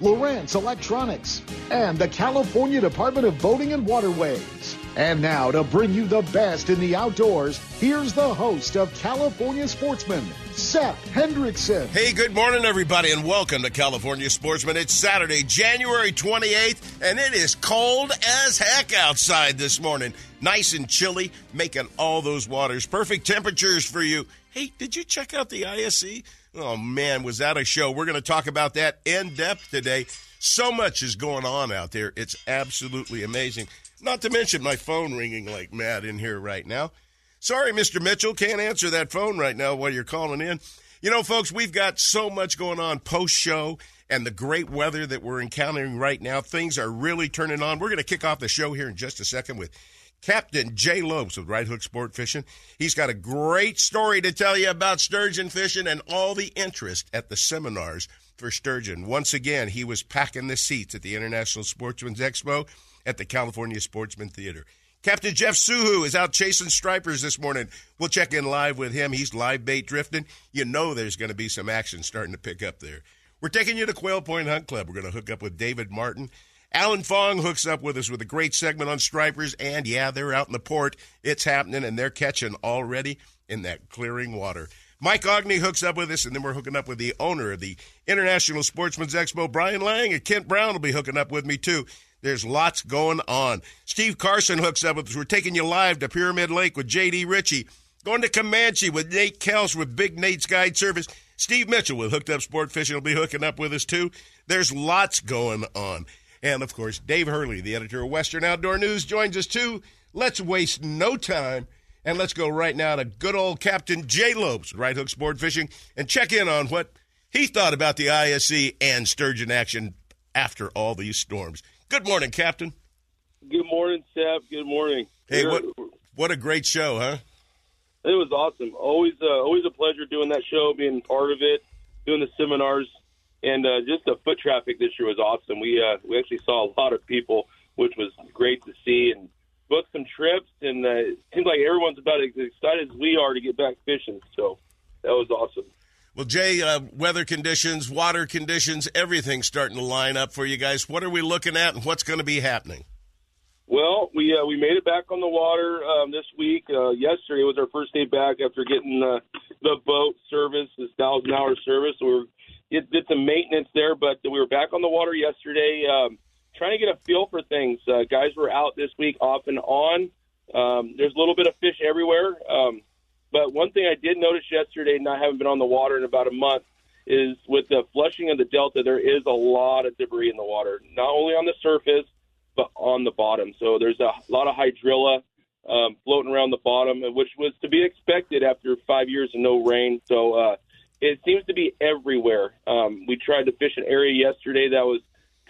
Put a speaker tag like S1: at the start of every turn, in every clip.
S1: Lowrance Electronics, and the California Department of Boating and Waterways. And now to bring you the best in the outdoors, here's the host of California Sportsman, Sep Hendrickson.
S2: Hey, good morning, everybody, and welcome to California Sportsman. It's Saturday, January 28th, and it is cold as heck outside this morning. Nice and chilly, making all those waters perfect temperatures for you. Hey, did you check out the ISE? Oh, man, was that a show? We're going to talk about that in depth today. So much is going on out there. It's absolutely amazing. Not to mention my phone ringing like mad in here right now. Sorry, Mr. Mitchell, can't answer that phone right now while you're calling in. You know, folks, we've got so much going on post show and the great weather that we're encountering right now. Things are really turning on. We're going to kick off the show here in just a second with Captain Jay Lopes with Right Hook Sport Fishing. He's got a great story to tell you about sturgeon fishing and all the interest at the seminars for sturgeon. Once again, he was packing the seats at the International Sportsman's Expo at the California Sportsman Theater. Captain Jeff Suhu is out chasing stripers this morning. We'll check in live with him. He's live bait drifting. You know there's going to be some action starting to pick up there. We're taking you to Quail Point Hunt Club. We're going to hook up with David Martin. Alan Fong hooks up with us with a great segment on stripers, and yeah, they're out in the port. It's happening, and they're catching already in that clearing water. Mike Ogney hooks up with us, and then we're hooking up with the owner of the International Sportsman's Expo, Brian Lang, and Kent Brown will be hooking up with me too. There's lots going on. Steve Carson hooks up with us. We're taking you live to Pyramid Lake with J.D. Richey. Going to Comanche with Nate Kels with Big Nate's Guide Service. Steve Mitchell with Hooked Up Sport Fishing will be hooking up with us too. There's lots going on. And of course, Dave Hurley, the editor of Western Outdoor News, joins us too. Let's waste no time and let's go right now to good old Captain Jay Lopes, Right Hook Sport Fishing, and check in on what he thought about the ISE and sturgeon action after all these storms. Good morning, Captain.
S3: Good morning, Sep. Good morning.
S2: Hey, what what a great show, huh?
S3: It was awesome. Always, uh, always a pleasure doing that show, being part of it, doing the seminars. And uh, just the foot traffic this year was awesome. We uh, we actually saw a lot of people, which was great to see, and booked some trips. And uh, it seems like everyone's about as excited as we are to get back fishing. So that was awesome.
S2: Well, Jay, uh, weather conditions, water conditions, everything's starting to line up for you guys. What are we looking at, and what's going to be happening?
S3: Well, we uh, we made it back on the water um, this week. Uh, yesterday was our first day back after getting uh, the boat service, this thousand hour service. We were it did some maintenance there, but we were back on the water yesterday, um, trying to get a feel for things. Uh, guys were out this week off and on. Um, there's a little bit of fish everywhere. Um, but one thing I did notice yesterday, not having been on the water in about a month, is with the flushing of the delta, there is a lot of debris in the water, not only on the surface, but on the bottom. So there's a lot of hydrilla um, floating around the bottom, which was to be expected after five years of no rain. So, uh, it seems to be everywhere. Um, we tried to fish an area yesterday that was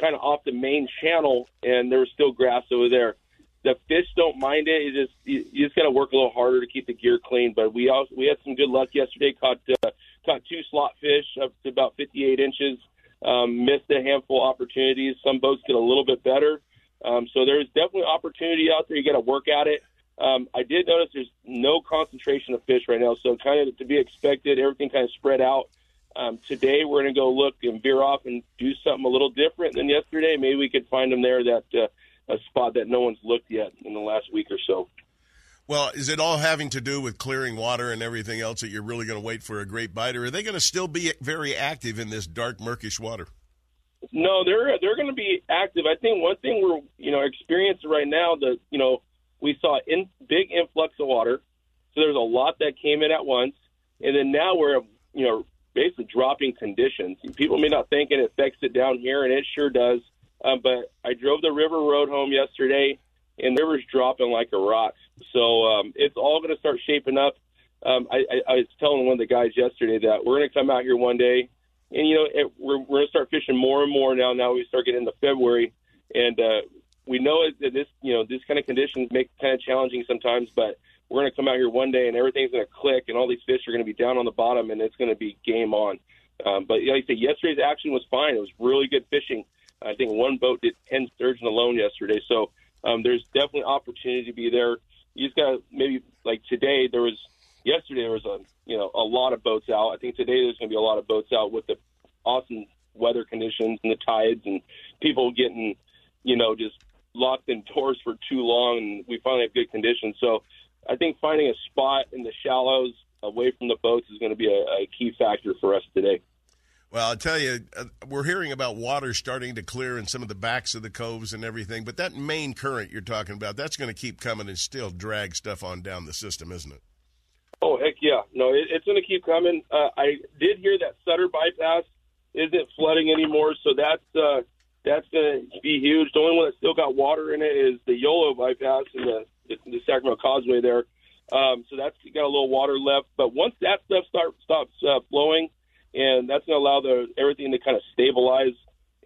S3: kind of off the main channel, and there was still grass over there. The fish don't mind it. You just you, you just got to work a little harder to keep the gear clean. But we also we had some good luck yesterday. Caught uh, caught two slot fish up to about 58 inches. Um, missed a handful of opportunities. Some boats get a little bit better. Um, so there's definitely opportunity out there. You got to work at it. Um, I did notice there's no concentration of fish right now, so kind of to be expected. Everything kind of spread out. Um, today we're going to go look and veer off and do something a little different than yesterday. Maybe we could find them there that uh, a spot that no one's looked yet in the last week or so.
S2: Well, is it all having to do with clearing water and everything else that you're really going to wait for a great bite, or are they going to still be very active in this dark, murkish water?
S3: No, they're they're going to be active. I think one thing we're you know experiencing right now that you know we saw in big influx of water. So there's a lot that came in at once, and then now we're you know basically dropping conditions. People may not think it affects it down here, and it sure does. Um, but I drove the river road home yesterday, and the river's dropping like a rock. So um, it's all going to start shaping up. Um, I, I, I was telling one of the guys yesterday that we're going to come out here one day, and you know it, we're we're going to start fishing more and more now. Now we start getting into February, and uh, we know that this, you know, this kind of conditions make it kind of challenging sometimes, but we're going to come out here one day and everything's going to click and all these fish are going to be down on the bottom and it's going to be game on. Um, but like I said, yesterday's action was fine. It was really good fishing. I think one boat did 10 sturgeon alone yesterday. So um, there's definitely opportunity to be there. You just got to maybe like today there was yesterday there was a you know a lot of boats out. I think today there's going to be a lot of boats out with the awesome weather conditions and the tides and people getting you know just locked indoors for too long. And we finally have good conditions. So I think finding a spot in the shallows away from the boats is going to be a, a key factor for us today.
S2: Well, I'll tell you, uh, we're hearing about water starting to clear in some of the backs of the coves and everything, but that main current you're talking about, that's going to keep coming and still drag stuff on down the system, isn't it?
S3: Oh, heck yeah. No, it, it's going to keep coming. Uh, I did hear that Sutter bypass isn't flooding anymore, so that's uh, that's going to be huge. The only one that still got water in it is the Yolo bypass and the, the, the Sacramento Causeway there. Um, so that's got a little water left. But once that stuff start, stops uh, flowing, and that's going to allow the everything to kind of stabilize.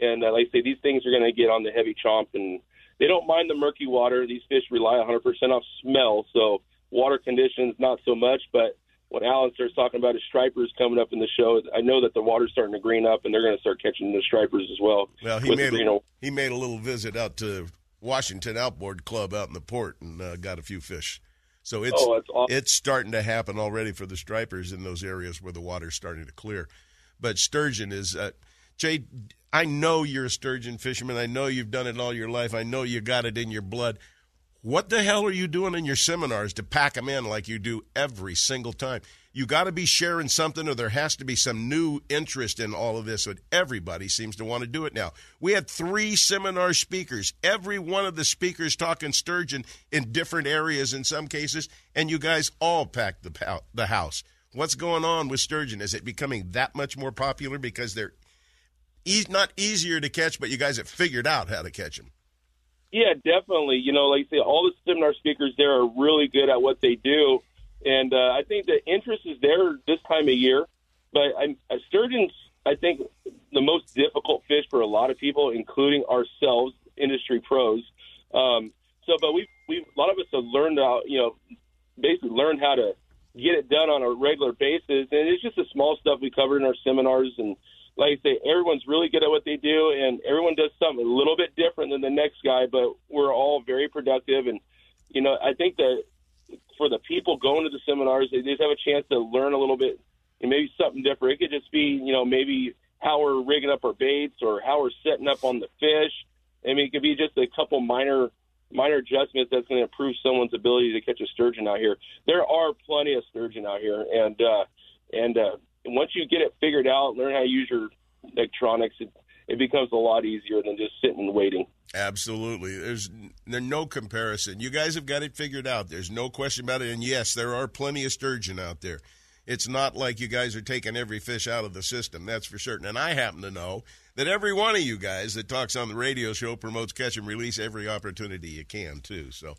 S3: And uh, like I say, these things are going to get on the heavy chomp, and they don't mind the murky water. These fish rely 100% off smell, so water conditions not so much. But when Alan starts talking about is stripers coming up in the show, I know that the water's starting to green up, and they're going to start catching the stripers as well.
S2: Well, he made a, he made a little visit out to Washington Outboard Club out in the port and uh, got a few fish. So it's oh, awesome. it's starting to happen already for the stripers in those areas where the water's starting to clear. But sturgeon is uh, Jay. I know you're a sturgeon fisherman. I know you've done it all your life. I know you got it in your blood. What the hell are you doing in your seminars to pack them in like you do every single time? you got to be sharing something or there has to be some new interest in all of this. But everybody seems to want to do it now. We had three seminar speakers, every one of the speakers talking sturgeon in different areas in some cases, and you guys all packed the, the house. What's going on with sturgeon? Is it becoming that much more popular because they're e- not easier to catch, but you guys have figured out how to catch them?
S3: Yeah, definitely. You know, like I say, all the seminar speakers there are really good at what they do and uh, I think the interest is there this time of year. But I'm, uh, sturgeon's, I think, the most difficult fish for a lot of people, including ourselves, industry pros. Um, so, but we we a lot of us have learned how you know basically learned how to get it done on a regular basis, and it's just the small stuff we covered in our seminars. And like I say, everyone's really good at what they do, and everyone does something a little bit different than the next guy, but we're all very productive. And you know, I think that for the people going to the seminars, they just have a chance to learn a little bit and maybe something different. It could just be, you know, maybe how we're rigging up our baits or how we're setting up on the fish. I mean, it could be just a couple minor minor adjustments that's going to improve someone's ability to catch a sturgeon out here. There are plenty of sturgeon out here, and uh, and uh, once you get it figured out, learn how to use your electronics, it, it becomes a lot easier than just sitting and waiting.
S2: Absolutely. There's, there's no comparison. You guys have got it figured out. There's no question about it. And yes, there are plenty of sturgeon out there. It's not like you guys are taking every fish out of the system, that's for certain. And I happen to know that every one of you guys that talks on the radio show promotes catch and release every opportunity you can, too. So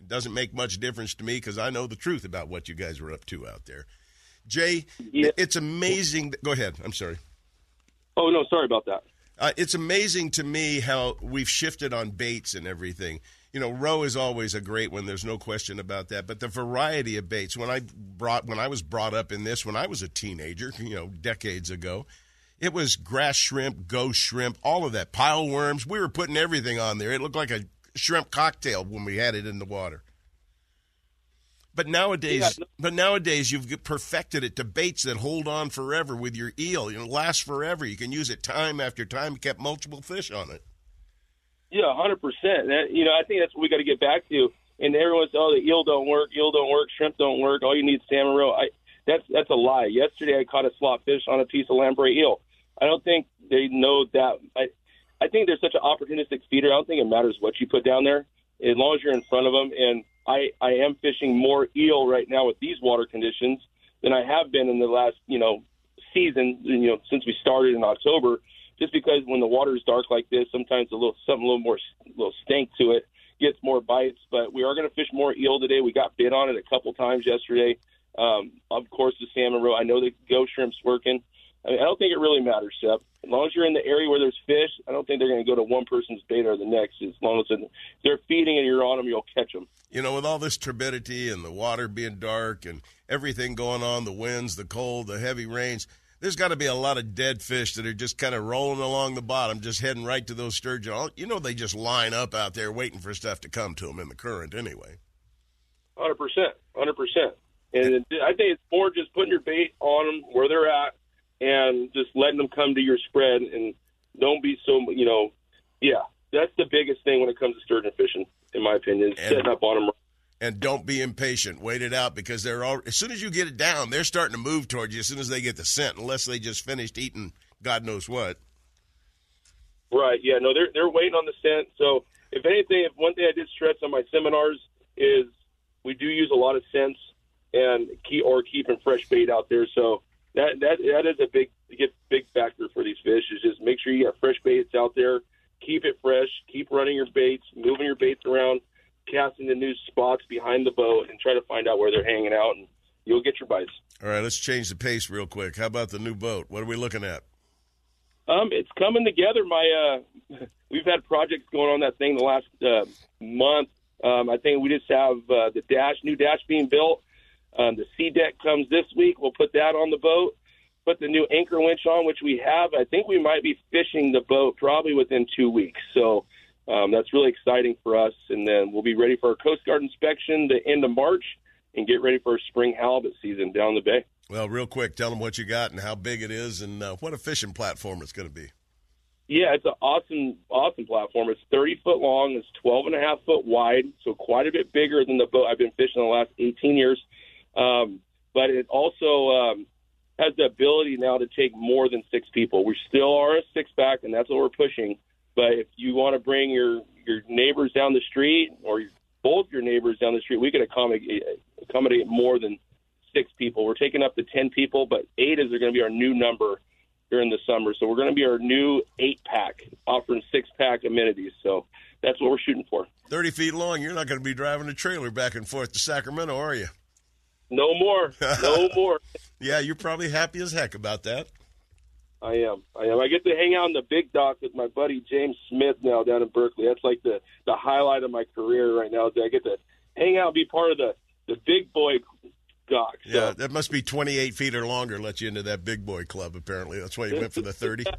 S2: it doesn't make much difference to me because I know the truth about what you guys are up to out there. Jay, yeah. it's amazing. Go ahead. I'm sorry.
S3: Oh, no, sorry about that.
S2: Uh, it's amazing to me how we've shifted on baits and everything. You know, roe is always a great one. There's no question about that. But the variety of baits. When I brought, when I was brought up in this, when I was a teenager, you know, decades ago, it was grass shrimp, ghost shrimp, all of that, pile worms. We were putting everything on there. It looked like a shrimp cocktail when we had it in the water. But nowadays, yeah. but nowadays you've perfected it to baits that hold on forever with your eel. You know, last forever. You can use it time after time. You kept multiple fish on it.
S3: Yeah, hundred percent. You know, I think that's what we got to get back to. And everyone says, "Oh, the eel don't work. Eel don't work. Shrimp don't work. All you need is salmon roe." I that's that's a lie. Yesterday, I caught a slot fish on a piece of lamprey eel. I don't think they know that. I I think they're such an opportunistic feeder. I don't think it matters what you put down there, as long as you're in front of them. And I, I am fishing more eel right now with these water conditions than I have been in the last, you know, season, you know, since we started in October, just because when the water is dark like this, sometimes a little, something a little more, a little stink to it gets more bites, but we are going to fish more eel today. We got bit on it a couple times yesterday. Um, of course, the salmon roe. I know the ghost shrimp's working. I, mean, I don't think it really matters, Sep. As long as you're in the area where there's fish, I don't think they're going to go to one person's bait or the next. As long as they're feeding and you're on them, you'll catch them.
S2: You know, with all this turbidity and the water being dark and everything going on, the winds, the cold, the heavy rains, there's got to be a lot of dead fish that are just kind of rolling along the bottom, just heading right to those sturgeon. Oh, you know, they just line up out there waiting for stuff to come to them in the current anyway.
S3: Hundred percent, hundred percent. And I think it's more just putting your bait on them where they're at and just letting them come to your spread and don't be so you know yeah that's the biggest thing when it comes to sturgeon fishing in my opinion and, setting up on them
S2: and don't be impatient. Wait it out because they're all as soon as you get it down they're starting to move towards you as soon as they get the scent unless they just finished eating god knows what.
S3: Right yeah no they're they're waiting on the scent. So if anything if one thing i did stress on my seminars is we do use a lot of scents and keep or keeping fresh bait out there. So that that that is a big big factor for these fish. Is just make sure you have fresh baits out there, keep it fresh, keep running your baits, moving your baits around, casting the new spots behind the boat, and try to find out where they're hanging out, and you'll get your bites.
S2: All right, let's change the pace real quick. How about the new boat? What are we looking at?
S3: Um, it's coming together. My uh, we've had projects going on that thing the last uh, month. Um, I think we just have uh, the dash, new dash being built. Um, the SeaDek comes this week. We'll put that on the boat. Put the new anchor winch on, which we have. I think we might be fishing the boat probably within two weeks. So um, that's really exciting for us. And then we'll be ready for our Coast Guard inspection the end of March and get ready for our spring halibut season down the bay.
S2: Well, real quick, tell them what you got and how big it is and uh, what a fishing platform it's going to be.
S3: Yeah, it's an awesome, awesome platform. It's 30 foot long. It's 12 and a half foot wide, so quite a bit bigger than the boat I've been fishing the last 18 years. Um, but it also um, has the ability now to take more than six people. We still are a six pack, and that's what we're pushing. But if you want to bring your your neighbors down the street or both your neighbors down the street, we can accommodate accommodate more than six people. We're taking up to ten people, but eight is going to be our new number during the summer. So we're going to be our new eight pack, offering six pack amenities. So that's what we're shooting for.
S2: Thirty feet long. You're not going to be driving a trailer back and forth to Sacramento, are you?
S3: No more. No more.
S2: yeah, you're probably happy as heck about that.
S3: I am. I am. I get to hang out in the big dock with my buddy James Smith now down in Berkeley. That's like the the highlight of my career right now. Is I get to hang out, and be part of the the big boy dock.
S2: So. Yeah, that must be 28 feet or longer. Let you into that big boy club. Apparently, that's why you went for the 30.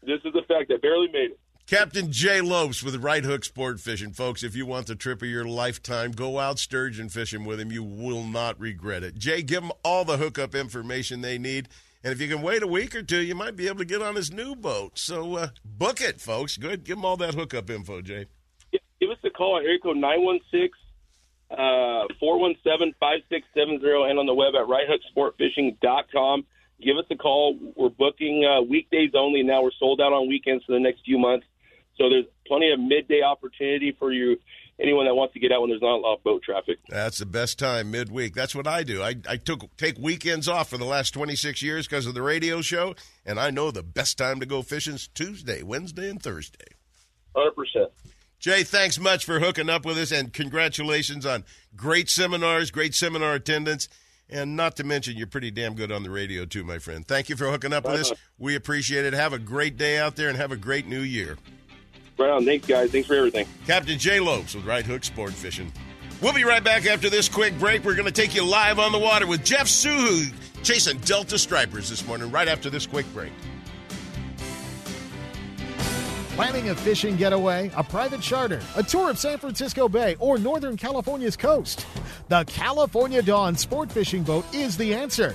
S3: This is the fact. I barely made it.
S2: Captain Jay Lopes with Right Hook Sport Fishing. Folks, if you want the trip of your lifetime, go out sturgeon fishing with him. You will not regret it. Jay, give them all the hookup information they need. And if you can wait a week or two, you might be able to get on his new boat. So uh, book it, folks. Good. Give them all that hookup info, Jay.
S3: Give us a call at area code 916 uh, 417 5670 and on the web at righthooksportfishing.com. Give us a call. We're booking uh, weekdays only now. We're sold out on weekends for the next few months. So there's plenty of midday opportunity for you, anyone that wants to get out when there's not a lot of boat traffic.
S2: That's the best time midweek. That's what I do. I, I took take weekends off for the last 26 years because of the radio show, and I know the best time to go fishing is Tuesday, Wednesday, and Thursday.
S3: 100%.
S2: Jay, thanks much for hooking up with us, and congratulations on great seminars, great seminar attendance. And not to mention, you're pretty damn good on the radio, too, my friend. Thank you for hooking up with us. Uh-huh. We appreciate it. Have a great day out there and have a great new year.
S3: Right on. Thanks, guys. Thanks for everything.
S2: Captain Jay Lopes with Right Hook Sport Fishing. We'll be right back after this quick break. We're going to take you live on the water with Jeff Suhu chasing Delta Stripers this morning, right after this quick break.
S1: Planning a fishing getaway, a private charter, a tour of San Francisco Bay, or Northern California's coast? The California Dawn Sport Fishing Boat is the answer.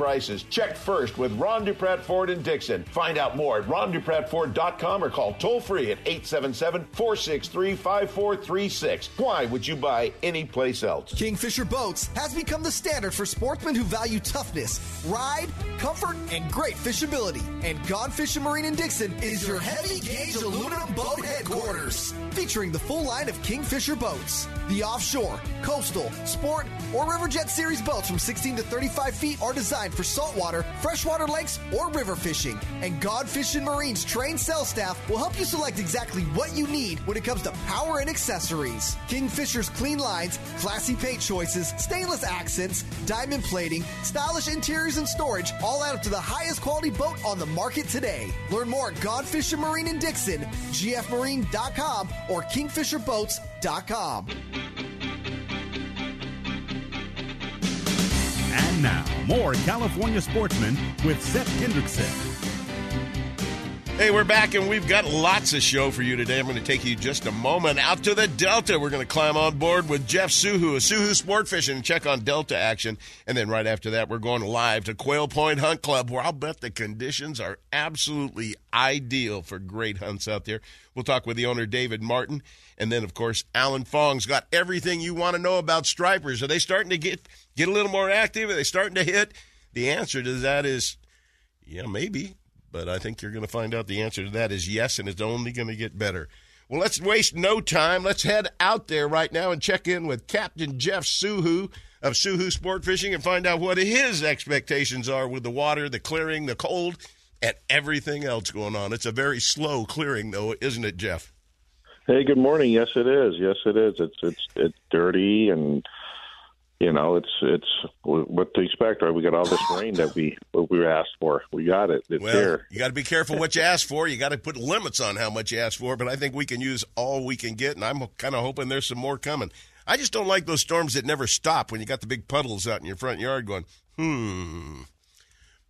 S4: prices. Check first with Ron Dupratt Ford in Dixon. Find out more at rondupratford.com or call toll free at 877 463 5436. Why would you buy anyplace else?
S5: Kingfisher Boats has become the standard for sportsmen who value toughness, ride, comfort, and great fishability. And Gone Fishing Marine in Dixon is your heavy gauge aluminum boat headquarters, featuring the full line of Kingfisher boats. The offshore, coastal, sport, or Riverjet Series boats from 16 to 35 feet are designed for saltwater, freshwater lakes, or river fishing. And Gone Fishing Marine's trained sales staff will help you select exactly what you need when it comes to power and accessories. Kingfisher's clean lines, classy paint choices, stainless accents, diamond plating, stylish interiors and storage all add up to the highest quality boat on the market today. Learn more at God Fishing Marine in Dixon, gfmarine.com, or kingfisherboats.com.
S6: Now, more California sportsmen with Sep Hendrickson.
S2: Hey, we're back and we've got lots of show for you today. I'm going to take you just a moment out to the Delta. We're going to climb on board with Jeff Suhu of Suhu Sport Fishing and check on Delta action. And then right after that, we're going live to Quail Point Hunt Club, where I'll bet the conditions are absolutely ideal for great hunts out there. We'll talk with the owner, David Martin. And then, of course, Alan Fong's got everything you want to know about stripers. Are they starting to get, get a little more active? Are they starting to hit? The answer to that is, yeah, maybe. But I think you're going to find out the answer to that is yes, and it's only going to get better. Well, let's waste no time. Let's head out there right now and check in with Captain Jeff Suhu of Suhu Sport Fishing and find out what his expectations are with the water, the clearing, the cold, and everything else going on. It's a very slow clearing, though, isn't it, Jeff?
S7: Hey, good morning. Yes, it is. Yes, it is. It's it's it's dirty and you know, it's it's what to expect, right? We got all this rain that we what we were asked for. We got it. It's
S2: well. You got to be careful what you ask for. You got to put limits on how much you ask for. But I think we can use all we can get, and I'm kind of hoping there's some more coming. I just don't like those storms that never stop when you got the big puddles out in your front yard going, hmm.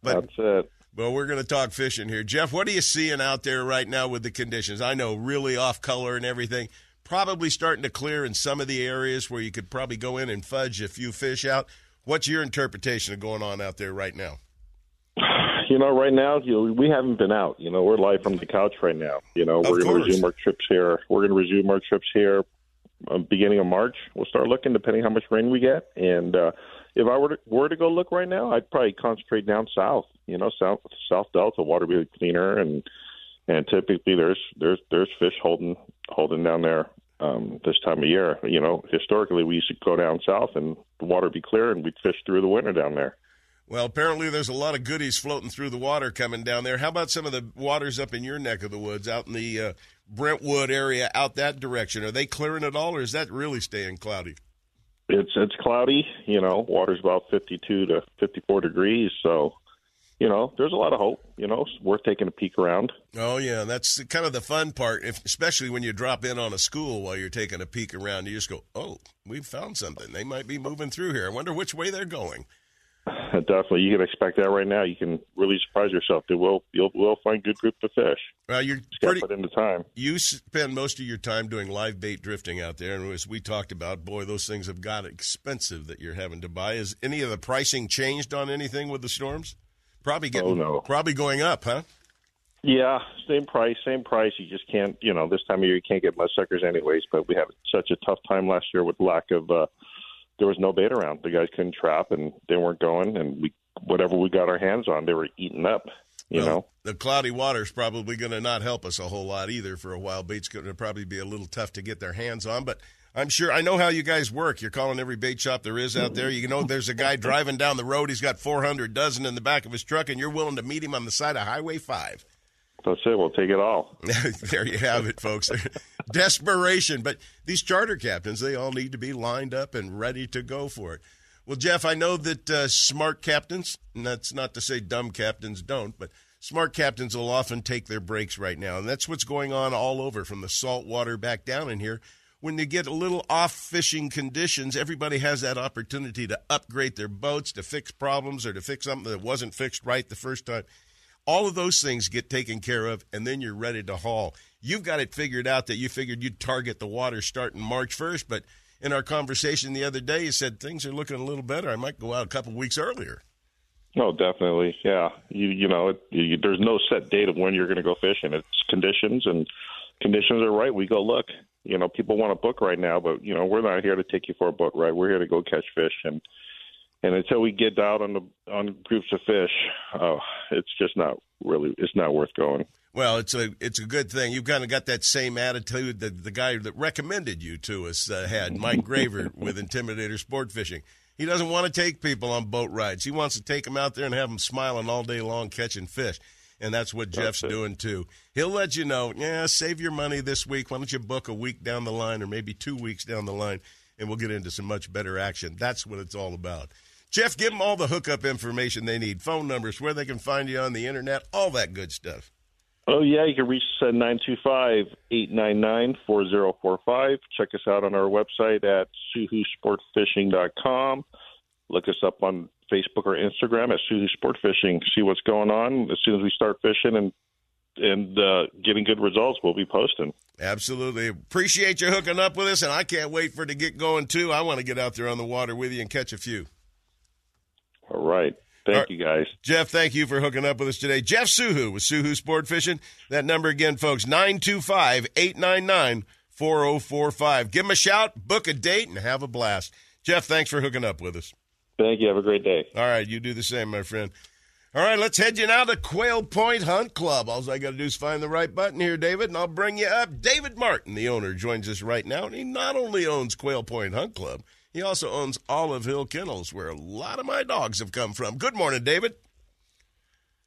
S7: But, That's it.
S2: Well, we're going to talk fishing here, Jeff. What are you seeing out there right now with the conditions? I know really off color and everything probably starting to clear in some of the areas where you could probably go in and fudge a few fish out. What's your interpretation of going on out there right now?
S7: You know, right now, you know, we haven't been out. You know, we're live from the couch right now. You know,
S2: Of
S7: we're going to resume our trips here. We're going to resume our trips here beginning of March. We'll start looking depending how much rain we get. And uh, if I were to, were to go look right now, I'd probably concentrate down south. You know, south South Delta water be cleaner, and and typically there's there's there's fish holding holding down there um, this time of year. You know, historically we used to go down south and the water would be clear and we'd fish through the winter down there.
S2: Well, apparently there's a lot of goodies floating through the water coming down there. How about some of the waters up in your neck of the woods, out in the uh, Brentwood area, out that direction? Are they clearing at all, or is that really staying cloudy?
S7: It's it's cloudy. You know, water's about 52 to 54 degrees, so you know, there's a lot of hope. You know, it's worth taking a peek around.
S2: Oh yeah, that's kind of the fun part, if, especially when you drop in on a school while you're taking a peek around. You just go, "Oh, we've found something. They might be moving through here. I wonder which way they're going."
S7: definitely. You can expect that right now. You can really surprise yourself. That will you'll will find good group of fish.
S2: Well, you're
S7: Just
S2: pretty.
S7: put in the time.
S2: You spend most of your time doing live bait drifting out there, and as we talked about, boy, those things have got expensive that you're having to buy. Is any of the pricing changed on anything with the storms? Probably getting.
S7: Oh, no.
S2: Probably going up, huh?
S7: Yeah, same price, same price. You just can't, you know, this time of year you can't get suckers anyways. But we had such a tough time last year with lack of. uh There was no bait around. The guys couldn't trap, and they weren't going. And we, whatever we got our hands on, they were eating up. You
S2: Well,
S7: know.
S2: the cloudy water's probably going to not help us a whole lot either for a while. Bait's going to probably be a little tough to get their hands on, but I'm sure I know how you guys work. You're calling every bait shop there is out there. You know, there's a guy driving down the road. He's got 400 dozen in the back of his truck, and you're willing to meet him on the side of Highway 5.
S7: That's it. We'll take it all.
S2: there you have it, folks. Desperation. But these charter captains, they all need to be lined up and ready to go for it. Well, Jeff, I know that uh, smart captains, and that's not to say dumb captains don't, but smart captains will often take their breaks right now. And that's what's going on all over from the salt water back down in here. When you get a little off fishing conditions, everybody has that opportunity to upgrade their boats, to fix problems, or to fix something that wasn't fixed right the first time. All of those things get taken care of, and then you're ready to haul. You've got it figured out that you figured you'd target the water starting March 1st, but in our conversation the other day, you said things are looking a little better. I might go out a couple weeks earlier.
S7: No, definitely. Yeah, you you know, it, you, there's no set date of when you're going to go fishing. It's conditions, and conditions are right. We go look. You know, people want to book right now, but you know, we're not here to take you for a boat ride. We're here to go catch fish, and and until we get out on the on groups of fish, oh, it's just not really. It's not worth going.
S2: Well, it's a it's a good thing. You've kind of got that same attitude that the guy that recommended you to us uh, had, Mike Graver with Intimidator Sport Fishing. He doesn't want to take people on boat rides. He wants to take them out there and have them smiling all day long catching fish. And that's what Jeff's
S7: That's
S2: doing too. He'll let you know, yeah, save your money this week. Why don't you book a week down the line or maybe two weeks down the line and we'll get into some much better action. That's what it's all about. Jeff, give them all the hookup information they need, phone numbers, where they can find you on the internet, all that good stuff.
S7: Oh yeah, you can reach us at nine two five eight nine nine four zero four five. Check us out on our website at suhusportfishing.com. Look us up on Facebook or Instagram at Suhu Sport Fishing. See what's going on. As soon as we start fishing and and uh, getting good results, we'll be posting.
S2: Absolutely. Appreciate you hooking up with us, and I can't wait for it to get going, too. I want to get out there on the water with you and catch a few.
S7: All right. Thank
S2: All right.
S7: you guys.
S2: Jeff, thank you for hooking up with us today. Jeff Suhu with Suhu Sport Fishing. That number again, folks, 925 899 4045. Give him a shout, book a date, and have a blast. Jeff, thanks for hooking up with us.
S7: Thank you. Have a great day.
S2: All right, you do the same, my friend. All right, let's head you now to Quail Point Hunt Club. All I got to do is find the right button here, David, and I'll bring you up. David Martin, the owner, joins us right now, and he not only owns Quail Point Hunt Club, he also owns Olive Hill Kennels, where a lot of my dogs have come from. Good morning, David.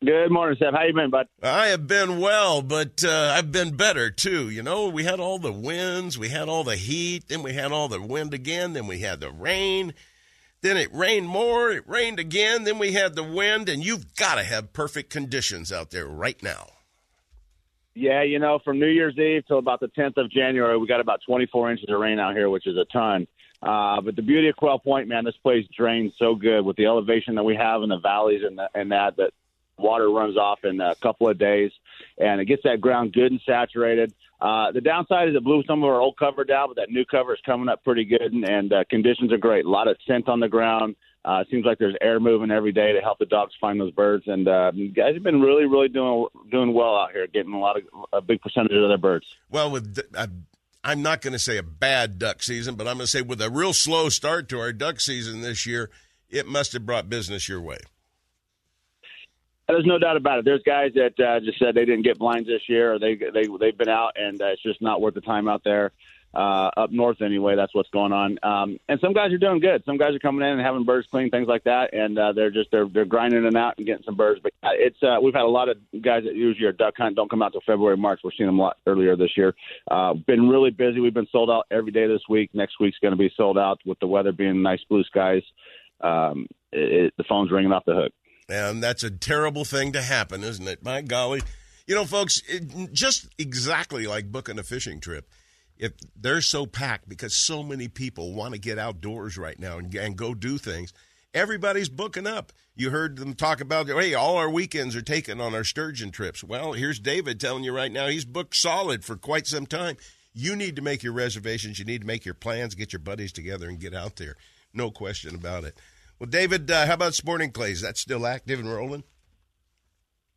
S8: Good morning, Sep. How you been, bud?
S2: I have been well, but uh, I've been better too. You know, we had all the winds, we had all the heat, then we had all the wind again, then we had the rain, then it rained more, it rained again, then we had the wind, and you've got to have perfect conditions out there right now.
S8: Yeah, you know, from New Year's Eve till about the 10th of January, we got about 24 inches of rain out here, which is a ton. Uh, but the beauty of Quail Point, man, this place drains so good with the elevation that we have in the valleys and, the, and that that water runs off in a couple of days, and it gets that ground good and saturated. Uh, the downside is it blew some of our old cover down, but that new cover is coming up pretty good, and, and uh, conditions are great. A lot of scent on the ground. Uh, seems like there's air moving every day to help the dogs find those birds, and uh, guys have been really, really doing doing well out here, getting a lot of a big percentage of their birds.
S2: Well, with the- I'm not going to say a bad duck season, but I'm going to say with a real slow start to our duck season this year, it must have brought business your way.
S8: There's no doubt about it. There's guys that uh, just said they didn't get blinds this year, or they they they've been out, and uh, it's just not worth the time out there. Uh, up north, anyway, that's what's going on. Um, and some guys are doing good. Some guys are coming in and having birds clean, things like that, and uh, they're just they're they're grinding it out and getting some birds. But uh, it's uh, we've had a lot of guys that usually are duck hunt don't come out till February, March. We're seeing them a lot earlier this year. Uh, been really busy. We've been sold out every day this week. Next week's going to be sold out with the weather being nice blue skies. Um, it, it, the phone's ringing off the hook.
S2: And that's a terrible thing to happen, isn't it? My golly. You know, folks, it, just exactly like booking a fishing trip. If they're so packed because so many people want to get outdoors right now and, and go do things, Everybody's booking up. You heard them talk about, hey, all our weekends are taken on our sturgeon trips. Well, here's David telling you right now he's booked solid for quite some time. You need to make your reservations. You need to make your plans, get your buddies together, and get out there. No question about it. Well, David, uh, how about Sporting Clays? That's still active and rolling?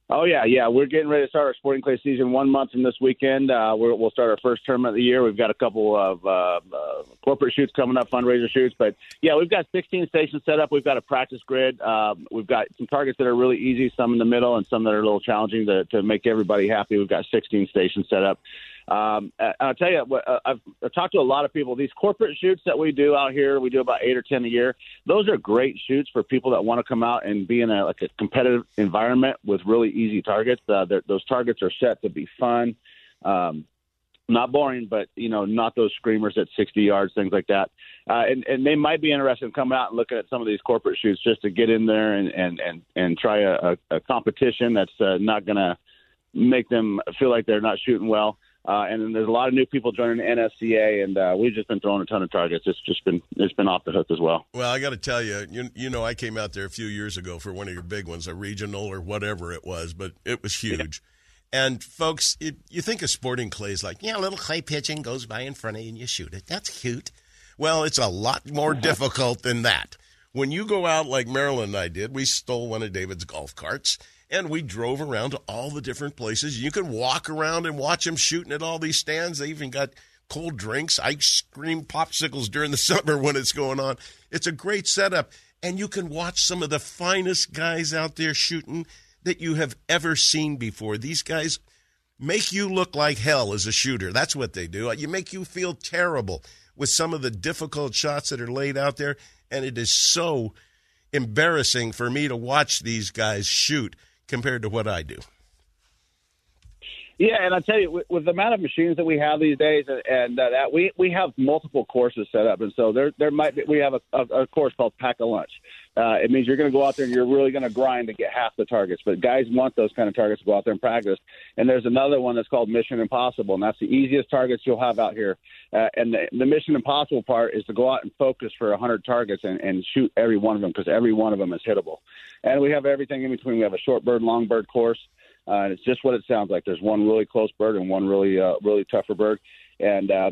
S8: Oh yeah, yeah. We're getting ready to start our sporting clay season one month from this weekend. Uh, we will start our first tournament of the year. We've got a couple of uh, uh, corporate shoots coming up, fundraiser shoots. But yeah, we've got 16 stations set up. We've got a practice grid. Um, we've got some targets that are really easy, some in the middle, and some that are a little challenging to, to make everybody happy. We've got 16 stations set up. Um, I'll tell you, uh, I've, I've talked to a lot of people. These corporate shoots that we do out here, we do about eight or ten a year. Those are great shoots for people that want to come out and be in a like a competitive environment with really easy targets. Uh, those targets are set to be fun. Um, not boring, but you know, not those screamers at 60 yards, things like that. Uh, and, and they might be interested in coming out and looking at some of these corporate shoots just to get in there and and and, and try a, a competition that's uh, not going to make them feel like they're not shooting well. Uh, and then there's a lot of new people joining the NSCA, and uh, we've just been throwing a ton of targets. It's just been it's been off the hook as well.
S2: Well, I got to tell you, you, you know, I came out there a few years ago for one of your big ones, a regional or whatever it was, but it was huge. Yeah. And folks, it, you think of sporting clays like, yeah, a little clay pigeon goes by in front of you and you shoot it. That's cute. Well, it's a lot more difficult than that. When you go out like Marilyn and I did, we stole one of David's golf carts and we drove around to all the different places. You can walk around and watch them shooting at all these stands. They even got cold drinks, ice cream, popsicles during the summer when it's going on. It's a great setup. And you can watch some of the finest guys out there shooting that you have ever seen before. These guys make you look like hell as a shooter. That's what they do. You make you feel terrible with some of the difficult shots that are laid out there. And it is so embarrassing for me to watch these guys shoot compared to what I do.
S8: Yeah, and I tell you, with, with, the amount of machines that we have these days, and, and uh, that we we have multiple courses set up, and so there there might be we have a, a, a course called Pack a Lunch. Uh, it means you're going to go out there and you're really going to grind to get half the targets. But guys want those kind of targets to go out there and practice. And there's another one that's called Mission Impossible, and that's the easiest targets you'll have out here. Uh, and the, the Mission Impossible part is to go out and focus for 100 targets and, and shoot every one of them because every one of them is hittable. And we have everything in between. We have a short bird, long bird course. Uh, and it's just what it sounds like. There's one really close bird and one really, uh, really tougher bird, and uh,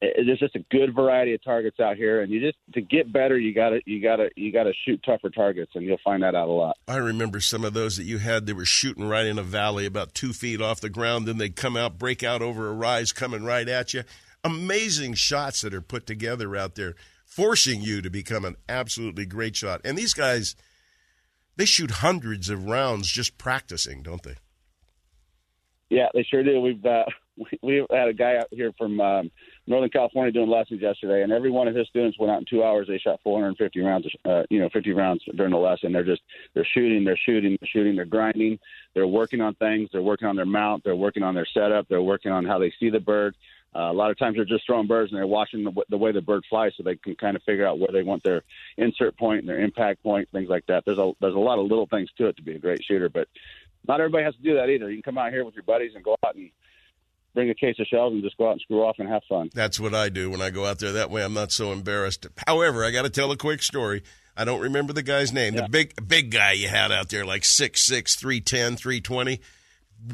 S8: there's just a good variety of targets out here. And you just to get better, you got to, you got to, you got to shoot tougher targets, and you'll find that out a lot.
S2: I remember some of those that you had. They were shooting right in a valley, about two feet off the ground. Then they'd come out, break out over a rise, coming right at you. Amazing shots that are put together out there, forcing you to become an absolutely great shot. And these guys they shoot hundreds of rounds just practicing, don't they?
S8: Yeah, they sure do. We've uh, we, we had a guy out here from um, Northern California doing lessons yesterday, and every one of his students went out in two hours. They shot 450 rounds, uh, you know, 50 rounds during the lesson. They're just they're shooting, they're shooting, they're shooting, they're grinding, they're working on things, they're working on their mount, they're working on their setup, they're working on how they see the bird. Uh, a lot of times they're just throwing birds and they're watching the, the way the bird flies, so they can kind of figure out where they want their insert point and their impact point, things like that. There's a there's a lot of little things to it to be a great shooter, but not everybody has to do that either. You can come out here with your buddies and go out and bring a case of shells and just go out and screw off and have fun.
S2: That's what I do when I go out there. That way, I'm not so embarrassed. However, I got to tell a quick story. I don't remember the guy's name. Yeah. The big big guy you had out there, like 6'6", 310, 320.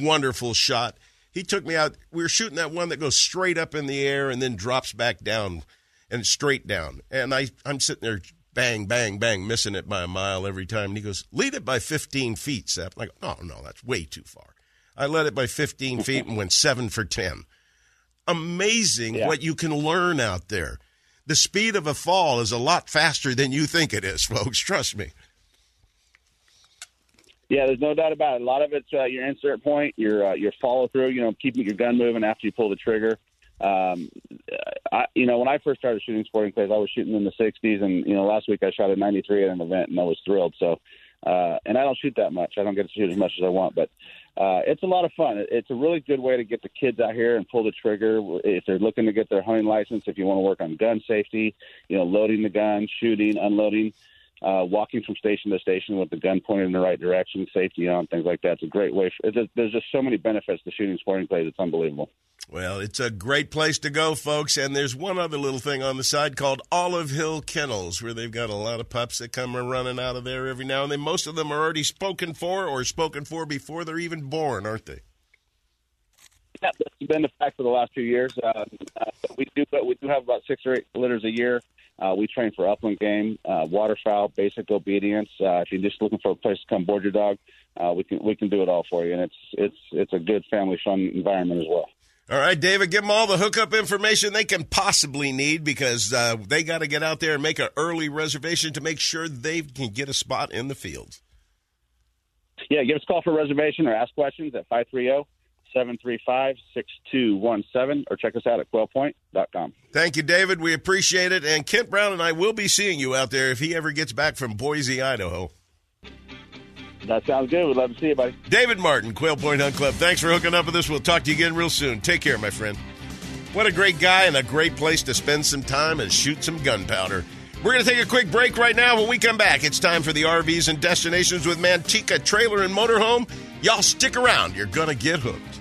S2: Wonderful shot he took me out. We were shooting that one that goes straight up in the air and then drops back down and straight down. And I, I'm sitting there, bang, bang, bang, missing it by a mile every time. And he goes, lead it by 15 feet, Sep. I go, oh, no, that's way too far. I led it by 15 feet and went seven for 10. Amazing yeah. what you can learn out there. The speed of a fall is a lot faster than you think it is, folks. Trust me.
S8: Yeah, there's no doubt about it. A lot of it's uh, your insert point, your uh, your follow through. You know, keeping your gun moving after you pull the trigger. Um, I, you know, when I first started shooting sporting clays, I was shooting in the 60s, and you know, last week I shot a 93 at an event, and I was thrilled. So, uh, and I don't shoot that much. I don't get to shoot as much as I want, but uh, it's a lot of fun. It's a really good way to get the kids out here and pull the trigger if they're looking to get their hunting license. If you want to work on gun safety, you know, loading the gun, shooting, unloading uh, walking from station to station with the gun pointed in the right direction, safety on, things like that. It's a great way. For, there's just so many benefits to shooting sporting clays. It's unbelievable.
S2: Well, it's a great place to go, folks. And there's one other little thing on the side called Olive Hill Kennels, where they've got a lot of pups that come running out of there every now and then. Most of them are already spoken for or spoken for before they're even born, aren't they?
S8: Yeah, that's been the fact for the last few years. Uh, uh, we do, but we do have about six or eight litters a year. Uh, we train for upland game, uh, waterfowl, basic obedience. Uh, if you're just looking for a place to come board your dog, uh, we can we can do it all for you, and it's it's it's a good family fun environment as well.
S2: All right, David, give them all the hookup information they can possibly need because uh, they got to get out there and make an early reservation to make sure they can get a spot in the field.
S8: Yeah, give us a call for a reservation or ask questions at 530 735 6217 or check us out at quailpoint.com.
S2: Thank you, David. We appreciate it. And Kent Brown and I will be seeing you out there if he ever gets back from Boise, Idaho.
S8: That sounds good. We'd love to see you, buddy.
S2: David Martin, Quail Point Hunt Club. Thanks for hooking up with us. We'll talk to you again real soon. Take care, my friend. What a great guy and a great place to spend some time and shoot some gunpowder. We're going to take a quick break right now. When we come back, it's time for the RVs and destinations with Manteca Trailer and Motorhome. Y'all stick around. You're going to get hooked.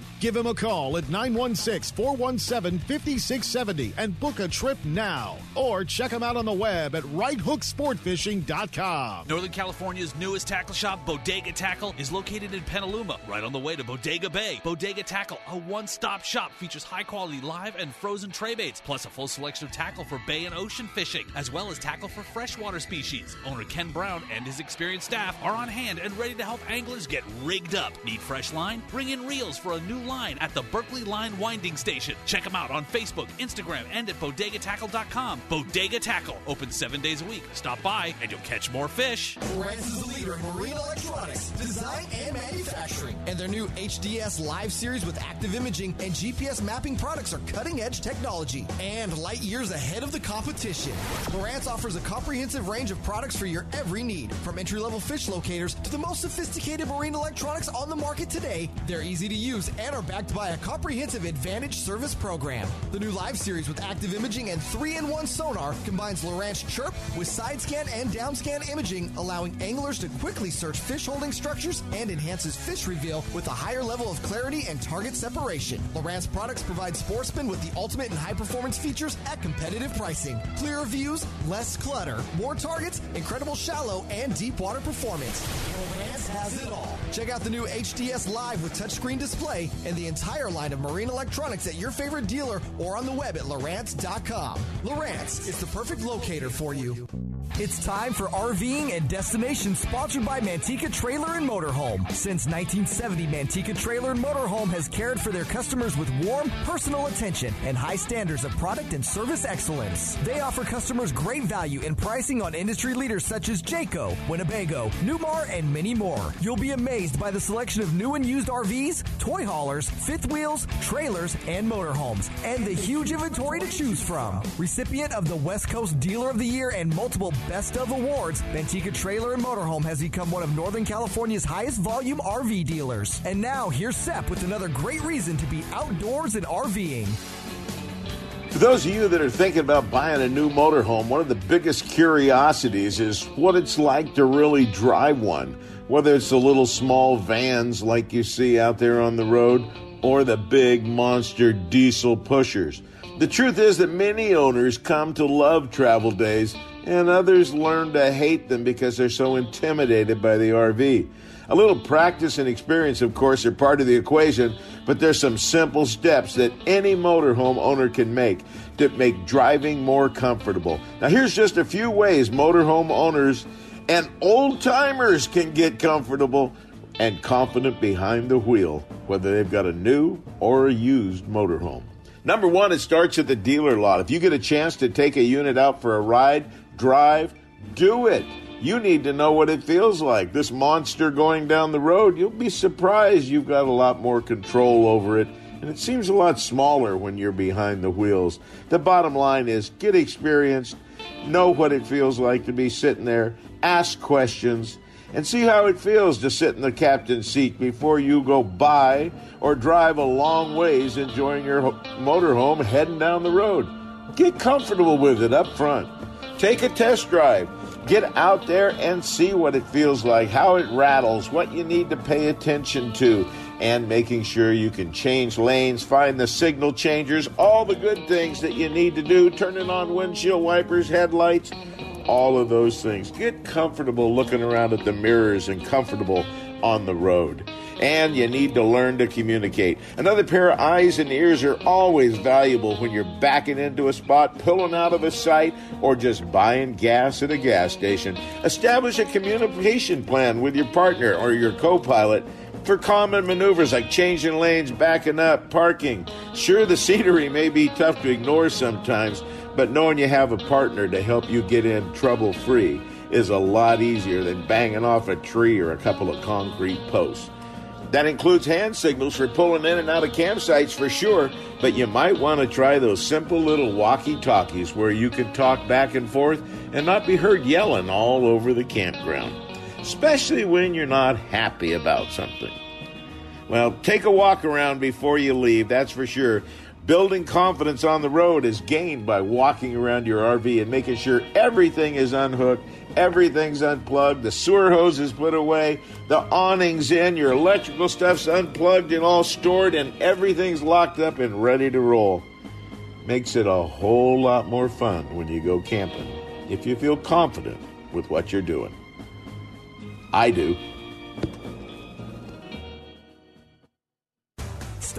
S1: Give him a call at 916 417 5670 and book a trip now. Or check him out on the web at righthooksportfishing.com.
S9: Northern California's newest tackle shop, Bodega Tackle, is located in Petaluma, right on the way to Bodega Bay. Bodega Tackle, a one stop shop, features high quality live and frozen tray baits, plus a full selection of tackle for bay and ocean fishing, as well as tackle for freshwater species. Owner Ken Brown and his experienced staff are on hand and ready to help anglers get rigged up. Need fresh line? Bring in reels for a new line at the Berkley Line Winding Station. Check them out on Facebook, Instagram, and at bodegatackle.com. Bodega Tackle, open seven days a week. Stop by and you'll catch more fish.
S5: Lowrance is the leader in marine electronics, design, and manufacturing. And their new HDS Live series with active imaging and GPS mapping products are cutting edge technology and light years ahead of the competition. Lowrance offers a comprehensive range of products for your every need, from entry level fish locators to the most sophisticated marine electronics on the market today. They're easy to use and are backed by a comprehensive advantage service program. The new Live series with active imaging and 3 in 1 sonar combines Lowrance Chirp with side scan and down scan imaging, allowing anglers to quickly search fish holding structures and enhances fish reveal with a higher level of clarity and target separation. Lowrance products provide sportsmen with the ultimate in high performance features at competitive pricing. Clearer views, less clutter, more targets, incredible shallow and deep water performance. Lowrance has it all. Check out the new HDS Live with touchscreen display and the entire line of marine electronics at your favorite dealer or on the web at Lowrance.com. Lowrance is the perfect locator for you.
S10: It's time for RVing and Destination sponsored by Manteca Trailer and Motorhome. Since 1970, Manteca Trailer and Motorhome has cared for their customers with warm, personal attention and high standards of product and service excellence. They offer customers great value in pricing on industry leaders such as Jayco, Winnebago, Newmar, and many more. You'll be amazed by the selection of new and used RVs, toy haulers, fifth wheels, trailers, and motorhomes, and the huge inventory to choose from. Recipient of the West Coast Dealer of the Year and multiple Best of Awards, Manteca Trailer and Motorhome has become one of Northern California's highest volume RV dealers. And now here's Sep with another great reason to be outdoors and RVing.
S4: For those of you that are thinking about buying a new motorhome, one of the biggest curiosities is what it's like to really drive one. Whether it's the little small vans like you see out there on the road or the big monster diesel pushers. The truth is that many owners come to love travel days and others learn to hate them because they're so intimidated by the RV. A little practice and experience, of course, are part of the equation, but there's some simple steps that any motorhome owner can make to make driving more comfortable. Now, here's just a few ways motorhome owners And old timers can get comfortable and confident behind the wheel, whether they've got a new or a used motorhome. Number one, it starts at the dealer lot. If you get a chance to take a unit out for a ride, drive, do it. You need to know what it feels like. This monster going down the road, you'll be surprised you've got a lot more control over it, and it seems a lot smaller when you're behind the wheels. The bottom line is get experienced, know what it feels like to be sitting there, ask questions, and see how it feels to sit in the captain's seat before you go by or drive a long ways enjoying your motorhome heading down the road. Get comfortable with it up front. Take a test drive. Get out there and see what it feels like, how it rattles, what you need to pay attention to, and making sure you can change lanes, find the signal changers, all the good things that you need to do, turning on windshield wipers, headlights, all of those things. Get comfortable looking around at the mirrors and comfortable on the road. And you need to learn to communicate. Another pair of eyes and ears are always valuable when you're backing into a spot, pulling out of a site, or just buying gas at a gas station. Establish a communication plan with your partner or your co pilot for common maneuvers like changing lanes, backing up, parking. Sure, the scenery may be tough to ignore sometimes, but knowing you have a partner to help you get in trouble free is a lot easier than banging off a tree or a couple of concrete posts. That includes hand signals for pulling in and out of campsites for sure, but you might want to try those simple little walkie talkies where you can talk back and forth and not be heard yelling all over the campground, especially when you're not happy about something. Well, take a walk around before you leave, that's for sure. Building confidence on the road is gained by walking around your RV and making sure everything is unhooked, everything's unplugged, the sewer hose is put away, the awning's in, your electrical stuff's unplugged and all stored, and everything's locked up and ready to roll. Makes it a whole lot more fun when you go camping if you feel confident with what you're doing. I do.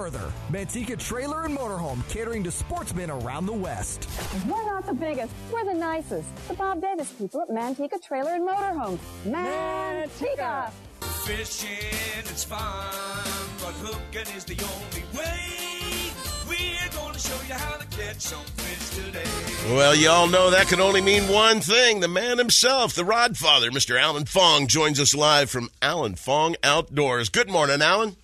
S10: Manteca Trailer and Motorhome, catering to sportsmen around the West.
S11: We're not the biggest, we're the nicest. The Bob Davis people at Manteca Trailer and Motorhome. Manteca!
S12: Fishing is fun, but hooking is the only way. We're going to show you how to catch some fish today.
S2: Well, you all know that can only mean one thing. The man himself, the Rod Father, Mr. Alan Fong, joins us live from Alan Fong Outdoors. Good morning, Alan.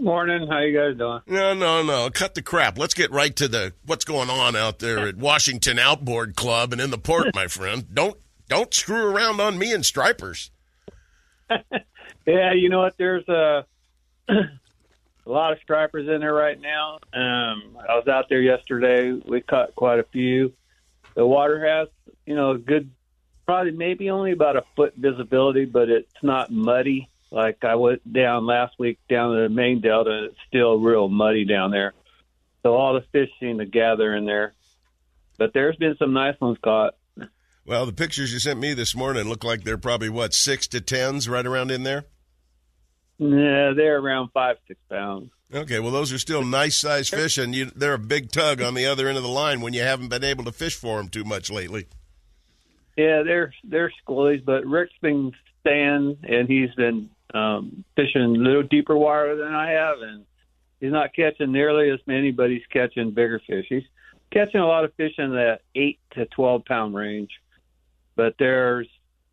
S13: Morning. How you guys doing?
S2: No, no, no. Cut the crap. Let's get right to the what's going on out there at Washington Outboard Club and in the port, my friend. Don't don't screw around on me and stripers.
S13: yeah, you know what? There's a a lot of stripers in there right now. Um, I was out there yesterday. We caught quite a few. The water has, you know, a good, probably maybe only about a foot visibility, but it's not muddy. Like I went down last week down to the main delta, and it's still real muddy down there. So all the fish seem to gather in there. But there's been some nice ones caught.
S2: Well, the pictures you sent me this morning look like they're probably what six to tens, right around in there.
S13: Yeah, they're around five, six pounds.
S2: Okay, well, those are still nice sized fish, and you, they're a big tug on the other end of the line when you haven't been able to fish for them too much lately.
S13: Yeah, they're they're schoolies, but Rick's been staying, and he's been um, fishing a little deeper water than I have, and he's not catching nearly as many, but he's catching bigger fish. He's catching a lot of fish in the eight to twelve pound range, but there's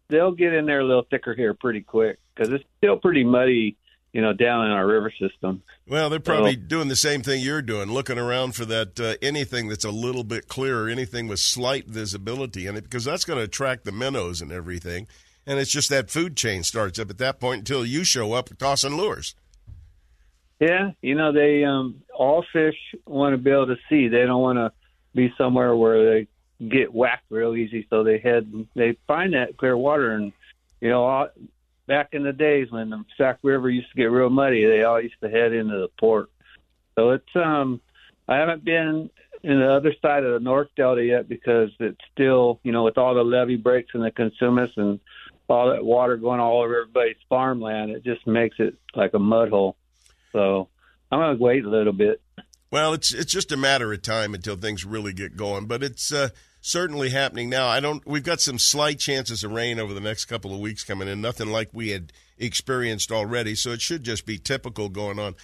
S13: they'll get in there a little thicker here pretty quick because it's still pretty muddy, you know, down in our river system.
S2: Well, they're probably so, doing the same thing you're doing, looking around for that uh, anything that's a little bit clearer, anything with slight visibility in it, because that's going to attract the minnows and everything and it's just that food chain starts up at that point until you show up tossing lures.
S13: Yeah, you know they um all fish want to be able to see. They don't want to be somewhere where they get whacked real easy. So they head they find that clear water, and you know, all, back in the days when the Sac River used to get real muddy, they all used to head into the port. So it's um, I haven't been in the other side of the North Delta yet because it's still, you know, with all the levee breaks and the Cosumnes and all that water going all over everybody's farmland, it just makes it like a mud hole. So I'm gonna wait a little bit.
S2: Well, it's it's just a matter of time until things really get going, but it's uh, certainly happening now. I don't. We've got some slight chances of rain over the next couple of weeks coming in. Nothing like we had experienced already, so it should just be typical going on.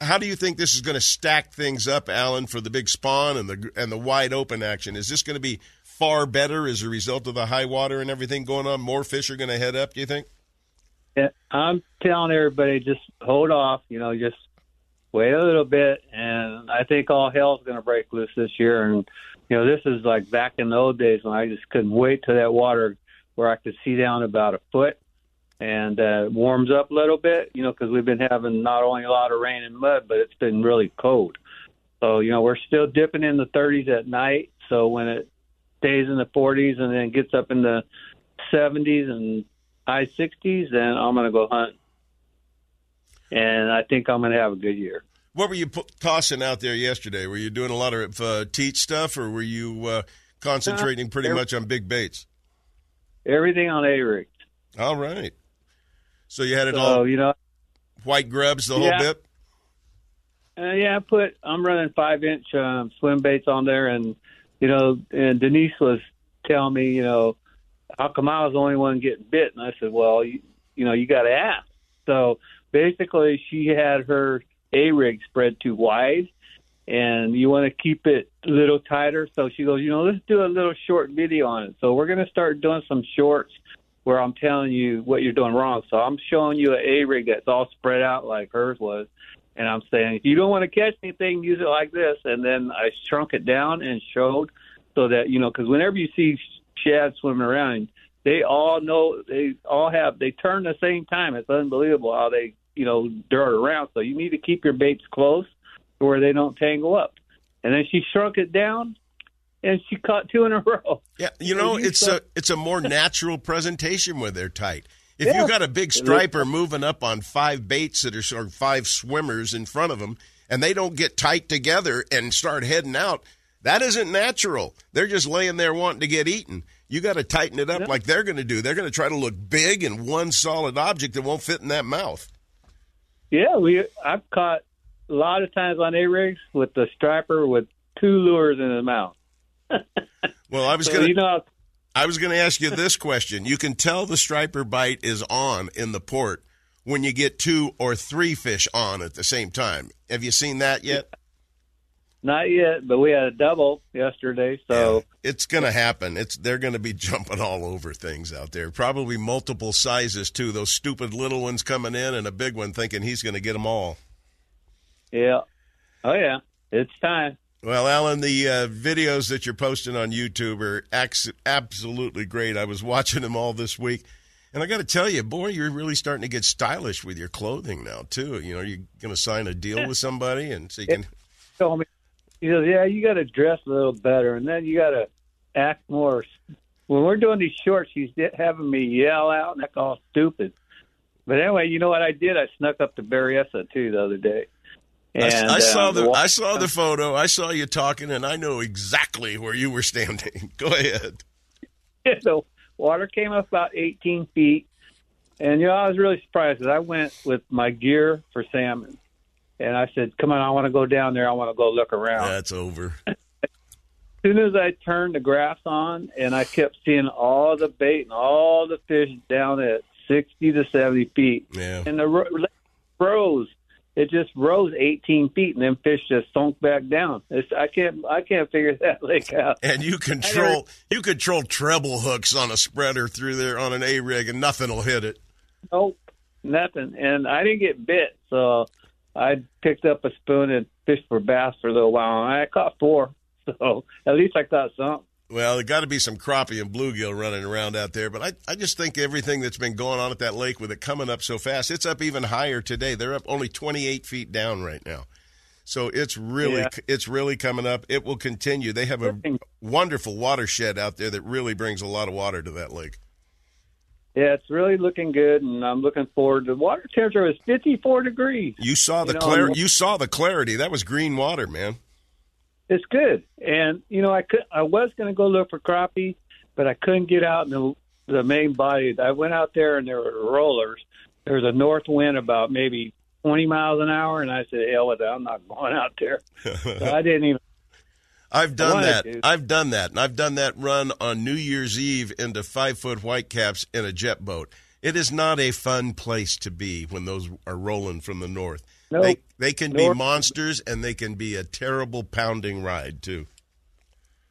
S2: How do you think this is going to stack things up, Alan, for the big spawn and the and the wide open action? Is this going to be far better as a result of the high water and everything going on? More fish are going to head up. Do you think?
S13: Yeah, I'm telling everybody just hold off. You know, just wait a little bit, and I think all hell's going to break loose this year. And you know, this is like back in the old days when I just couldn't wait till that water where I could see down about a foot and uh, warms up a little bit. You know, because we've been having not only a lot of rain and mud, but it's been really cold. So you know, we're still dipping in the 30s at night. So when it stays in the 40s and then gets up in the 70s and high 60s, then I'm going to go hunt and I think I'm going to have a good year.
S2: What were you p- tossing out there yesterday? Were you doing a lot of uh, teach stuff, or were you uh, concentrating pretty
S13: every-
S2: much on big baits?
S13: Everything on A rigs.
S2: All right. So you had it
S13: So
S2: all
S13: you know,
S2: white grubs the
S13: Yeah.
S2: whole bit.
S13: uh, yeah, I put I'm running five inch um, swim baits on there, and you know, and Denise was telling me, you know, how come I was the only one getting bit? And I said, well, you, you know, you got to ask. So basically, she had her A rig spread too wide, and you want to keep it a little tighter. So she goes, you know, let's do a little short video on it. So we're going to start doing some shorts where I'm telling you what you're doing wrong. So I'm showing you an A rig that's all spread out like hers was. And I'm saying, if you don't want to catch anything, use it like this. And then I shrunk it down and showed so that, you know, because whenever you see shad swimming around, they all know, they all have, they turn the same time. It's unbelievable how they, you know, dart around. So you need to keep your baits close to where they don't tangle up. And then she shrunk it down and she caught two in a row.
S2: Yeah, you know, it's a it's a more natural presentation when they're tight. If
S13: Yeah.
S2: you got a big striper moving up on five baits that are or five swimmers in front of them, and they don't get tight together and start heading out, that isn't natural. They're just laying there wanting to get eaten. You got to tighten it up like they're going to do. They're going to try to look big and one solid object that won't fit in that mouth.
S13: Yeah, we I've caught a lot of times on A rigs with the striper with two lures in the mouth.
S2: Well, I was
S13: So,
S2: going to
S13: you know,
S2: I was going to ask you this question. You can tell the striper bite is on in the port when you get two or three fish on at the same time. Have you seen that yet?
S13: not yet, but we had a double yesterday, so
S2: It's going to happen. It's they're going to be jumping all over things out there. Probably multiple sizes too. Those stupid little ones coming in and a big one thinking he's going to get them all.
S13: yeah. Oh yeah, it's time.
S2: Well, Alan, the uh, videos that you're posting on YouTube are ex- absolutely great. I was watching them all this week, and I got to tell you, boy, you're really starting to get stylish with your clothing now too. You know, you're going to sign a deal with somebody, and so you can.
S13: Told me, he yeah, you got to dress a little better, and then you got to act more. When we're doing these shorts, he's having me yell out and act all stupid. But anyway, you know what I did? I snuck up to Berryessa too the other day.
S2: I,
S13: And,
S2: I saw
S13: um,
S2: the
S13: wa-
S2: I saw the photo. I saw you talking, and I know exactly where you were standing. Go ahead.
S13: the water came up about 18 feet. And, you know, I was really surprised because I went with my gear for salmon. And I said, come on, I want to go down there. I want to go look around.
S2: That's over.
S13: As soon as I turned the grass on and I kept seeing all the bait and all the fish down at 60 to 70 feet.
S2: Yeah.
S13: And the ro- lake rose. It just rose 18 feet and then fish just sunk back down. It's, I can't I can't figure that lake out.
S2: And you control you control treble hooks on a spreader through there on an A rig, and nothing will hit it.
S13: Nope, nothing. And I didn't get bit, so I picked up a spoon and fished for bass for a little while. And I caught four, so at least I caught some.
S2: Well, there got to be some crappie and bluegill running around out there, but I, I just think everything that's been going on at that lake with it coming up so fast, it's up even higher today. They're up only 28 feet down right now. So it's really
S13: Yeah.
S2: it's really coming up. It will continue. They have a wonderful watershed out there that really brings a lot of water to that lake.
S13: Yeah, it's really looking good, and I'm looking forward. The water temperature was 54 degrees.
S2: You saw the
S13: You know,
S2: clar- you saw the clarity. That was green water, man.
S13: It's good, and you know, I could I was going to go look for crappie, but I couldn't get out in the the main body. I went out there, and there were rollers. There was a north wind about maybe 20 miles an hour, and I said, "Hell with it, I'm not going out there." so I didn't even.
S2: I've done that.
S13: to.
S2: I've done that, and I've done that run on New Year's Eve into five foot whitecaps in a jet boat. It is not a fun place to be when those are rolling from the north.
S13: No.
S2: They they can be monsters, and they can be a terrible pounding ride too.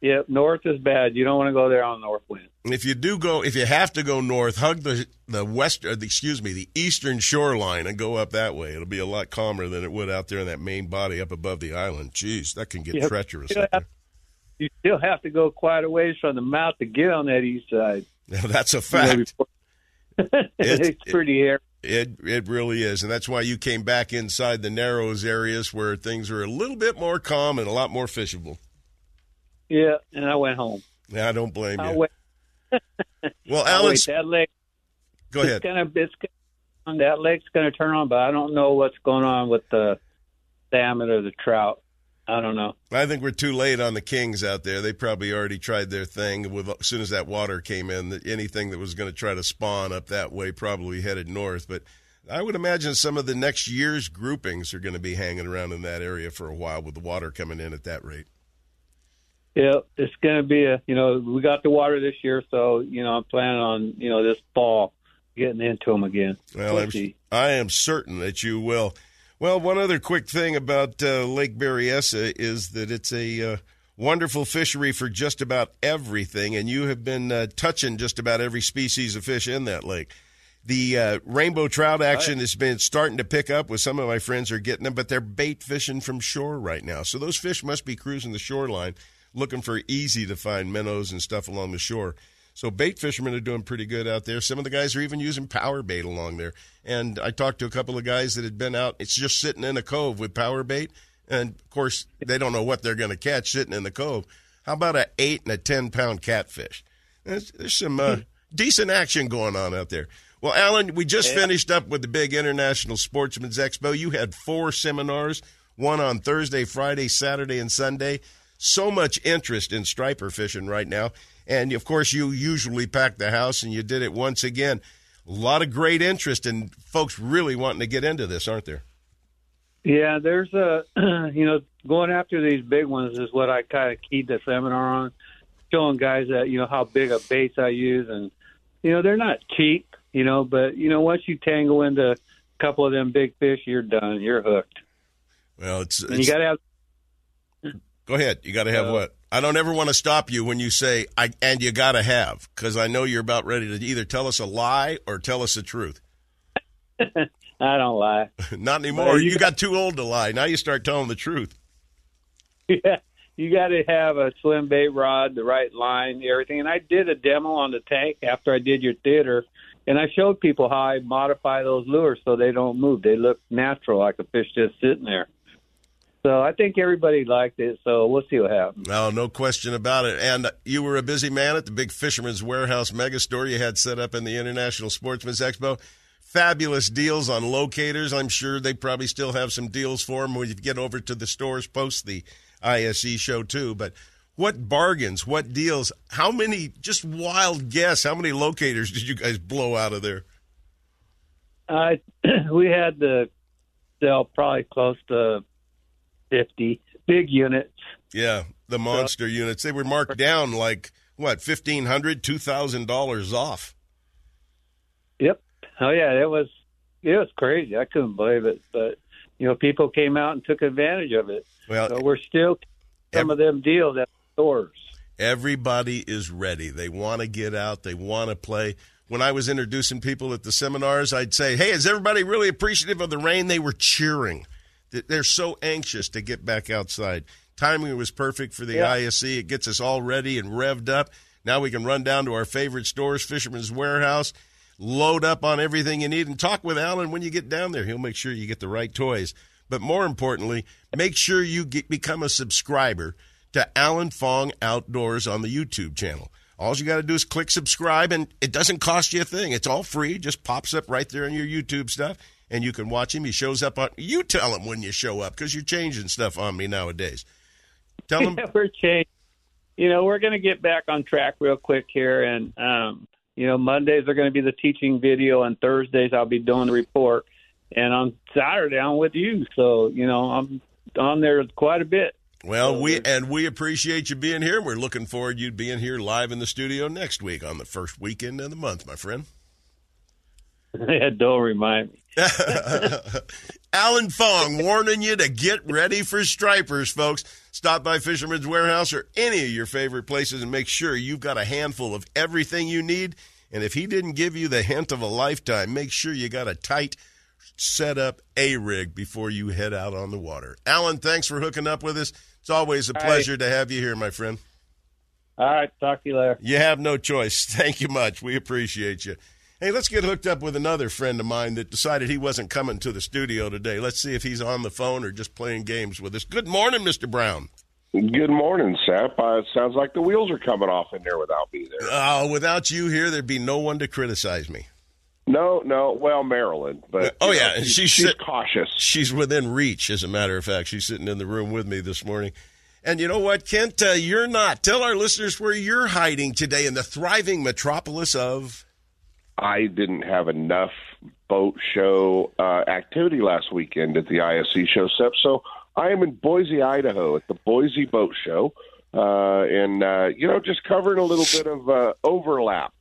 S13: Yeah, north is bad. You don't want to go there on north wind.
S2: If you do go, if you have to go north, hug the the west, the, excuse me, the eastern shoreline and go up that way. It'll be a lot calmer than it would out there in that main body up above the island. Jeez, that can get treacherous.
S13: You,
S2: up
S13: have, you still have to go quite a ways from the mouth to get on that east side.
S2: there. That's a
S13: You know,
S2: fact.
S13: it's, pretty hairy.
S2: It it really is, and that's why you came back inside the Narrows areas where things are a little bit more calm and a lot more fishable.
S13: Yeah, and I went home.
S2: Yeah, I don't blame
S13: I
S2: you.
S13: went,
S2: Well, Alan,
S13: that lake.
S2: go
S13: it's
S2: ahead.
S13: Gonna, it's gonna, that lake's going to turn on, but I don't know what's going on with the salmon or the trout. I don't know.
S2: I think we're too late on the Kings out there. They probably already tried their thing. With as soon as that water came in, that anything that was going to try to spawn up that way probably headed north. But I would imagine some of the next year's groupings are going to be hanging around in that area for a while with the water coming in at that rate.
S13: Yeah, it's going to be a. You know, we got the water this year, so you know I'm planning on you know this fall getting into them again.
S2: Well, I'm. I am certain that you will. Well, one other quick thing about uh, Lake Berryessa is that it's a uh, wonderful fishery for just about everything, and you have been uh, touching just about every species of fish in that lake. The uh, rainbow trout action has been starting to pick up with some of my friends are getting them, but they're bait fishing from shore right now. So those fish must be cruising the shoreline looking for easy to find minnows and stuff along the shore. So bait fishermen are doing pretty good out there. Some of the guys are even using power bait along there. And I talked to a couple of guys that had been out. It's just sitting in a cove with power bait, and of course they don't know what they're going to catch sitting in the cove. How about a eight and a ten pound catfish? There's, there's some uh, decent action going on out there. Well, Alan, we just finished up with the big International Sportsman's Expo. You had four seminars, one on Thursday, Friday, Saturday, and Sunday. So much interest in striper fishing right now. And of course, you usually pack the house, and you did it once again. A lot of great interest and folks really wanting to get into this, aren't there?
S13: Yeah, there's a you know going after these big ones is what I kind of keyed the seminar on, showing guys that you know how big a baits I use, and you know they're not cheap, you know, but you know once you tangle into a couple of them big fish, you're done, you're hooked.
S2: Well, it's, it's
S13: you got to have
S2: Go ahead. You got to have
S13: Uh,
S2: what? I don't ever want to stop you when you say I and you got to have because I know you're about ready to either tell us a lie or tell us the truth.
S13: I don't lie.
S2: Not anymore. You
S13: you
S2: got too old to lie. Now you start telling the truth.
S13: Yeah, you got to have a swim bait rod, the right line, everything. And I did a demo on the tank after I did your theater, and I showed people how I modify those lures so they don't move. They look natural, like a fish just sitting there. So I think everybody liked it. So we'll see what happens.
S2: No, no question about it. And you were a busy man at the big Fisherman's Warehouse mega store you had set up in the International Sportsman's Expo. Fabulous deals on locators. I'm sure they probably still have some deals for them when you get over to the stores post the ISE show too. But what bargains, what deals, how many, just wild guess, how many locators did you guys blow out of there?
S13: I we had to sell probably close to fifty big units.
S2: Yeah, the monster units. They were marked down like, what, $1,500, $2,000 off.
S13: Yep. Oh yeah, it was it was crazy. I couldn't believe it, but you know, people came out and took advantage of it.
S2: Well,
S13: so we're still some of them deals at stores.
S2: Everybody is ready. They want to get out. They want to play. When I was introducing people at the seminars, I'd say, "Hey, is everybody really appreciative of the rain?" They were cheering. Th- They're so anxious to get back outside. Timing was perfect for the
S13: Yeah.
S2: ISE. It gets us all ready and revved up. Now we can run down to our favorite stores, Fisherman's Warehouse, load up on everything you need, and talk with Alan when you get down there. He'll make sure you get the right toys. But more importantly, make sure you get, become a subscriber to Alan Fong Outdoors on the YouTube channel. All you got to do is click subscribe, and it doesn't cost you a thing. It's all free. It just pops up right there in your YouTube stuff, and you can watch him. He shows up on. You tell him when you show up because you're changing stuff on me nowadays. Tell him.
S13: we're changing. You know, we're going to get back on track real quick here, and um, you know, Mondays are going to be the teaching video, and Thursdays I'll be doing the report, and on Saturday I'm with you. So you know, I'm on there quite a bit.
S2: Well, we and we appreciate you being here. We're looking forward to you being here live in the studio next week on the first weekend of the month, my friend.
S13: yeah, don't remind me.
S2: Alan Fong warning you to get ready for stripers, folks. Stop by Fisherman's Warehouse or any of your favorite places and make sure you've got a handful of everything you need. And if he didn't give you the hint of a lifetime, make sure you got a tight set up a rig before you head out on the water. Alan, thanks for hooking up with us. It's always a
S13: All
S2: pleasure
S13: right.
S2: to have you here, my friend.
S13: All right, talk to you later.
S2: You have no choice. Thank you much. We appreciate you. Hey, let's get hooked up with another friend of mine that decided he wasn't coming to the studio today. Let's see if he's on the phone or just playing games with us. Good morning, Mr. Brown.
S14: Good morning, Sep. Uh, it sounds like the wheels are coming off in there without me there.
S2: Oh, without you here, there'd be no one to criticize me.
S14: No, no. Well, Marilyn, but
S2: oh
S14: you know,
S2: yeah, she's,
S14: she's cautious.
S2: She's within reach, as a matter of fact. She's sitting in the room with me this morning. And you know what, Kent? Uh, you're not. Tell our listeners where you're hiding today in the thriving metropolis of.
S14: I didn't have enough boat show uh, activity last weekend at the ISE show, Sep. So I am in Boise, Idaho, at the Boise Boat Show, uh, and uh, you know, just covering a little bit of uh, overlap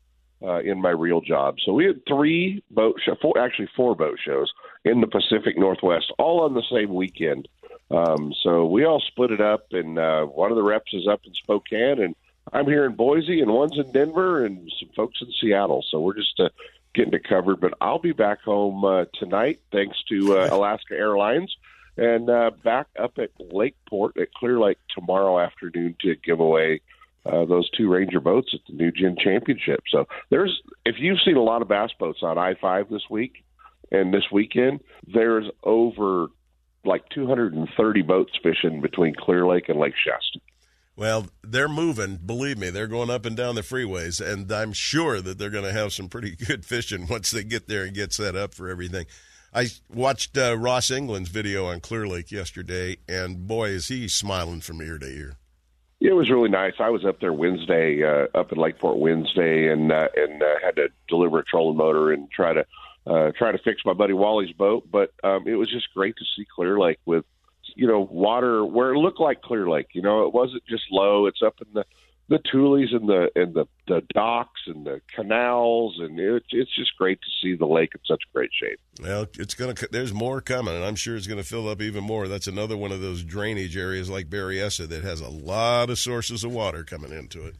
S14: uh, in my real job. So we had three boat show, four actually four boat shows in the Pacific Northwest, all on the same weekend. Um, so we all split it up, and uh, one of the reps is up in Spokane, and I'm here in Boise, and one's in Denver, and some folks in Seattle. So we're just uh, getting it covered. But I'll be back home uh, tonight, thanks to uh, Alaska Airlines, and uh, back up at Lakeport at Clear Lake tomorrow afternoon to give away uh, those two Ranger boats at the New Gen Championship. So there's, if you've seen a lot of bass boats on I five this week and this weekend, there's over like 230 boats fishing between Clear Lake and Lake Shasta.
S2: Well, they're moving. Believe me, they're going up and down the freeways, and I'm sure that they're going to have some pretty good fishing once they get there and get set up for everything. I watched uh, Ross England's video on Clear Lake yesterday, and boy, is he smiling from ear to ear.
S14: It was really nice. I was up there Wednesday, uh, up in Lakeport Wednesday, and uh, and uh, had to deliver a trolling motor and try to uh, try to fix my buddy Wally's boat. But um, it was just great to see Clear Lake with you know water where it looked like Clear Lake. You know, it wasn't just low. It's up in the the tules and the and the the docks and the canals, and it, it's just great to see the lake in such great shape.
S2: Well, it's to. There's more coming, and I'm sure it's going to fill up even more. That's another one of those drainage areas like Berryessa that has a lot of sources of water coming into it.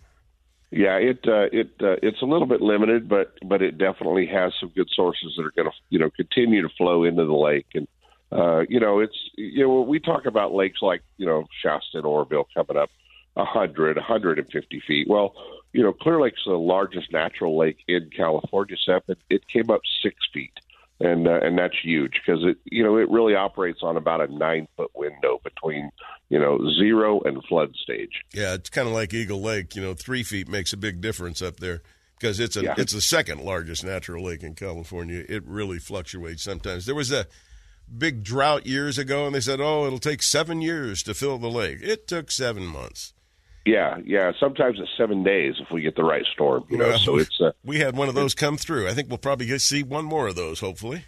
S14: Yeah, it uh, it uh, it's a little bit limited, but but it definitely has some good sources that are going to you know continue to flow into the lake, and uh, you know it's you know we talk about lakes like you know Shasta and Oroville coming up a hundred, a hundred and fifty feet. Well, you know Clear Lake's the largest natural lake in California, and it came up six feet, and uh, and that's huge because it you know it really operates on about a nine foot window between you know zero and flood stage.
S2: Yeah, it's kind of like Eagle Lake. You know, three feet makes a big difference up there because it's a
S14: Yeah.
S2: it's the second largest natural lake in California. It really fluctuates sometimes. There was a big drought years ago, and they said, "Oh, it'll take seven years to fill the lake." It took seven months.
S14: Yeah, yeah. Sometimes it's seven days if we get the right storm. You know,
S2: Well,
S14: so it's uh,
S2: we had one of those come through. I think we'll probably get see one more of those, hopefully.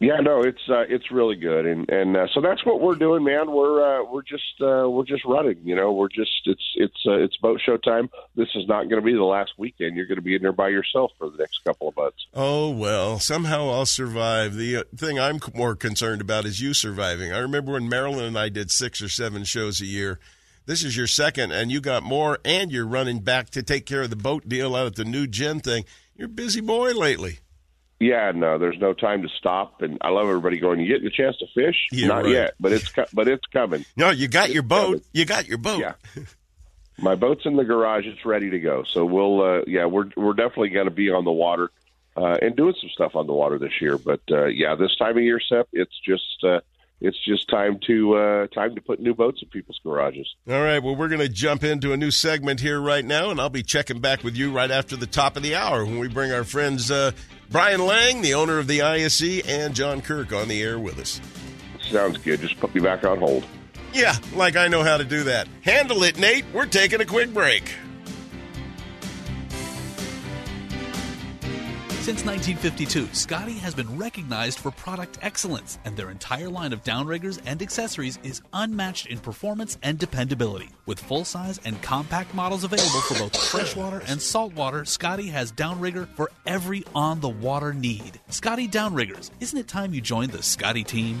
S14: Yeah, no, it's uh, it's really good, and and uh, so that's what we're doing, man. We're uh, we're just uh, we're just running. You know, we're just it's it's uh, it's boat show time. This is not going to be the last weekend. You're going to be in there by yourself for the next couple of months.
S2: Oh well, somehow I'll survive. The uh, thing I'm more concerned about is you surviving. I remember when Marilyn and I did six or seven shows a year. This is your second, and you got more, and you're running back to take care of the boat deal out at the new gen thing. You're busy boy lately.
S14: Yeah, no, there's no time to stop, and I love everybody going. You getting a chance to fish?
S2: Yeah,
S14: not
S2: right.
S14: yet, but it's co- but it's coming.
S2: No, you got your boat. You got your boat.
S14: Yeah. My boat's in the garage. It's ready to go. So we'll, uh, yeah, we're we're definitely going to be on the water uh, and doing some stuff on the water this year. But uh, yeah, this time of year, Sep, it's just uh, it's just time to uh, time to put new boats in people's garages.
S2: All right. Well, we're going to jump into a new segment here right now, and I'll be checking back with you right after the top of the hour when we bring our friends uh, Brian Lang, the owner of the ISE, and John Kirk on the air with us.
S14: Sounds good. Just put me back on hold.
S2: Yeah, like I know how to do that. Handle it, Nate. We're taking a quick break.
S9: Since 1952, Scotty has been recognized for product excellence, and their entire line of downriggers and accessories is unmatched in performance and dependability. With full size and compact models available for both freshwater and saltwater, Scotty has downrigger for every on the water need. Scotty Downriggers, isn't it time you joined the Scotty team?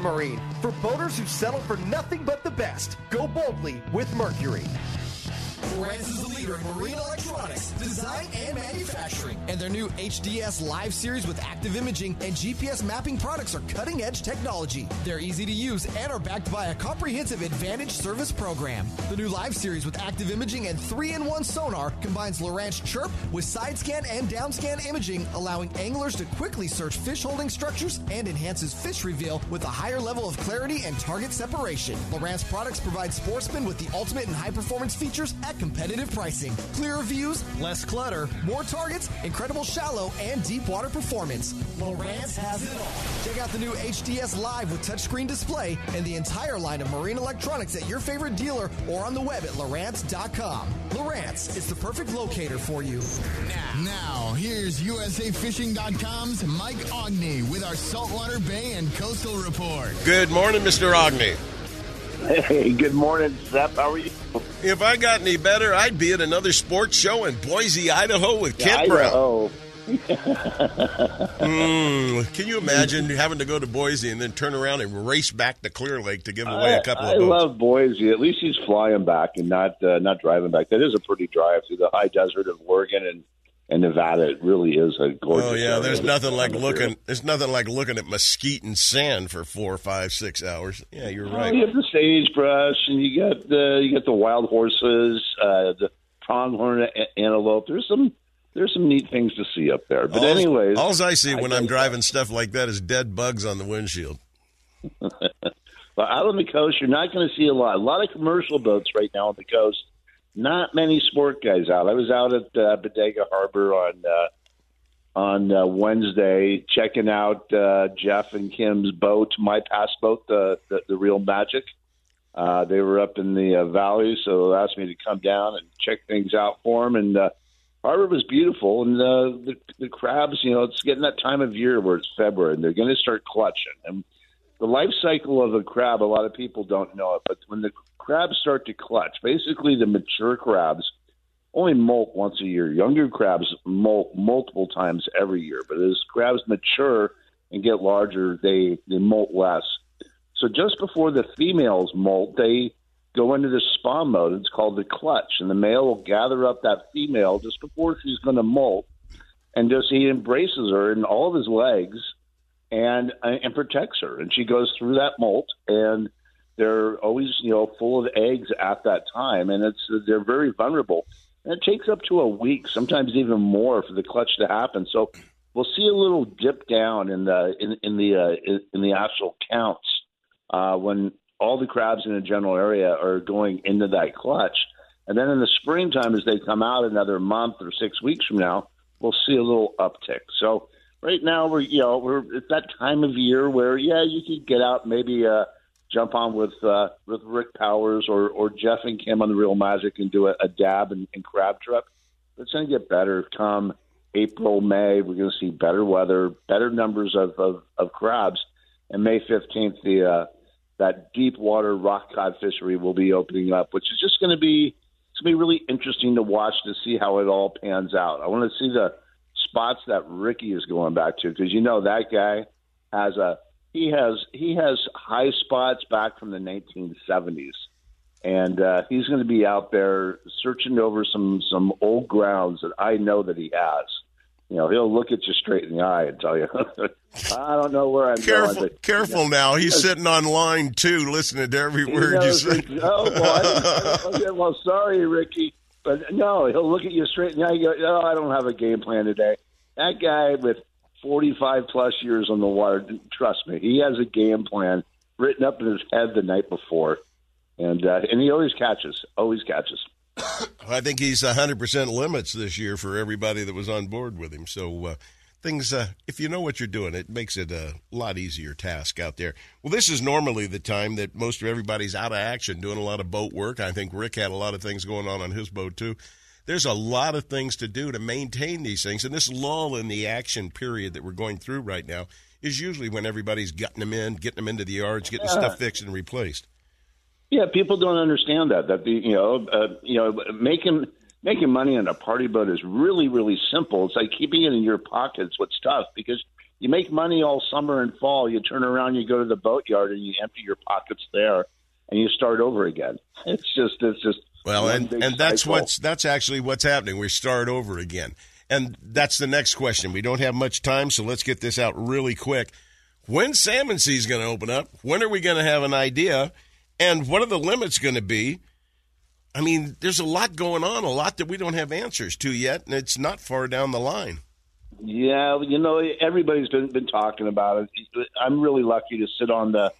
S5: Marine. For boaters who settle for nothing but the best, go boldly with Mercury. Lowrance is the leader in marine electronics, design, and manufacturing. And their new HDS Live series with active imaging and GPS mapping products are cutting edge technology. They're easy to use and are backed by a comprehensive Advantage service program. The new Live series with active imaging and 3 in 1 sonar combines Lowrance Chirp with side scan and down scan imaging, allowing anglers to quickly search fish holding structures and enhances fish reveal with a higher level of clarity and target separation. Lowrance products provide sportsmen with the ultimate in high performance features at competitive pricing. Clearer views, less clutter, more targets, incredible shallow and deep water performance. Lowrance has it all. Check out the new HDS Live with touchscreen display and the entire line of marine electronics at your favorite dealer or on the web at Lowrance.com. Lowrance is the perfect locator for you.
S15: Now, here's USAFishing.com's Mike Aughney with our Saltwater Bay and Coastal Report.
S2: Good morning, Mr. Aughney.
S16: Hey, good morning, Sep. How are you?
S2: If I got any better, I'd be at another sports show in Boise, Idaho with Kent Brown.
S16: Idaho.
S2: Mm, can you imagine having to go to Boise and then turn around and race back to Clear Lake to give away a couple
S16: I,
S2: of boats?
S16: love Boise. At least he's flying back and not uh, not driving back. That is a pretty drive through the high desert of Oregon and, and Nevada. It really is a gorgeous.
S2: Oh yeah, there's nothing like looking. There's nothing like looking at mesquite and sand for four, five, six hours. Yeah, you're right.
S16: you have the sagebrush, and you got the you got the wild horses, uh, the pronghorn antelope. There's some there's some neat things to see up there. But
S2: Alls-
S16: anyways,
S2: alls I see when
S16: I
S2: I'm
S16: think-
S2: driving stuff like that is dead bugs on the windshield.
S16: But out on the coast, you're not going to see a lot. A lot of commercial boats right now on the coast. Not many sport guys out. I was out at uh, Bodega Harbor on uh, on uh, Wednesday checking out uh, Jeff and Kim's boat, my past boat, the the, the Real Magic. Uh, they were up in the uh, valley, so they asked me to come down and check things out for them. And uh, harbor was beautiful, and uh, the the crabs, you know, it's getting that time of year where it's February, and they're going to start clutching. And the life cycle of a crab, a lot of people don't know it, but when the crabs start to clutch, basically the mature crabs only molt once a year. Younger crabs molt multiple times every year, but as crabs mature and get larger, they they molt less. So just before the females molt, they go into the spawn mode. It's called the clutch, and the male will gather up that female just before she's going to molt, and just he embraces her in all of his legs and and protects her. And she goes through that molt, and they're always you know full of eggs at that time, and it's they're very vulnerable. And it takes up to a week, sometimes even more, for the clutch to happen. So we'll see a little dip down in the in, in the uh, in, in the actual counts uh, when all the crabs in a general area are going into that clutch. And then in the springtime, as they come out another month or six weeks from now, we'll see a little uptick. So right now we're you know we're at that time of year where yeah you could get out maybe uh, jump on with uh, with Rick Powers or or Jeff and Kim on the Real Magic and do a, a dab and, and crab trip. It's going to get better come April May. We're going to see better weather, better numbers of of, of crabs, and May fifteenth the uh, that deep water rock cod fishery will be opening up, which is just going to be it's going to be really interesting to watch to see how it all pans out. I want to see the spots that Ricky is going back to because you know that guy has a he has he has high spots back from the 1970s, and uh, he's going to be out there searching over some some old grounds that I know that he has. You know, he'll look at you straight in the eye and tell you, "I don't know where I'm
S2: Careful,
S16: going." but-
S2: careful now. He's sitting on line two, listening to every word you say.
S16: oh, okay, well, sorry, Ricky, but no, he'll look at you straight in the go, "Oh, I don't have a game plan today." That guy with forty-five plus years on the water, trust me, he has a game plan written up in his head the night before, and uh, and he always catches, always catches.
S2: I think he's 100% limits this year for everybody that was on board with him. So uh, things, uh, if you know what you're doing, it makes it a lot easier task out there. Well, this is normally the time that most of everybody's out of action, doing a lot of boat work. I think Rick had a lot of things going on on his boat too. There's a lot of things to do to maintain these things, and this lull in the action period that we're going through right now is usually when everybody's getting them in, getting them into the yards, getting
S16: Yeah.
S2: stuff fixed and replaced.
S16: Yeah, people don't understand that. That the you know uh, you know making making money on a party boat is really really simple. It's like keeping it in your pockets. What's tough because you make money all summer and fall. You turn around, you go to the boatyard, and you empty your pockets there, and you start over again. It's just it's just
S2: Well, and and that's
S16: cycle.
S2: what's that's actually what's happening. We start over again, and that's the next question. We don't have much time, so let's get this out really quick. When Salmon is going to open up? When are we going to have an idea? And what are the limits going to be? I mean, there's a lot going on, a lot that we don't have answers to yet, and it's not far down the line.
S16: Yeah, you know, everybody's been been talking about it. I'm really lucky to sit on the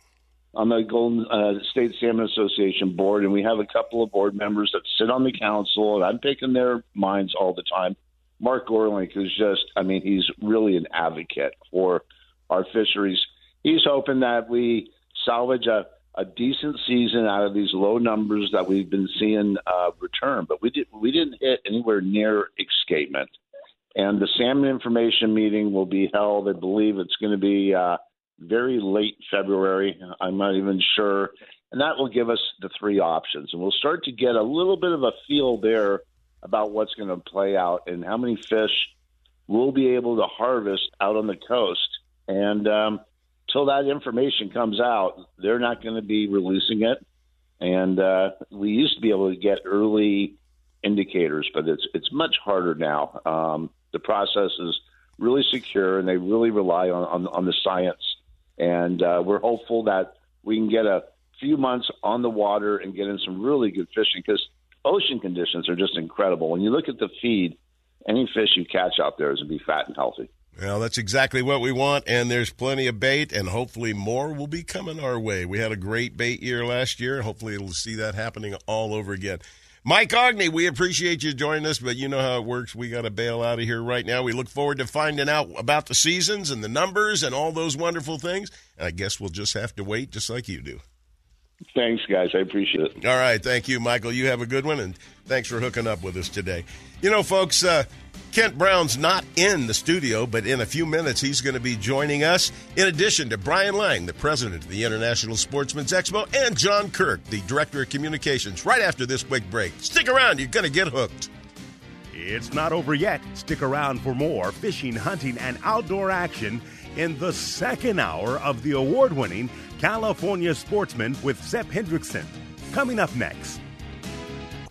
S16: on the Golden uh, State Salmon Association board, and we have a couple of board members that sit on the council, and I'm picking their minds all the time. Marc Gorelnik is just, I mean, he's really an advocate for our fisheries. He's hoping that we salvage a, a decent season out of these low numbers that we've been seeing uh, return, but we did we didn't hit anywhere near escapement and the salmon information meeting will be held. I believe it's going to be uh, very late February. I'm not even sure, and that will give us the three options, and we'll start to get a little bit of a feel there about what's going to play out and how many fish we'll be able to harvest out on the coast. And um, till that information comes out, they're not going to be releasing it. And uh, we used to be able to get early indicators, but it's it's much harder now. Um, the process is really secure, and they really rely on on, on the science. And uh, we're hopeful that we can get a few months on the water and get in some really good fishing because ocean conditions are just incredible. When you look at the feed, any fish you catch out there is going to be fat and healthy.
S2: Well, that's exactly what we want, and there's plenty of bait, and hopefully more will be coming our way. We had a great bait year last year. Hopefully, it'll see that happening all over again. Mike Aughney, we appreciate you joining us, but you know how it works. We got to bail out of here right now. We look forward to finding out about the seasons and the numbers and all those wonderful things. And I guess we'll just have to wait, just like you do.
S16: Thanks, guys. I appreciate it.
S2: All right. Thank you, Michael. You have a good one, and thanks for hooking up with us today. You know, folks, uh, Kent Brown's not in the studio, but in a few minutes he's going to be joining us, in addition to Brian Lang, the president of the International Sportsman's Expo, and John Kirk, the director of communications, right after this quick break. Stick around. You're going to get hooked.
S6: It's not over yet. Stick around for more fishing, hunting, and outdoor action in the second hour of the award winning California Sportsman with Sep Hendrickson. Coming up next.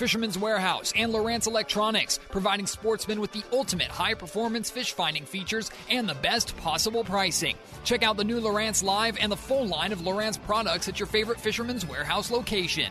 S17: Fisherman's Warehouse and Lowrance Electronics, providing sportsmen with the ultimate high performance fish finding features and the best possible pricing. Check out the new Lowrance Live and the full line of Lowrance products at your favorite Fisherman's Warehouse location.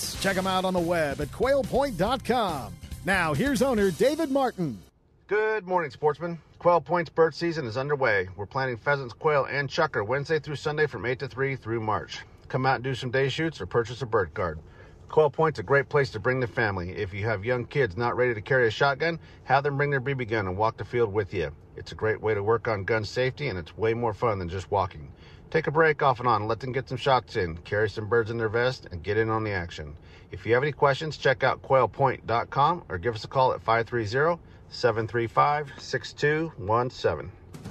S1: Check them out on the web at quailpoint.com. Now, here's owner David Martin.
S18: Good morning, sportsmen. Quail Point's bird season is underway. We're planting pheasants, quail, and chukar Wednesday through Sunday from 8 to 3 through March. Come out and do some day shoots or purchase a bird card. Quail Point's a great place to bring the family. If you have young kids not ready to carry a shotgun, have them bring their BB gun and walk the field with you. It's a great way to work on gun safety and it's way more fun than just walking. Take a break off and on, let them get some shots in, carry some birds in their vest, and get in on the action. If you have any questions, check out quailpoint.com or give us a call at 530 735 6217.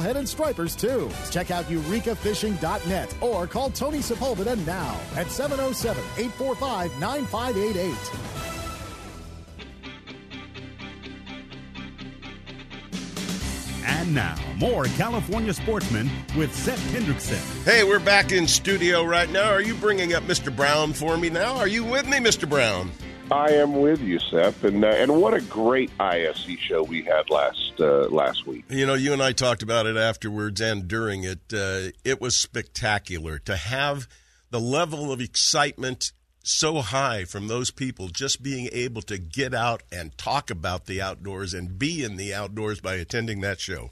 S1: steelhead, and stripers, too. Check out eurekafishing.net or call Tony Sepulveda now at 707 845 9588.
S6: And now, more California sportsmen with Sep Hendrickson.
S2: Hey, we're back in studio right now. Are you bringing up Mr. Brown for me now? Are you with me, Mr. Brown?
S14: I am with you, Sep, and uh, and what a great ISE show we had last uh, last week.
S2: You know, you and I talked about it afterwards and during it. Uh, it was spectacular to have the level of excitement so high from those people just being able to get out and talk about the outdoors and be in the outdoors by attending that show.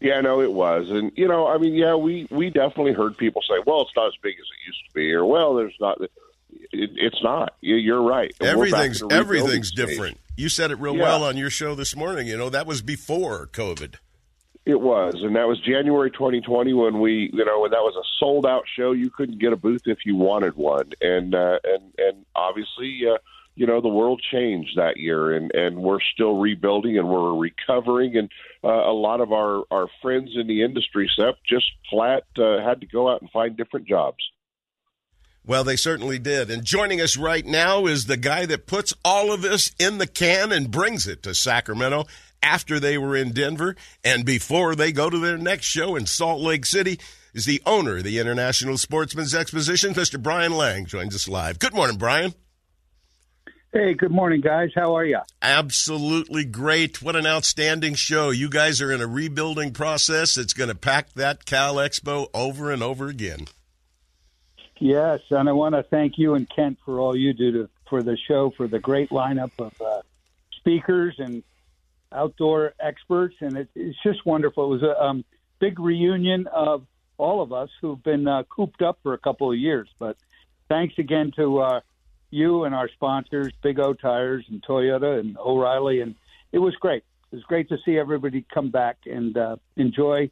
S14: Yeah, no, it was, and you know, I mean, yeah, we we definitely heard people say, "Well, it's not as big as it used to be," or "Well, there's not." It, it's not. You- You're right.
S2: Everything's everything's
S14: stage.
S2: different. You said it real
S14: Yeah.
S2: well on your show this morning. You know that was before COVID.
S14: It was, and that was January 2020 when we, you know, when that was a sold out show. You couldn't get a booth if you wanted one, and uh, and and obviously, uh, you know, the world changed that year, and and we're still rebuilding and we're recovering, and uh, a lot of our our friends in the industry, Sep, just flat uh, had to go out and find different jobs.
S2: Well, they certainly did. And joining us right now is the guy that puts all of this in the can and brings it to Sacramento after they were in Denver and before they go to their next show in Salt Lake City. Is the owner of the International Sportsman's Exposition, Mr. Brian Lang, joins us live. Good morning, Brian.
S19: Hey, good morning, guys. How are you?
S2: Absolutely great. What an outstanding show. You guys are in a rebuilding process that's going to pack that Cal Expo over and over again.
S19: Yes, and I want to thank you and Kent for all you do to, for the show, for the great lineup of uh, speakers and outdoor experts, and it, it's just wonderful. It was a um, big reunion of all of us who've been uh, cooped up for a couple of years. But thanks again to uh, you and our sponsors, Big O Tires and Toyota and O'Reilly, and it was great. It was great to see everybody come back and uh, enjoy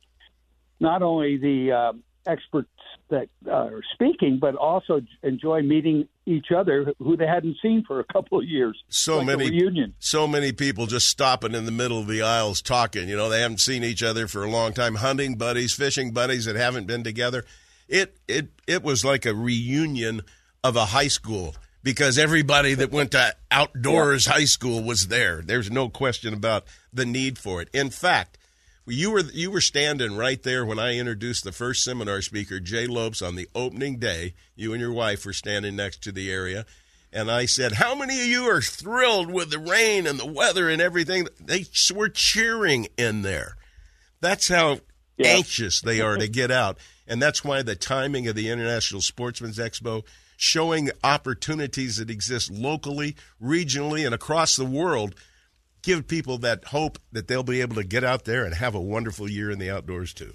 S19: not only the uh, experts that uh, are speaking, but also enjoy meeting each other who they hadn't seen for a couple of years.
S2: so
S19: Like
S2: many
S19: reunion.
S2: so many people just stopping in the middle of the aisles talking you know they haven't seen each other for a long time hunting buddies fishing buddies that haven't been together it it it was like a reunion of a high school because everybody that went to outdoors high school was there there's no question about the need for it in fact you were you were standing right there when I introduced the first seminar speaker, Jay Lopes, on the opening day. You and your wife were standing next to the area, and I said, "How many of you are thrilled with the rain and the weather and everything?" They were cheering in there. That's how anxious they are to get out, and that's why the timing of the International Sportsman's Expo, showing opportunities that exist locally, regionally, and across the world give people that hope that they'll be able to get out there and have a wonderful year in the outdoors too.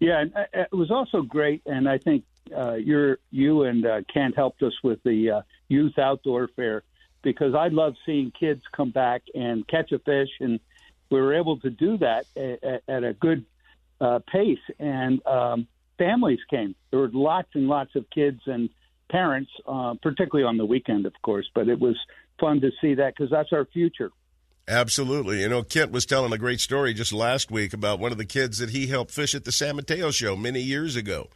S19: Yeah, and uh, it was also great, and I think uh, you're you and uh, Kent helped us with the uh, youth outdoor fair because I love seeing kids come back and catch a fish, and we were able to do that at, at a good uh, pace, and um, families came. There were lots and lots of kids and parents, uh, particularly on the weekend, of course. But it was fun to see that because that's our future.
S2: Absolutely. You know, Kent was telling a great story just last week about one of the kids that he helped fish at the San Mateo show many years ago.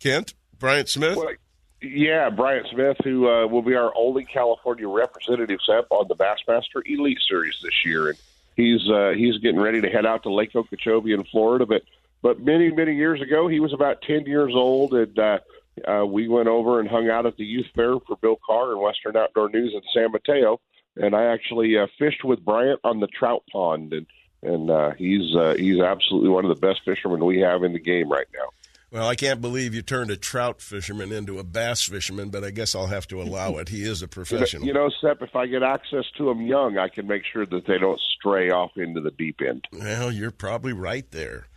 S2: Kent, Bryant Smith?
S14: Well, Yeah, Bryant Smith, who uh, will be our only California representative Sep on the Bassmaster Elite Series this year, and he's uh, he's getting ready to head out to Lake Okeechobee in Florida. But but many many years ago, he was about ten years old, and uh, uh, we went over and hung out at the youth fair for Bill Carr and Western Outdoor News in San Mateo, and I actually uh, fished with Bryant on the trout pond, and and uh, he's uh, he's absolutely one of the best fishermen we have in the game right now.
S2: Well, I can't believe you turned a trout fisherman into a bass fisherman, but I guess I'll have to allow it. He is a professional.
S14: You know, Sep, if I get access to them young, I can make sure that they don't stray off into the deep end.
S2: Well, you're probably right there.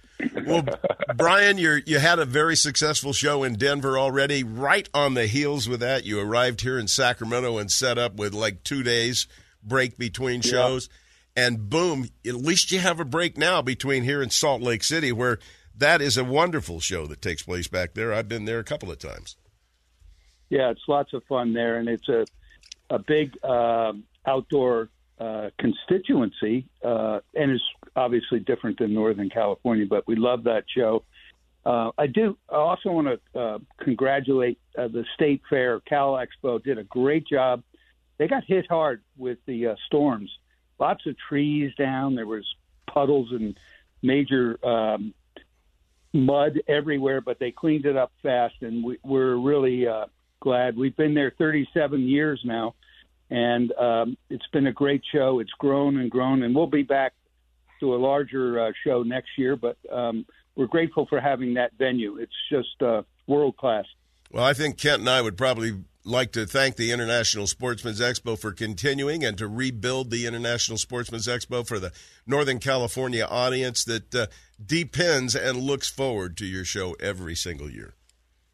S2: Well, Brian, you you had a very successful show in Denver already. Right on the heels with that, you arrived here in Sacramento and set up with like two days break between shows, yeah. and boom! At least you have a break now between here and Salt Lake City, where that is a wonderful show that takes place back there. I've been there a couple of times.
S19: Yeah, it's lots of fun there, and it's a a big uh, outdoor uh, constituency, uh, and it's obviously different than Northern California. But we love that show. Uh, I do. I also want to uh, congratulate uh, the State Fair. Cal Expo did a great job. They got hit hard with the uh, storms. Lots of trees down. There was puddles and major um, mud everywhere, but they cleaned it up fast, and we, we're really uh, glad. We've been there 37 years now, and um, it's been a great show. It's grown and grown, and we'll be back to a larger uh, show next year. But um, we're grateful for having that venue. It's just uh, world class.
S2: Well, I think Kent and I would probably like to thank the International Sportsman's Expo for continuing and to rebuild the International Sportsman's Expo for the Northern California audience that uh, depends and looks forward to your show every single year.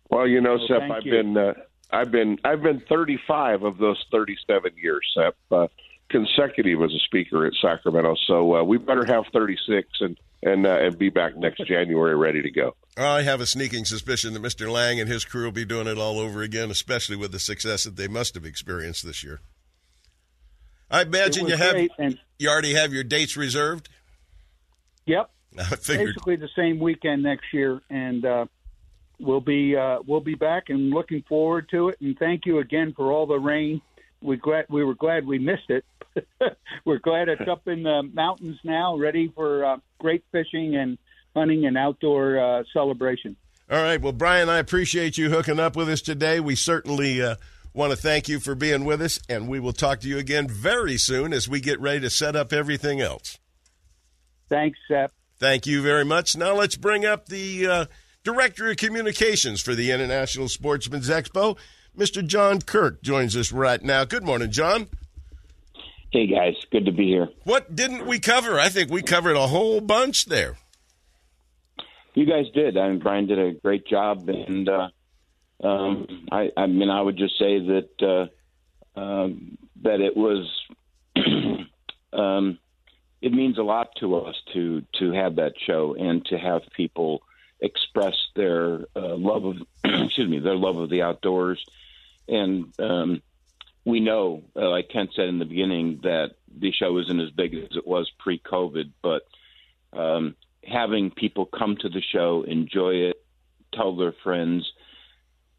S14: Well, you know, well, Sep, I've you. been uh, I've been I've been 35 of those 37 years, Sep, uh, consecutive as a speaker at Sacramento. So uh, we better have 36 and and uh, and be back next January ready to go.
S2: I have a sneaking suspicion that Mr. Lang and his crew will be doing it all over again, especially with the success that they must have experienced this year. I imagine you have and- you already have your dates reserved.
S19: Yep, basically the same weekend next year, and uh, we'll be uh, we'll be back and looking forward to it. And thank you again for all the rain. We glad we were glad we missed it. we're glad it's up in the mountains now, ready for uh, great fishing and hunting and outdoor uh, celebration.
S2: All right. Well, Brian, I appreciate you hooking up with us today. We certainly uh, want to thank you for being with us, and we will talk to you again very soon as we get ready to set up everything else.
S19: Thanks, Sep.
S2: Thank you very much. Now let's bring up the uh, Director of Communications for the International Sportsman's Expo, Mr. John Kirk, joins us right now. Good morning, John.
S16: Hey, guys. Good to be here.
S2: What didn't we cover? I think we covered a whole bunch there.
S16: You guys did. I mean, Brian did a great job, and uh, um, I, I mean, I would just say that uh, um, that it was um, it means a lot to us to to have that show and to have people express their uh, love of excuse me their love of the outdoors. And um, we know uh, like Kent said in the beginning that the show isn't as big as it was pre-COVID but um, having people come to the show enjoy it tell their friends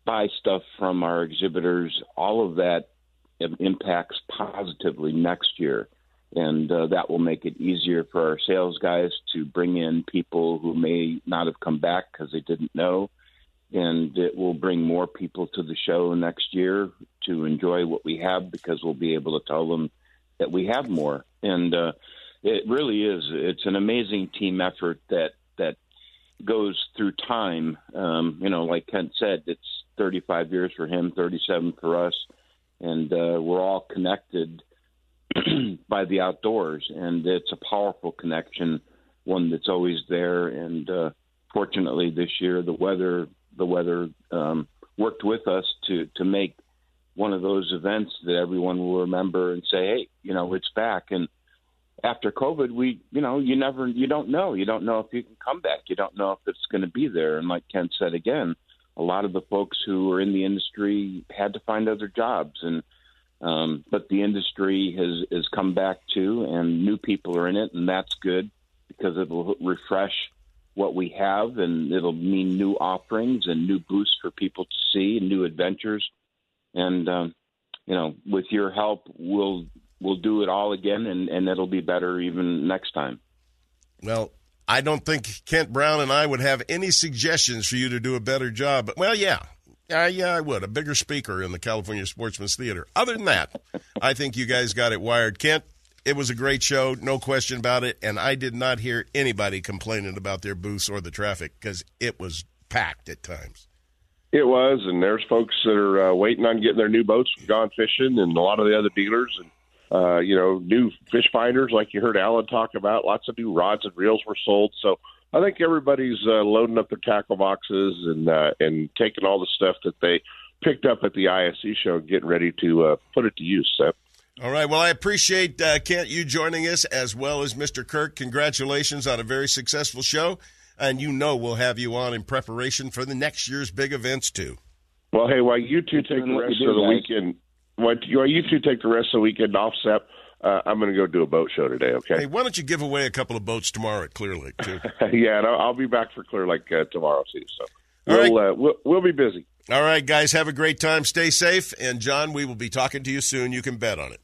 S16: buy stuff from our exhibitors all of that impacts positively next year and uh, that will make it easier for our sales guys to bring in people who may not have come back because they didn't know. And it will bring more people to the show next year to enjoy what we have because we'll be able to tell them that we have more. And uh, it really is it's an amazing team effort that that goes through time. Um, you know like kent said it's 35 years for him 37 for us. And uh, we're all connected by the outdoors, and it's a powerful connection, one that's always there. And uh, fortunately, this year the weather the weather um, worked with us to to make one of those events that everyone will remember and say, hey, you know, it's back. And after COVID, we, you know, you never, you don't know. You don't know if you can come back. You don't know if it's going to be there. And like Ken said again, a lot of the folks who are in the industry had to find other jobs and um, but the industry has has come back too, and new people are in it, and that's good because it will refresh
S20: what we have, and it'll mean new offerings and new boosts for people to see and new adventures. And um, you know, with your help, we'll we'll do it all again, and, and it'll be better even next time.
S2: Well, I don't think Kent Brown and I would have any suggestions for you to do a better job. But well, yeah, yeah, yeah, I would. A bigger speaker in the California Sportsman's Theater. Other than that, I think you guys got it wired. Kent, it was a great show, no question about it. And I did not hear anybody complaining about their booths or the traffic because it was packed at times.
S14: It was, and there's folks that are uh, waiting on getting their new boats Gone Fishing, and a lot of the other dealers, and uh, you know, new fish finders, like you heard Alan talk about. Lots of new rods and reels were sold, so I think everybody's uh, loading up their tackle boxes and uh, and taking all the stuff that they picked up at the ISE show and getting ready to uh, put it to use. Sep.
S2: All right. Well, I appreciate uh, Kent you joining us as well as Mr. Kirk. Congratulations on a very successful show, and you know we'll have you on in preparation for the next year's big events too.
S14: Well, hey, while you two take the rest of the weekend, while you two take the rest of the weekend off, Sep, uh, I'm going to go do a boat show today. Okay.
S2: Hey, why don't you give away a couple of boats tomorrow at Clear Lake too?
S14: yeah, and I'll, I'll be back for Clear Lake uh, tomorrow too. So we'll,
S2: right.
S14: uh, we'll we'll be busy.
S2: All right, guys, have a great time. Stay safe, and John, we will be talking to you soon. You can bet on it.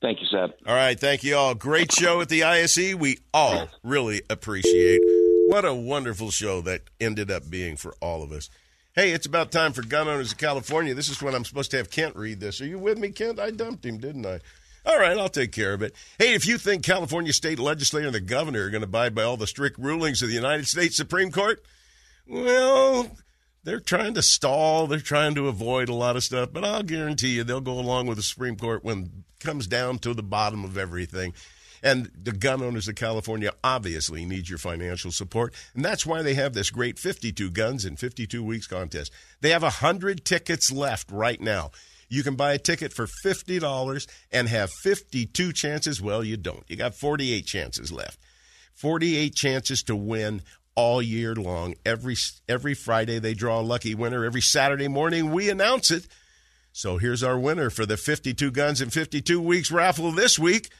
S20: Thank you, Sep.
S2: All right, thank you all. Great show at the ISE. We all really appreciate. What a wonderful show that ended up being for all of us. Hey, it's about time for Gun Owners of California. This is when I'm supposed to have Kent read this. Are you with me, Kent? I dumped him, didn't I? All right, I'll take care of it. Hey, if you think California state legislator and the governor are going to abide by all the strict rulings of the United States Supreme Court, well, they're trying to stall. They're trying to avoid a lot of stuff, but I'll guarantee you they'll go along with the Supreme Court when it comes down to the bottom of everything. And the gun owners of California obviously need your financial support. And that's why they have this great 52 guns in 52 weeks contest. They have 100 tickets left right now. You can buy a ticket for $50 and have 52 chances. Well, you don't. You got 48 chances left. 48 chances to win all year long. Every every Friday they draw a lucky winner. Every Saturday morning we announce it. So here's our winner for the 52 guns in 52 weeks raffle this week.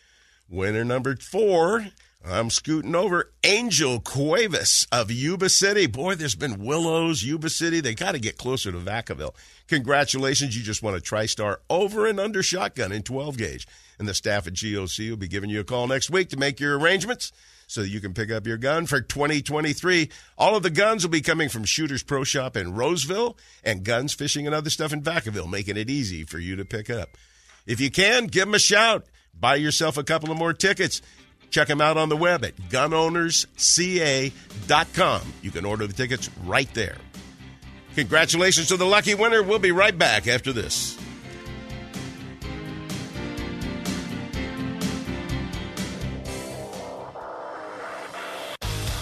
S2: Winner number four. I'm scooting over Angel Cuevas of Yuba City. Boy, there's been Willows, Yuba City. They got to get closer to Vacaville. Congratulations. You just won a TriStar over and under shotgun in 12 gauge. And the staff at GOC will be giving you a call next week to make your arrangements so that you can pick up your gun for 2023. All of the guns will be coming from Shooters Pro Shop in Roseville and Guns Fishing and other stuff in Vacaville, making it easy for you to pick up. If you can, give them a shout. Buy yourself a couple of more tickets. Check them out on the web at gunownersca.com. You can order the tickets right there. Congratulations to the lucky winner. We'll be right back after this.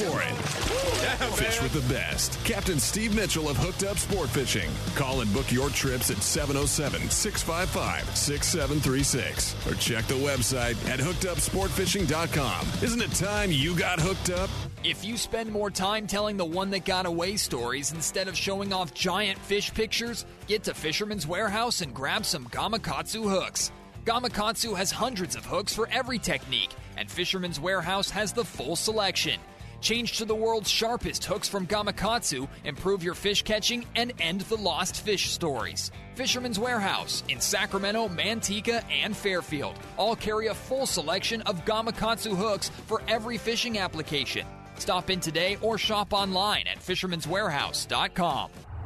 S21: for it. Fish with the best. Captain Steve Mitchell of Hooked Up Sport Fishing. Call and book your trips at 707 655 6736 or check the website at hookedupsportfishing.com. Isn't it time you got hooked up?
S17: If you spend more time telling the one that got away stories instead of showing off giant fish pictures, get to Fisherman's Warehouse and grab some Gamakatsu hooks. Gamakatsu has hundreds of hooks for every technique, and Fisherman's Warehouse has the full selection. Change to the world's sharpest hooks from Gamakatsu, improve your fish catching, and end the lost fish stories. Fisherman's Warehouse in Sacramento, Manteca, and Fairfield all carry a full selection of Gamakatsu hooks for every fishing application. Stop in today or shop online at fisherman'swarehouse.com.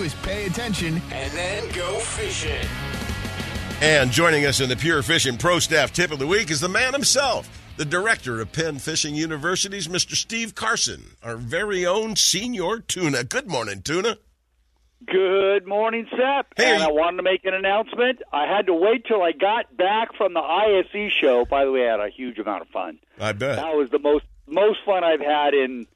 S15: is pay attention and then go fishing.
S2: And joining us in the Pure Fishing Pro Staff Tip of the Week is the man himself, the director of Penn Fishing Universities, Mr. Steve Carson, our very own senior tuna. Good morning, tuna.
S22: Good morning, Sep.
S2: Hey,
S22: and I wanted to make an announcement. I had to wait till I got back from the ISE show. By the way, I had a huge amount of fun.
S2: I bet.
S22: That was the most most fun I've had in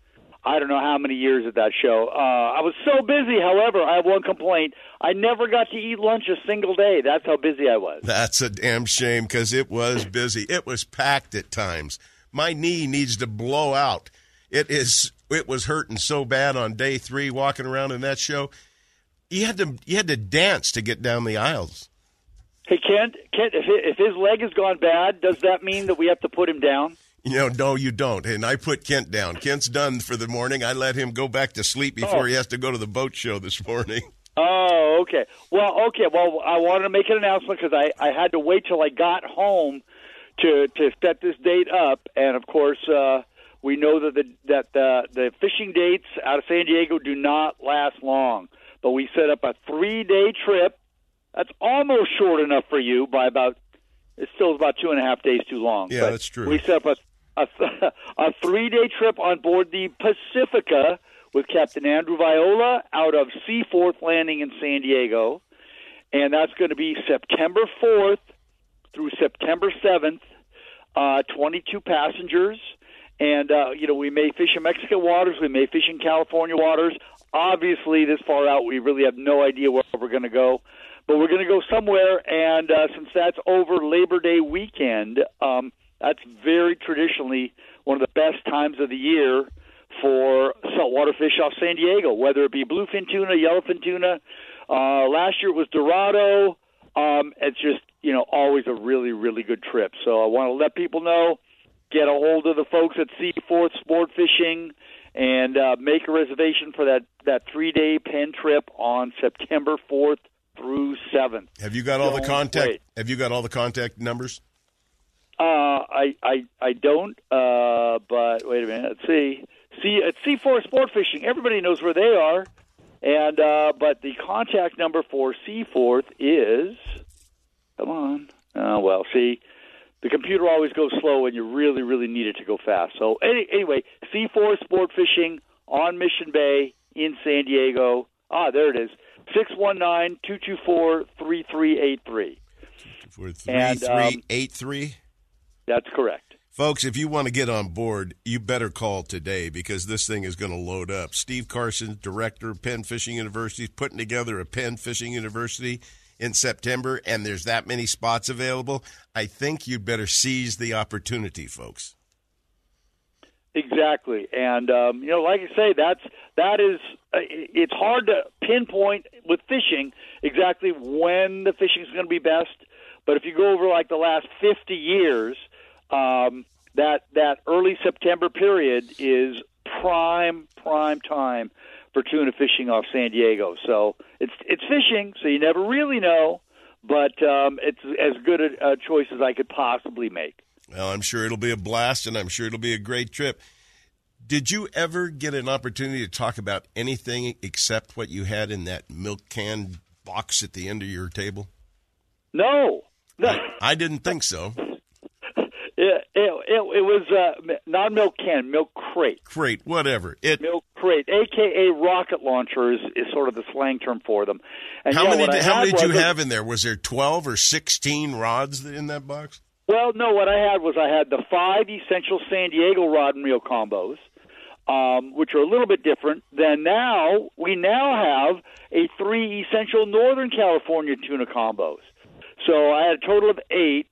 S22: I don't know how many years at that show. Uh, I was so busy. However, I have one complaint. I never got to eat lunch a single day. That's how busy I was.
S2: That's a damn shame because it was busy. It was packed at times. My knee needs to blow out. It is. It was hurting so bad on day three, walking around in that show. You had to. You had to dance to get down the aisles.
S22: Hey, Kent. Kent, if if his leg has gone bad, does that mean that we have to put him down?
S2: You know, no, you don't. And I put Kent down. Kent's done for the morning. I let him go back to sleep before
S22: Oh.
S2: he has to go to the boat show this morning.
S22: Oh, okay. Well, okay. Well, I wanted to make an announcement because I, I had to wait till I got home to to set this date up, and of course, uh, we know that the that the the fishing dates out of San Diego do not last long. But we set up a three day trip. That's almost short enough for you by about. It still about two and a half days too long.
S2: Yeah, that's true.
S22: We set up a a, a three day trip on board the Pacifica with Captain Andrew Viola out of Seaforth Landing in San Diego. And that's going to be September 4th through September 7th, uh, 22 passengers. And, uh, you know, we may fish in Mexican waters, we may fish in California waters. Obviously, this far out, we really have no idea where we're going to go. But we're going to go somewhere, and uh, since that's over Labor Day weekend, um, that's very traditionally one of the best times of the year for saltwater fish off San Diego, whether it be bluefin tuna, yellowfin tuna. Uh, last year it was Dorado. Um, it's just you know always a really really good trip. So I want to let people know, get a hold of the folks at Seaforth Sport Fishing, and uh, make a reservation for that that three day Penn trip on September fourth through seventh.
S2: Have you got all the
S22: Don't
S2: contact?
S22: wait.
S2: Have you got all the contact numbers?
S22: Uh, I, I I don't. Uh, but wait a minute. Let's see. See at Seaforth Sport Fishing, everybody knows where they are, and uh, but the contact number for Seaforth is. Come on. Oh well. See, the computer always goes slow, and you really really need it to go fast. So any, anyway, Seaforth Sport Fishing on Mission Bay in San Diego. Ah, there it is. 619
S2: 224 3383. 3383.
S22: That's correct.
S2: Folks, if you want to get on board, you better call today because this thing is going to load up. Steve Carson, director of Penn Fishing University, is putting together a Penn Fishing University in September, and there's that many spots available. I think you'd better seize the opportunity, folks.
S22: Exactly, and um, you know, like I say, that's that is uh, it's hard to pinpoint with fishing exactly when the fishing is going to be best. But if you go over like the last fifty years, um, that that early September period is prime prime time for tuna fishing off San Diego. So it's it's fishing, so you never really know, but um, it's as good a, a choice as I could possibly make.
S2: Well, I'm sure it'll be a blast, and I'm sure it'll be a great trip. Did you ever get an opportunity to talk about anything except what you had in that milk can box at the end of your table?
S22: No, no.
S2: I didn't think so.
S22: It, it, it, was uh, not milk can, milk crate.
S2: Crate, whatever. It
S22: milk crate, aka rocket launcher, is, sort of the slang term for them. And
S2: how
S22: yeah,
S2: many?
S22: I
S2: How many did you have in there? Was there twelve or sixteen rods in that box?
S22: Well, no. What I had was I had the five essential San Diego rod and reel combos, um, which are a little bit different. Then now we now have a three essential Northern California tuna combos. So I had a total of eight.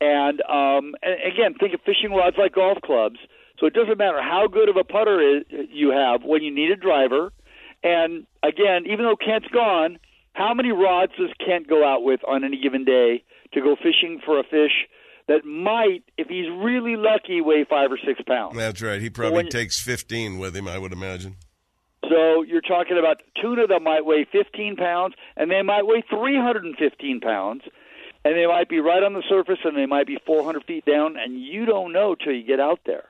S22: And, um, and again, think of fishing rods like golf clubs. So it doesn't matter how good of a putter is, you have when you need a driver. And again, even though Kent's gone, how many rods does Kent go out with on any given day to go fishing for a fish that might, if he's really lucky, weigh five or six pounds.
S2: That's right. He probably
S22: when-
S2: takes 15 with him, I would imagine.
S22: So you're talking about tuna that might weigh 15 pounds, and they might weigh 315 pounds, and they might be right on the surface, and they might be 400 feet down, and you don't know till you get out there,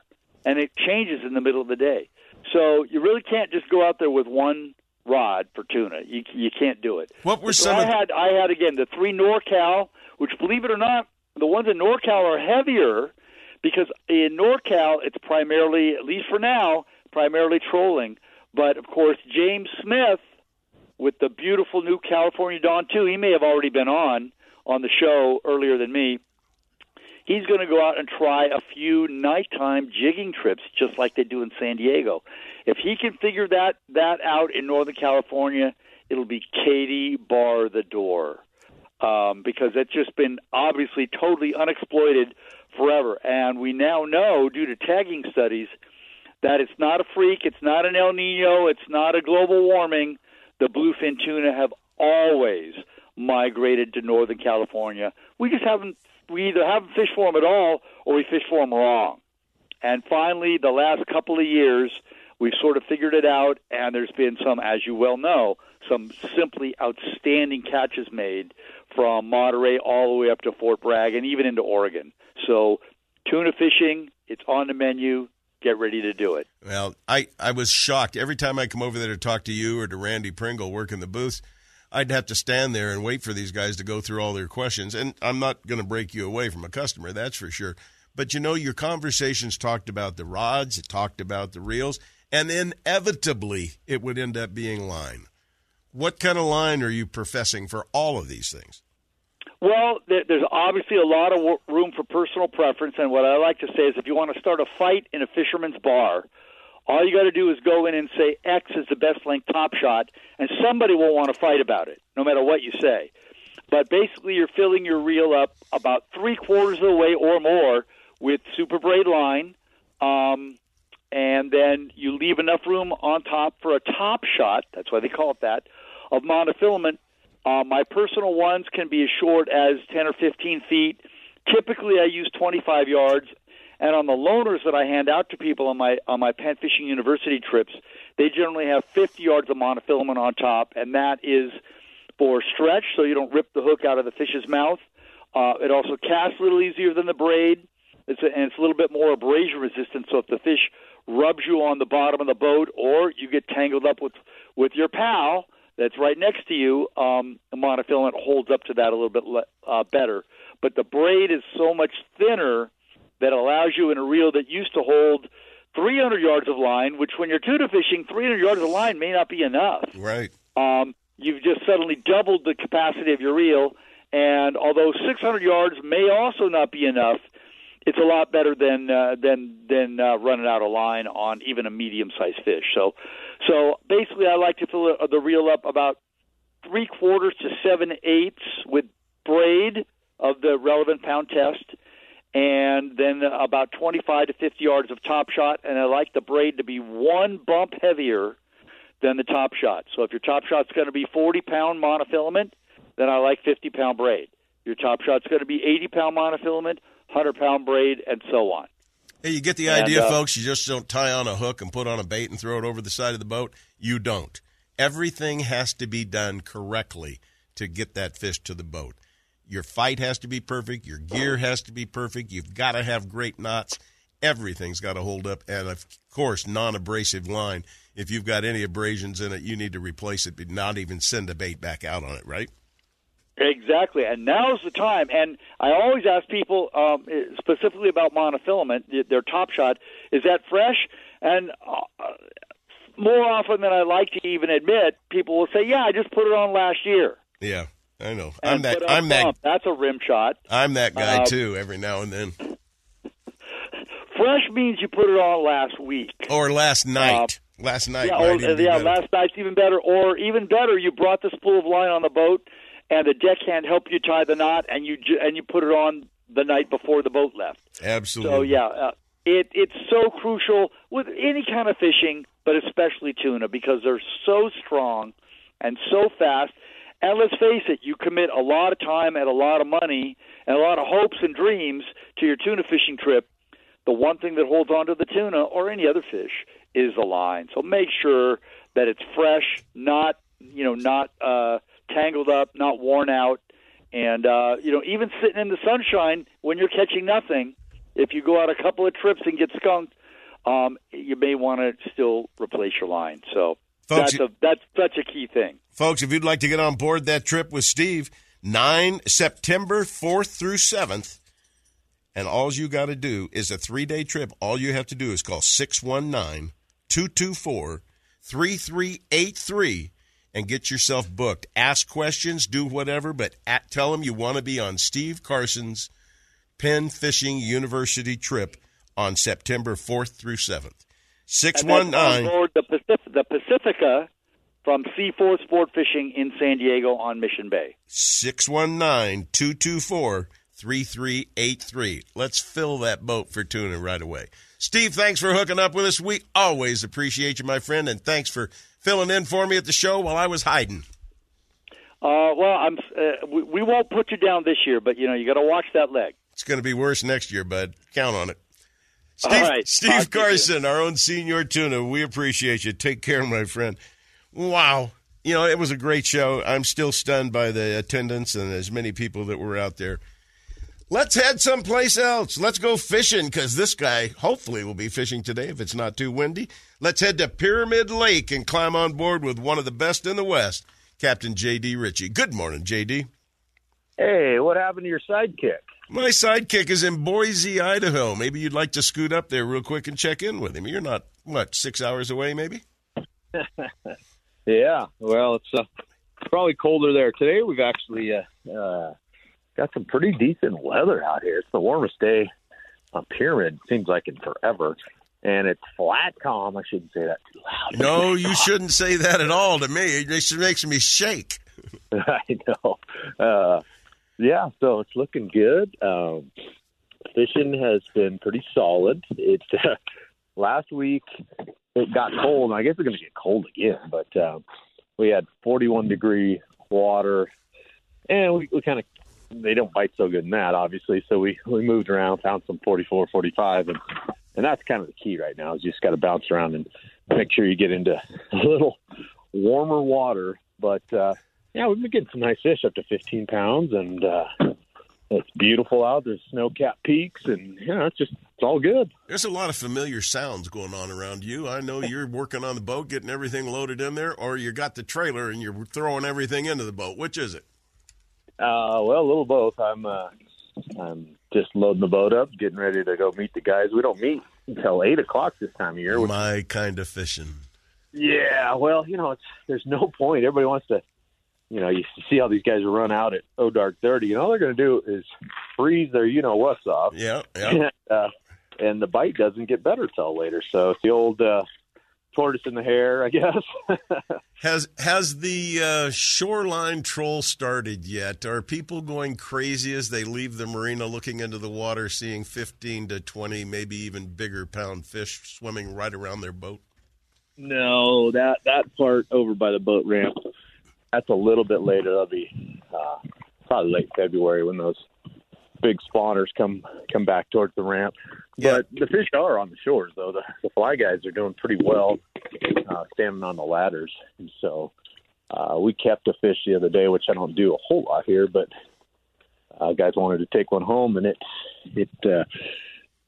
S22: and it changes in the middle of the day. So you really can't just go out there with one rod for tuna. You you can't do it.
S2: What were
S22: so
S2: some
S22: I
S2: of-
S22: had I had again the three NorCal, which believe it or not, the ones in NorCal are heavier because in NorCal it's primarily, at least for now, primarily trolling. But of course, James Smith with the beautiful new California Dawn too. He may have already been on on the show earlier than me. He's going to go out and try a few nighttime jigging trips, just like they do in San Diego. If he can figure that that out in Northern California, it'll be Katie bar the door um, because it's just been obviously totally unexploited forever. And we now know, due to tagging studies, that it's not a freak, it's not an El Nino, it's not a global warming. The bluefin tuna have always migrated to Northern California. We just haven't, we either haven't fished for them at all or we fish for them wrong. And finally, the last couple of years, we've sort of figured it out, and there's been some, as you well know, some simply outstanding catches made from Monterey all the way up to Fort Bragg and even into Oregon. So, tuna fishing, it's on the menu. Get ready to do it.
S2: Well, I, I was shocked. Every time I come over there to talk to you or to Randy Pringle working the booths, I'd have to stand there and wait for these guys to go through all their questions. And I'm not going to break you away from a customer, that's for sure. But you know, your conversations talked about the rods, it talked about the reels, and inevitably it would end up being line. What kind of line are you professing for all of these things?
S22: Well, there's obviously a lot of room for personal preference, and what I like to say is if you want to start a fight in a fisherman's bar, all you got to do is go in and say X is the best length top shot, and somebody will want to fight about it, no matter what you say. But basically, you're filling your reel up about three quarters of the way or more with super braid line, um, and then you leave enough room on top for a top shot. That's why they call it that of monofilament. Uh, my personal ones can be as short as 10 or 15 feet. Typically, I use 25 yards. And on the loaners that I hand out to people on my on my Penn Fishing University trips, they generally have 50 yards of monofilament on top, and that is for stretch, so you don't rip the hook out of the fish's mouth. Uh, it also casts a little easier than the braid, it's a, and it's a little bit more abrasion resistant. So if the fish rubs you on the bottom of the boat, or you get tangled up with with your pal that's right next to you, um, the monofilament holds up to that a little bit le- uh, better. But the braid is so much thinner that allows you in a reel that used to hold 300 yards of line, which when you're tuna fishing, 300 yards of line may not be enough.
S2: Right.
S22: Um, you've just suddenly doubled the capacity of your reel, and although 600 yards may also not be enough, it's a lot better than uh, than than uh, running out of line on even a medium-sized fish. So, so basically, I like to fill the- the reel up about three quarters to seven eighths with braid of the relevant pound test, and then about 25 to 50 yards of top shot. And I like the braid to be one bump heavier than the top shot. So if your top shot's going to be 40 pound monofilament, then I like 50 pound braid. Your top shot's going to be 80 pound monofilament, 100 pound braid, and so on.
S2: Hey, you get the
S22: And,
S2: idea,
S22: uh,
S2: folks. You just don't tie on a hook and put on a bait and throw it over the side of the boat. You don't. Everything has to be done correctly to get that fish to the boat. Your fight has to be perfect. Your gear has to be perfect. You've got to have great knots. Everything's got to hold up. And of course, non abrasive line. If you've got any abrasions in it, you need to replace it, but not even send a bait back out on it, right?
S22: Exactly, and now's the time. And I always ask people um, specifically about monofilament, their top shot, is that fresh? And uh, more often than I like to even admit, people will say, "Yeah, I just put it on last year."
S2: Yeah, I know.
S22: And
S2: I'm that. I'm that.
S22: That's a rim shot.
S2: I'm that guy
S22: Uh,
S2: too. Every now and then,
S22: Fresh means you put it on last week.
S2: or last night. last night.
S22: yeah, or,
S2: be
S22: yeah,
S2: better.
S22: last night's even better. Or even better, you brought the spool of line on the boat, and the deckhand helped you tie the knot, and you and you put it on the night before the boat left.
S2: Absolutely.
S22: So yeah, uh, it it's so crucial with any kind of fishing, but especially tuna because they're so strong and so fast. And let's face it, you commit a lot of time and a lot of money and a lot of hopes and dreams to your tuna fishing trip. The one thing that holds on to the tuna or any other fish is the line. So make sure that it's fresh, not you know, not uh, tangled up, not worn out, and uh, you know, even sitting in the sunshine when you're catching nothing. If you go out a couple of trips and get skunked, um, you may want to still replace your line. So
S2: Folks,
S22: that's a that's such a key thing.
S2: Folks, if you'd like to get on board that trip with Steve, 9 September 4th through 7th, and all you got to do is a three day trip. All you have to do is call 619 224 3383 and get yourself booked. Ask questions, do whatever, but at, tell them you want to be on Steve Carson's Penn Fishing University trip on September 4th through 7th.
S22: And that's
S2: 619
S22: on board the Pacific, the Pacifica from Seaforth Sport Fishing in San Diego on Mission Bay.
S2: 619 224 3383. Let's fill that boat for tuna right away. Steve, thanks for hooking up with us. We always appreciate you, my friend, and thanks for filling in for me at the show while I was hiding.
S22: Uh, well, I'm. Uh, we, we won't put you down this year, but you know you got to watch that leg.
S2: It's going to be worse next year, bud. Count on it.
S22: All
S2: Steve,
S22: right.
S2: Steve Carson, our own senior tuna. We appreciate you. Take care, my friend. Wow. You know, it was a great show. I'm still stunned by the attendance and as many people that were out there. Let's head someplace else. Let's go fishing because this guy hopefully will be fishing today if it's not too windy. Let's head to Pyramid Lake and climb on board with one of the best in the West, Captain J.D. Richey. Good morning, J.D.
S23: Hey, what happened to your sidekick?
S2: My sidekick is in Boise, Idaho. Maybe you'd like to scoot up there real quick and check in with him. You're not, what, six hours away, maybe?
S23: yeah, well, it's uh, probably colder there today. We've actually uh, uh, got some pretty decent weather out here. It's the warmest day on Pyramid seems like in forever, and it's flat calm. I shouldn't say that too loud.
S2: No, you shouldn't say that at all to me. It just makes me shake.
S23: I know. Uh, yeah, so it's looking good. Um, fishing has been pretty solid. It uh, last week it got cold. I guess it's going to get cold again, but um, we had 41 degree water, and we, we kind of they don't bite so good in that, obviously. So we we moved around, found some 44, 45, and and that's kind of the key right now. Is you just got to bounce around and make sure you get into a little warmer water. But uh, yeah, we've been getting some nice fish up to 15 pounds, and uh, it's beautiful out. There's snow-capped peaks, and yeah, you know, it's just it's all good.
S2: There's a lot of familiar sounds going on around you. I know you're working on the boat, getting everything loaded in there, or you got the trailer and you're throwing everything into the boat. Which is it?
S23: Uh, well, a little both. I'm uh, I'm just loading the boat up, getting ready to go meet the guys. We don't meet until eight o'clock this time of year. Which,
S2: My kind of fishing.
S23: yeah, well, you know, it's there's no point. Everybody wants to, you know, you see how these guys run out at oh dark thirty, and all they're going to do is freeze their you know what's off.
S2: Yeah, yeah.
S23: And, uh, and the bite doesn't get better till later. So it's the old uh, tortoise in the hare, I guess.
S2: Has has the uh, shoreline troll started yet? Are people going crazy as they leave the marina, looking into the water, seeing fifteen to twenty, maybe even bigger pound fish swimming right around their boat?
S23: No, that that part over by the boat ramp. That's a little bit later. That'll be uh, probably late February when those big spawners come come back towards the ramp. But the fish are on the shores, though. The, the fly guys are doing pretty well, uh, standing on the ladders. And so uh, we kept a fish the other day, which I don't do a whole lot here, but uh, guys wanted to take one home, and it it uh,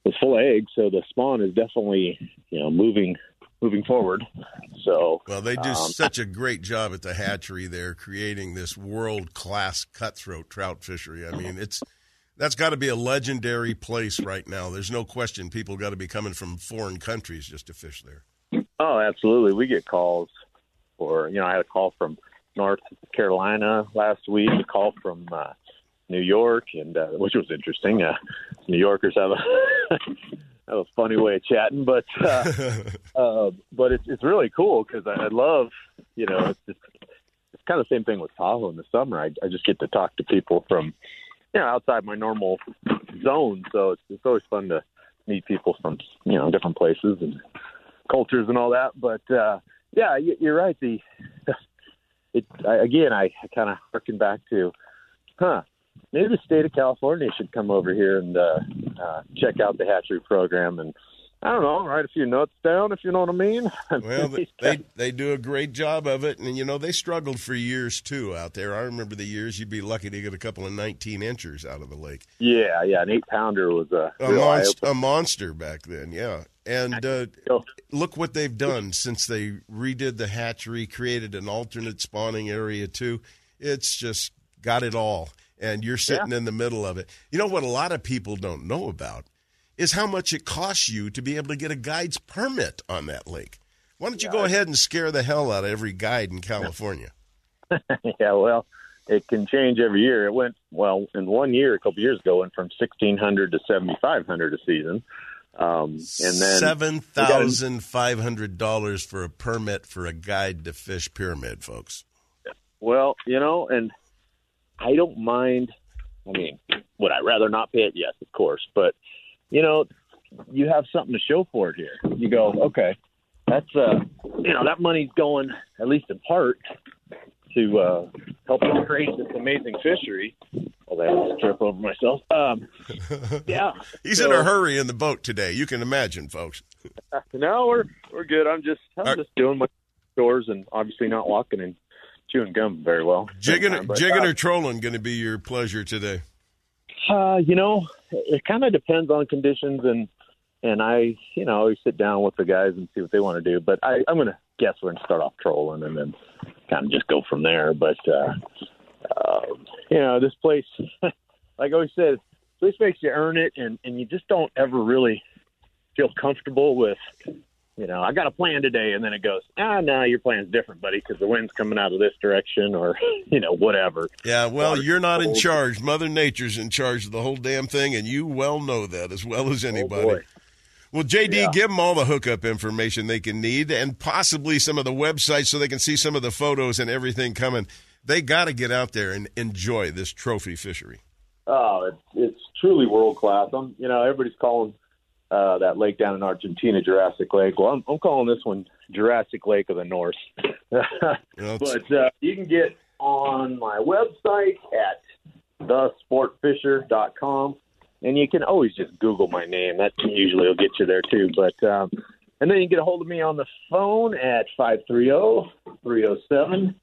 S23: was full of eggs. So the spawn is definitely you know moving moving forward. So
S2: Well, they do
S23: um,
S2: such a great job at the hatchery there, creating this world class cutthroat trout fishery. I mean, it's that's got to be a legendary place right now. There's no question. People got to be coming from foreign countries just to fish there.
S23: Oh, absolutely. We get calls or you know, I had a call from North Carolina last week, a call from uh, New York, and uh, which was interesting. Uh, New Yorkers have a a funny way of chatting, but uh, uh, but it's it's really cool because I, I love, you know, it's just it's kind of the same thing with Tahoe in the summer. I, I just get to talk to people from, you know, outside my normal zone, so it's it's always fun to meet people from you know different places and cultures and all that. But uh, yeah, you- you're right. The it I, again, I kind of harken back to, huh? Maybe the state of California should come over here and uh, uh, check out the hatchery program and I don't know, write a few notes down if you know what I mean.
S2: Well, they, they do a great job of it, and you know they struggled for years too out there. I remember the years you'd be lucky to get a couple of nineteen inchers out of the lake.
S23: yeah, yeah, an eight pounder was a,
S2: A, monst- a monster back then, yeah. And uh, look what they've done since they redid the hatchery, created an alternate spawning area too. It's just got it all, and you're sitting in the middle of it. You know what? A lot of people don't know about is how much it costs you to be able to get a guide's permit on that lake. Why don't you go ahead and scare the hell out of every guide in California?
S23: yeah, well, it can change every year. It went well in one year, a couple years ago, went from sixteen hundred to seventy five hundred a season, um, and then
S2: Seven
S23: we got a-
S2: thousand five hundred dollars for a permit for a guide to fish pyramid, folks.
S23: Well, you know, and I don't mind. I mean, would I rather not pay it? Yes, of course. But you know, you have something to show for it here. You go, okay, that's uh, you know, that money's going at least in part to uh, help us create this amazing fishery. Well, I trip over myself. Um, yeah,
S2: He's
S23: So-
S2: in a hurry in the boat today. You can imagine, folks.
S23: no, we're we're good. I'm just I'm just doing my chores and obviously not walking and chewing gum very well.
S2: Jigging,
S23: But,
S2: jigging
S23: uh,
S2: or trolling going to be your pleasure today.
S23: Uh, you know, it kind of depends on conditions, and and I, you know, always sit down with the guys and see what they want to do. But I, I'm going to guess we're going to start off trolling and then kind of just go from there. But uh, uh, you know, this place, like I always said, this makes you earn it, and and you just don't ever really feel comfortable with. You know, I got a plan today, and then it goes, ah, no, your plan's different, buddy, because the wind's coming out of this direction, or you know, whatever.
S2: Yeah, well,
S23: Water's
S2: you're not in charge. Mother Nature's in charge of the whole damn thing, and you well know that as well as anybody.
S23: boy.
S2: well, JD, give them all the hookup information they can need, and possibly some of the websites so they can see some of the photos and everything coming. They got to get out there and enjoy this trophy fishery.
S23: Oh, it's it's truly world class. I'm, you know, everybody's calling uh, that lake down in Argentina Jurassic Lake. Well, I'm, I'm calling this one Jurassic Lake of the North. but uh, you can get on my website at thesportfisher.com, and you can always just Google my name. That usually will get you there too. But um, and then you can get a hold of me on the phone at 530-307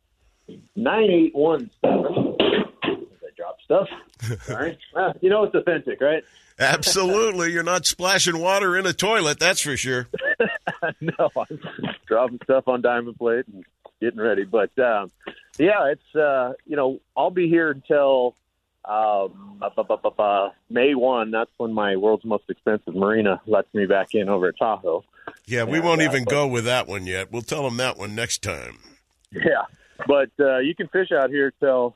S23: 9817. Stuff. Right. Uh, you know it's authentic, right?
S2: Absolutely. You're not splashing water in a toilet, that's for sure.
S23: no, I'm dropping stuff on diamond plate and getting ready. But um, yeah, it's uh, you know I'll be here until um, bu- bu- bu- bu- May one. That's when my world's most expensive marina lets me back in over at Tahoe.
S2: Yeah, we
S23: And,
S2: won't
S23: uh,
S2: even go with that one yet. We'll tell them that one next time.
S23: Yeah, but uh, you can fish out here till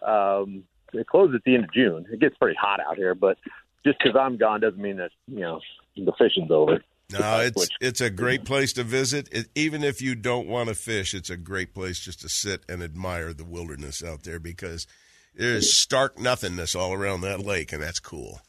S23: um, it closes at the end of June. It gets pretty hot out here, but just because I'm gone doesn't mean that you know the fishing's over.
S2: No, it's it's a great place to visit. It, even if you don't want to fish, it's a great place just to sit and admire the wilderness out there because there's stark nothingness all around that lake, and that's cool.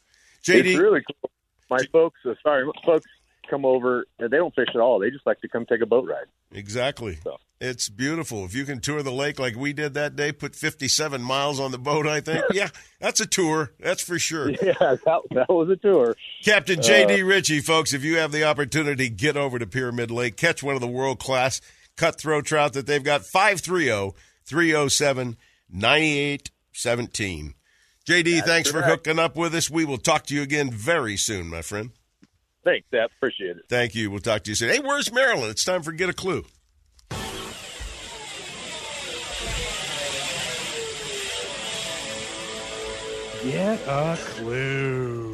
S2: JD,
S23: It's really cool. My folks, uh, sorry, folks come over they don't fish at all. They just like to come take a boat ride.
S2: exactly. So. It's beautiful. If you can tour the lake like we did that day, put 57 miles on the boat, I think. Yeah, that's a tour. That's for sure.
S23: Yeah, that, that was a tour.
S2: Captain J.D. Uh, Richey, folks, if you have the opportunity, get over to Pyramid Lake, catch one of the world class cutthroat trout that they've got 530 307 9817. JD, thanks for
S23: correct.
S2: hooking up with us. We will talk to you again very soon, my friend.
S23: Thanks, Dad. Appreciate it.
S2: Thank you. We'll talk to you soon. Hey, where's Marilyn? It's time for Get a Clue.
S24: Get a clue.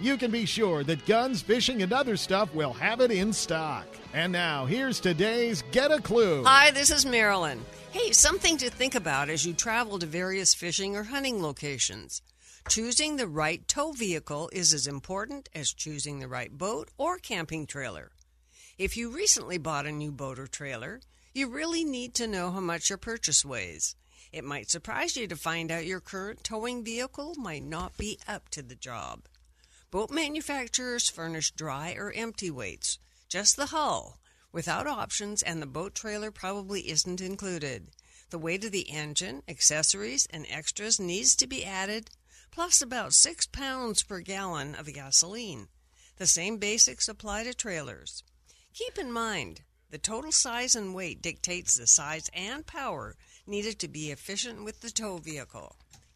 S24: you can be sure that guns, fishing, and other stuff will have it in stock. And now, here's today's Get a Clue.
S25: Hi, this is Marilyn. Hey, something to think about as you travel to various fishing or hunting locations. Choosing the right tow vehicle is as important as choosing the right boat or camping trailer. If you recently bought a new boat or trailer, you really need to know how much your purchase weighs. It might surprise you to find out your current towing vehicle might not be up to the job. Boat manufacturers furnish dry or empty weights, just the hull, without options, and the boat trailer probably isn't included. The weight of the engine, accessories, and extras needs to be added, plus about six pounds per gallon of gasoline. The same basics apply to trailers. Keep in mind, the total size and weight dictates the size and power needed to be efficient with the tow vehicle.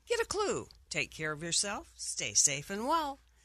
S25: Get a clue. Take care of yourself. Stay safe and well.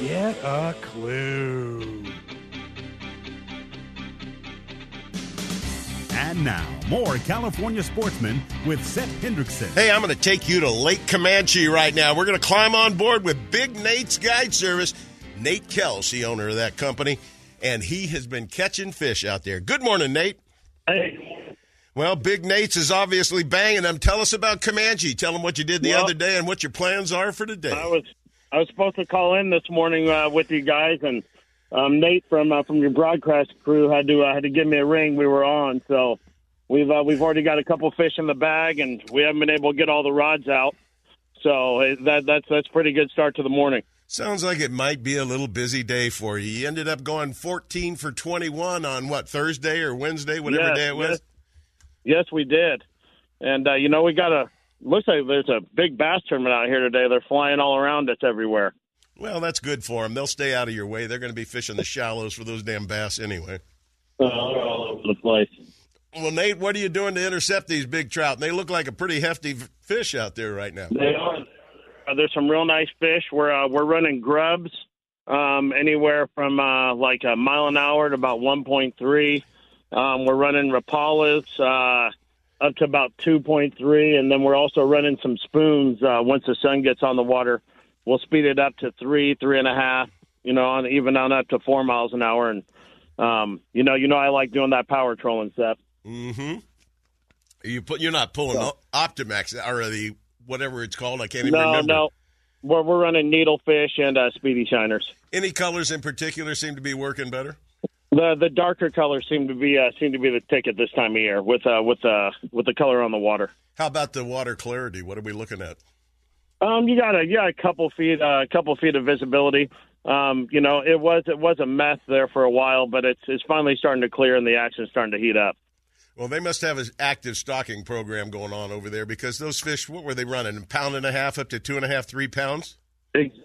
S6: Get a clue. And now, more California sportsmen with Sep Hendrickson.
S2: Hey, I'm going to take you to Lake Comanche right now. We're going to climb on board with Big Nate's Guide Service. Nate Kells, the owner of that company, and he has been catching fish out there. Good morning, Nate.
S26: Hey.
S2: Well, Big Nate's is obviously banging them. Tell us about Comanche. Tell them what you did the
S26: Well-
S2: other day and what your plans are for today.
S26: I was I was supposed to call in this morning uh, with you guys, and um, Nate from uh, from your broadcast crew had to uh, had to give me a ring. We were on, so we've uh, we've already got a couple fish in the bag, and we haven't been able to get all the rods out. So uh, that that's that's a pretty good start to the morning.
S2: Sounds like it might be a little busy day for you. You ended up going 14 for 21 on what, Thursday or Wednesday, whatever
S26: Yes,
S2: day it was?
S26: Yes, yes we did, and uh, you know we got a looks like there's a big bass tournament out here today. They're flying all around us everywhere.
S2: Well, that's good for them. They'll stay out of your way. They're going to be fishing the shallows for those damn bass anyway.
S26: Uh, they're all over the place.
S2: Well, Nate, what are you doing to intercept these big trout? And they look like a pretty hefty fish out there right now.
S26: They are. Uh, there's some real nice fish. We're uh, we're running grubs, um, anywhere from uh, like a mile an hour to about 1.3. Um, we're running rapalas uh, up to about 2.3, and then we're also running some spoons. Uh, once the sun gets on the water, we'll speed it up to three, three and a half. You know, on even on up to four miles an hour, and um, you know, you know, I like doing that power trolling stuff.
S2: Mm-hmm. You put, you're not pulling o- Optimax or the whatever it's called. I can't even
S26: No,
S2: remember.
S26: no, we're we're running needlefish and uh, speedy shiners.
S2: Any colors in particular seem to be working better?
S26: The the darker colors seem to be uh, seem to be the ticket this time of year with uh, with uh, with the color on the water.
S2: How about the water clarity? What are we looking at?
S26: Um, you got a you got a couple feet uh, a couple feet of visibility. Um, you know, it was it was a mess there for a while, but it's it's finally starting to clear and the action's starting to heat up.
S2: Well, they must have an active stocking program going on over there because those fish, what were they running? A pound and a half up to two and a half, three pounds? Exactly.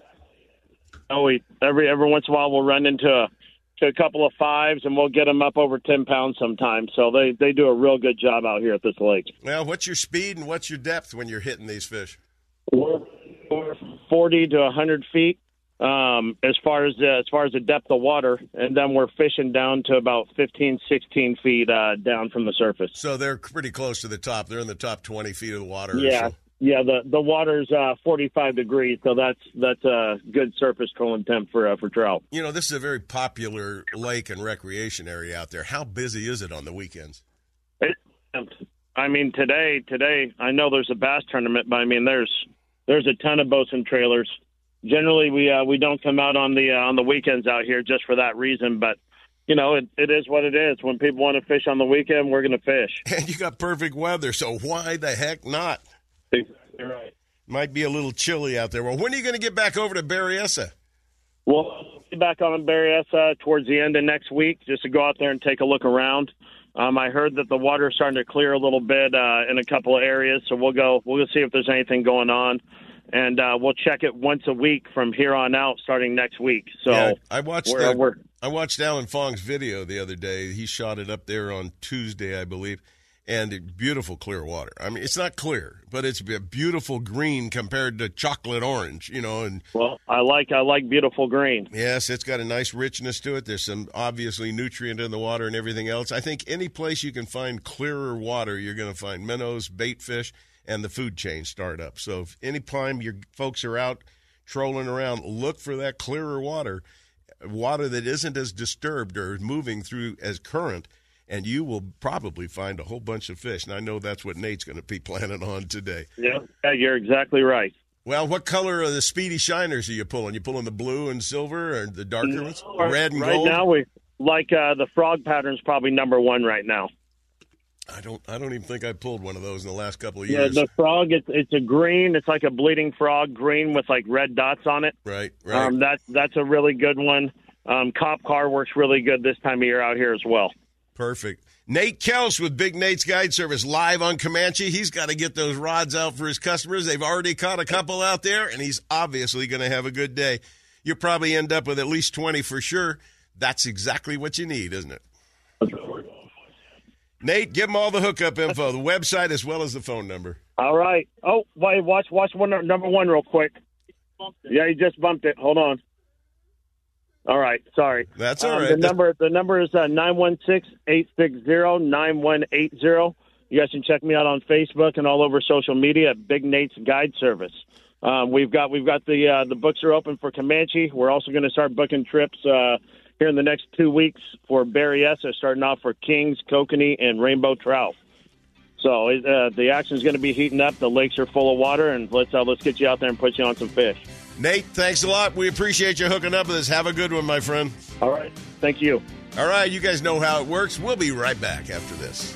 S26: Oh, we every every once in a while we'll run into a to a couple of fives and we'll get them up over ten pounds sometimes. So they they do a real good job out here at this lake.
S2: Well, what's your speed and what's your depth when you're hitting these fish?
S26: We're, we're forty to hundred feet um, as far as the, as far as the depth of water, and then we're fishing down to about 15, 16 feet uh, down from the surface.
S2: So they're pretty close to the top. They're in the top 20 feet of the water. or
S26: Yeah,
S2: so.
S26: Yeah. The the water's uh, forty five degrees, so that's that's a good surface trolling temp for uh, for trout.
S2: You know, this is a very popular lake and recreation area out there. How busy is it on the weekends?
S26: I mean, today, today, I know there's a bass tournament, but I mean, there's there's a ton of boats and trailers. Generally, we uh, we don't come out on the uh, on the weekends out here just for that reason. But you know, it, it is what it is. When people want to fish on the weekend, we're going to fish.
S2: And you got perfect weather, so why the heck not?
S26: Exactly right.
S2: Might be a little chilly out there. Well, when are you going to get back over to Berryessa?
S26: Well, be back on Berryessa towards the end of next week just to go out there and take a look around. Um, I heard that the water is starting to clear a little bit uh, in a couple of areas, so we'll go. We'll see if there's anything going on, and uh, we'll check it once a week from here on out, starting next week. So
S2: Yeah, I watched
S26: we're,
S2: the-
S26: we're
S2: I watched Alan Fong's video the other day. He shot it up there on Tuesday, I believe, and beautiful clear water. I mean, it's not clear, but it's a beautiful green compared to chocolate orange, you know. And
S26: well, I like I like beautiful green.
S2: yes, it's got a nice richness to it. There's some obviously nutrient in the water and everything else. I think any place you can find clearer water, you're going to find minnows, bait fish, and the food chain start up. So if any time your folks are out trolling around, look for that clearer water, water that isn't as disturbed or moving through as current, and you will probably find a whole bunch of fish. And I know that's what Nate's going to be planning on today.
S26: Yeah, you're exactly right.
S2: Well, what color are the speedy shiners are you pulling? You pulling the blue and silver or the darker ones? Red and
S26: right
S2: gold?
S26: now we like uh, the frog pattern's probably number one right now.
S2: I don't I don't even think I pulled one of those in the last couple of years.
S26: Yeah, the frog it's it's a green. It's like a bleeding frog green with like red dots on it.
S2: Right, right.
S26: Um, that that's a really good one. Um, cop car works really good this time of year out here as well.
S2: Perfect. Nate Kelsch with Big Nate's Guide Service live on Comanche. He's got to get those rods out for his customers. They've already caught a couple out there, and he's obviously going to have a good day. You'll probably end up with at least 20 for sure. That's exactly what you need, isn't it? Nate, give them all the hookup info, the website as well as the phone number.
S26: All right. Oh, wait, watch watch one number one real quick. Yeah, he just bumped it. Hold on. All right, sorry.
S2: That's all
S26: Um,
S2: right.
S26: The number the number is uh, nine one six eight six zero nine one eight zero. You guys can check me out on Facebook and all over social media at Big Nate's Guide Service. Um, we've got we've got the uh, the books are open for Comanche. We're also going to start booking trips uh, here in the next two weeks for Berryessa, starting off for Kings, Kokanee, and Rainbow Trout. So uh, the action is going to be heating up. The lakes are full of water, and let's uh, let's get you out there and put you on some fish.
S2: Nate, thanks a lot. We appreciate you hooking up with us. Have a good one, my friend.
S26: All right. Thank you.
S2: All right, you guys know how it works. We'll be right back after this.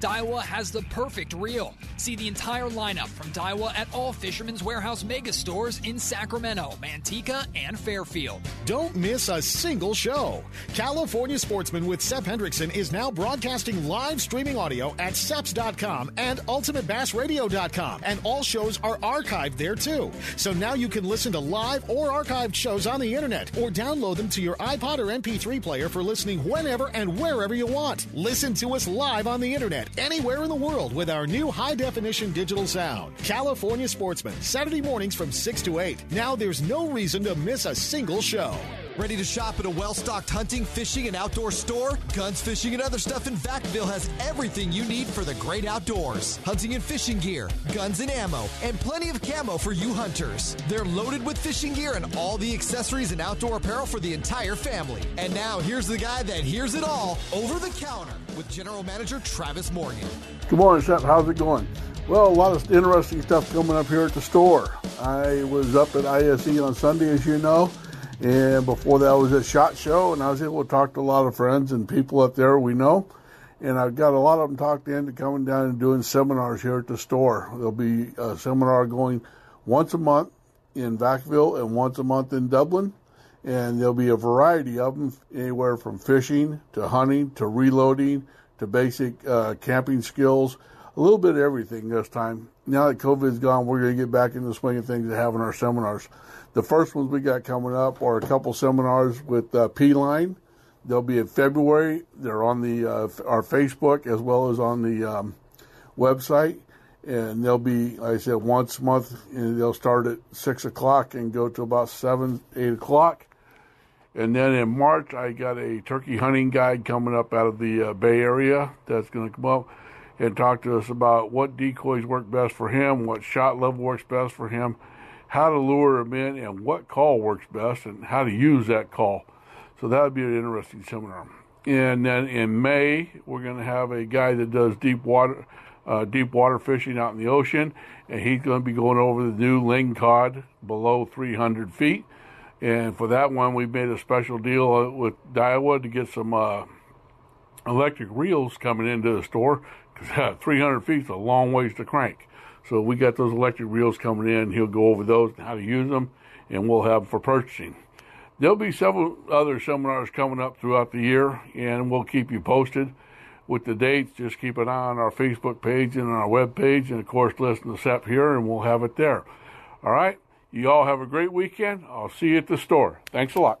S17: Daiwa has the perfect reel. See the entire lineup from Daiwa at all Fisherman's Warehouse mega stores in Sacramento, Manteca, and Fairfield.
S24: Don't miss a single show. California Sportsman with Sep Hendrickson is now broadcasting live streaming audio at seps.com and ultimatebassradio.com. And all shows are archived there too. So now you can listen to live or archived shows on the internet or download them to your iPod or MP3 player for listening whenever and wherever you want. Listen to us live on the internet anywhere in the world with our new high definition digital sound. California Sportsman, Saturday mornings from 6 to 8. Now there's no reason to miss a single show.
S5: Ready to shop at a well stocked hunting, fishing, and outdoor store? Guns Fishing and Other Stuff in Vacaville has everything you need for the great outdoors hunting and fishing gear, guns and ammo, and plenty of camo for you hunters. They're loaded with fishing gear and all the accessories and outdoor apparel for the entire family. And now, here's the guy that hears it all over the counter with General Manager Travis Morgan.
S27: Good morning, Sep. How's it going? Well, a lot of interesting stuff coming up here at the store. I was up at ISE on Sunday, as you know, and before that was at SHOT Show, and I was able to talk to a lot of friends and people up there we know. And I've got a lot of them talked into coming down and doing seminars here at the store. There'll be a seminar going once a month in Vacaville and once a month in Dublin. And there'll be a variety of them, anywhere from fishing to hunting to reloading to basic uh, camping skills, a little bit of everything this time. Now that COVID's gone, we're going to get back in the swing of things and having our seminars. The first ones we got coming up are a couple seminars with uh, P Line. They'll be in February. They're on the uh, our Facebook as well as on the um, website, and they'll be, like I said, once a month, and they'll start at six o'clock and go to about seven, eight o'clock. And then in March, I got a turkey hunting guide coming up out of the uh, Bay Area that's going to come up and talk to us about what decoys work best for him, what shot level works best for him, how to lure them in and what call works best and how to use that call. So that would be an interesting seminar. And then in May, we're going to have a guy that does deep water, uh, deep water fishing out in the ocean, and he's going to be going over the new ling cod below 300 feet. And for that one, we made a special deal uh, with Daiwa to get some uh, electric reels coming into the store because 300 feet is a long ways to crank. So we got those electric reels coming in. He'll go over those and how to use them, and we'll have for purchasing. There'll be several other seminars coming up throughout the year, and we'll keep you posted with the dates. Just keep an eye on our Facebook page and on our web page, and of course, listen to Sep here, and we'll have it there. All right. You all have a great weekend. I'll see you at the store. Thanks a lot.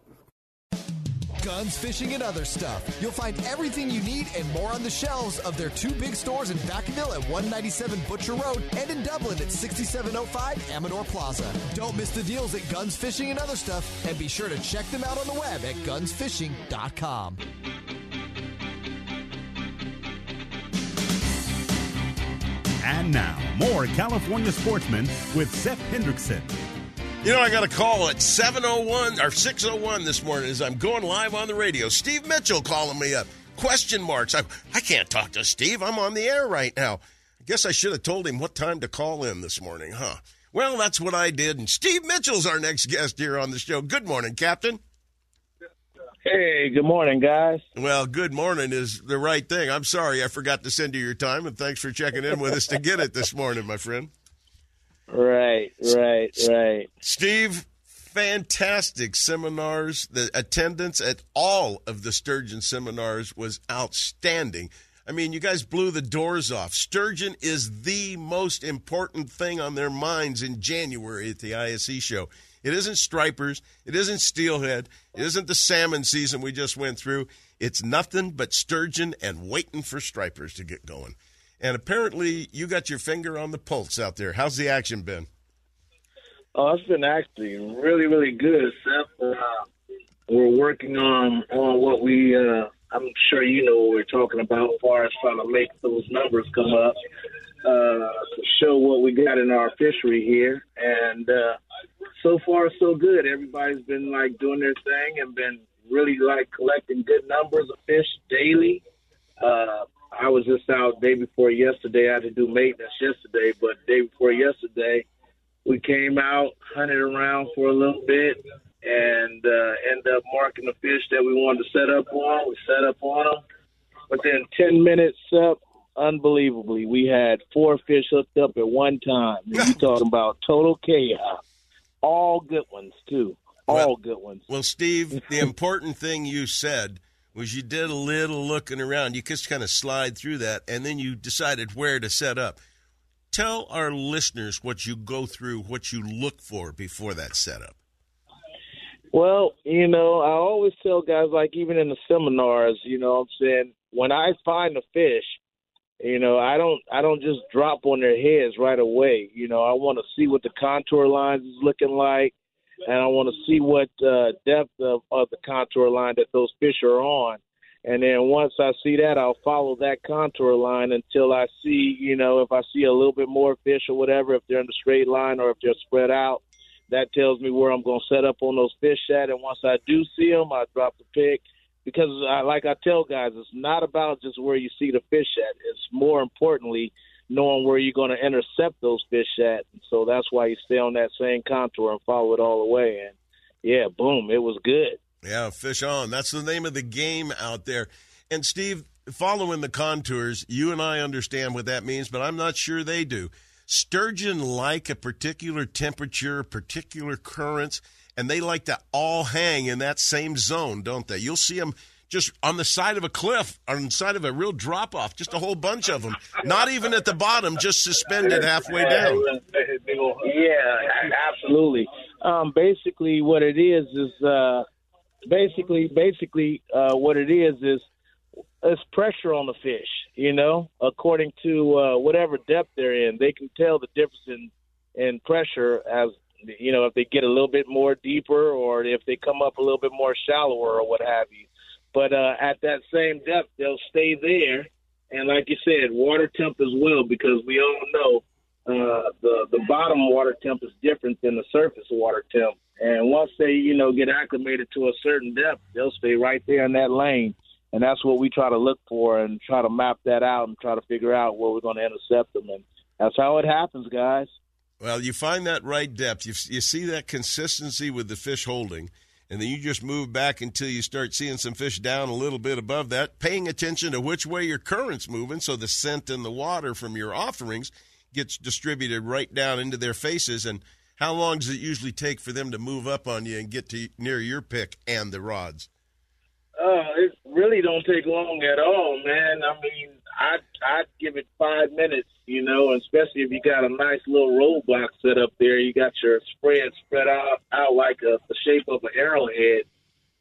S5: Guns, fishing, and other stuff. You'll find everything you need and more on the shelves of their two big stores in Vacaville at 197 Butcher Road and in Dublin at 6705 Amador Plaza. Don't miss the deals at Guns, Fishing, and Other Stuff, and be sure to check them out on the web at gunsfishing.com.
S6: And now, more California sportsmen with Sep Hendrickson.
S2: You know, I got a call at 701 or 601 this morning as I'm going live on the radio. Steve Mitchell calling me up. Question marks. I, I can't talk to Steve. I'm on the air right now. I guess I should have told him what time to call in this morning, huh? Well, that's what I did. And Steve Mitchell's our next guest here on the show. Good morning, Captain.
S28: Hey, good morning, guys.
S2: Well, good morning is the right thing. I'm sorry I forgot to send you your time, and thanks for checking in with us to get it this morning, my friend.
S28: Right, right, right.
S2: Steve, fantastic seminars. The attendance at all of the Sturgeon seminars was outstanding. I mean, you guys blew the doors off. Sturgeon is the most important thing on their minds in January at the ISE show. It isn't stripers, it isn't steelhead, it isn't the salmon season we just went through. It's nothing but sturgeon and waiting for stripers to get going. And apparently, you got your finger on the pulse out there. How's the action been?
S28: Oh, it's been actually really, really good. Sep, uh, we're working on on what we. Uh, I'm sure you know what we're talking about, as far as trying to make those numbers come up uh, to show what we got in our fishery here. And uh, so far, so good. Everybody's been like doing their thing and been really like collecting good numbers of fish daily. Uh, I was just out day before yesterday. I had to do maintenance yesterday, but day before yesterday, we came out, hunted around for a little bit, and uh, ended up marking the fish that we wanted to set up on. We set up on them. Within 10 minutes up, unbelievably, we had four fish hooked up at one time. You're talking about total chaos. All good ones, too. All
S2: Well-
S28: good ones.
S2: Well, Steve, the important thing you said was you did a little looking around. You just kind of slide through that, and then you decided where to set up. Tell our listeners what you go through, what you look for before that setup.
S28: Well, you know, I always tell guys, like even in the seminars, you know, what I'm saying when I find a fish, you know, I don't, I don't just drop on their heads right away. You know, I want to see what the contour lines is looking like, and I want to see what uh, depth of, of the contour line that those fish are on. And then once I see that, I'll follow that contour line until I see, you know, if I see a little bit more fish or whatever, if they're in the straight line or if they're spread out, that tells me where I'm going to set up on those fish at. And once I do see them, I drop the pick because, I, like I tell guys, it's not about just where you see the fish at. It's more importantly knowing where you're going to intercept those fish at. So that's why you stay on that same contour and follow it all the way. And yeah, boom, it was good.
S2: Yeah, fish on. That's the name of the game out there. And Steve, following the contours, you and I understand what that means, but I'm not sure they do. Sturgeon like a particular temperature, particular currents, and they like to all hang in that same zone, don't they? You'll see them just on the side of a cliff, on the side of a real drop off, just a whole bunch of them. Not even at the bottom, just suspended halfway down.
S28: Yeah, absolutely. Um, basically, what it is is uh, basically basically uh, what it is is it's pressure on the fish. You know, according to uh, whatever depth they're in, they can tell the difference in in pressure as you know if they get a little bit more deeper or if they come up a little bit more shallower or what have you. But uh, at that same depth, they'll stay there. And like you said, water temp as well, because we all know uh, the the bottom water temp is different than the surface water temp. And once they, you know, get acclimated to a certain depth, they'll stay right there in that lane. And that's what we try to look for and try to map that out and try to figure out where we're going to intercept them. And that's how it happens, guys.
S2: Well, you find that right depth. You, you see that consistency with the fish holding, and then you just move back until you start seeing some fish down a little bit above that, paying attention to which way your current's moving so the scent in the water from your offerings gets distributed right down into their faces. And how long does it usually take for them to move up on you and get to near your pick and the rods?
S28: Uh, it really don't take long at all, man. I mean, I'd, I'd give it five minutes, you know, especially if you got a nice little roadblock set up there. You got your spread spread out, out like a, the shape of an arrowhead.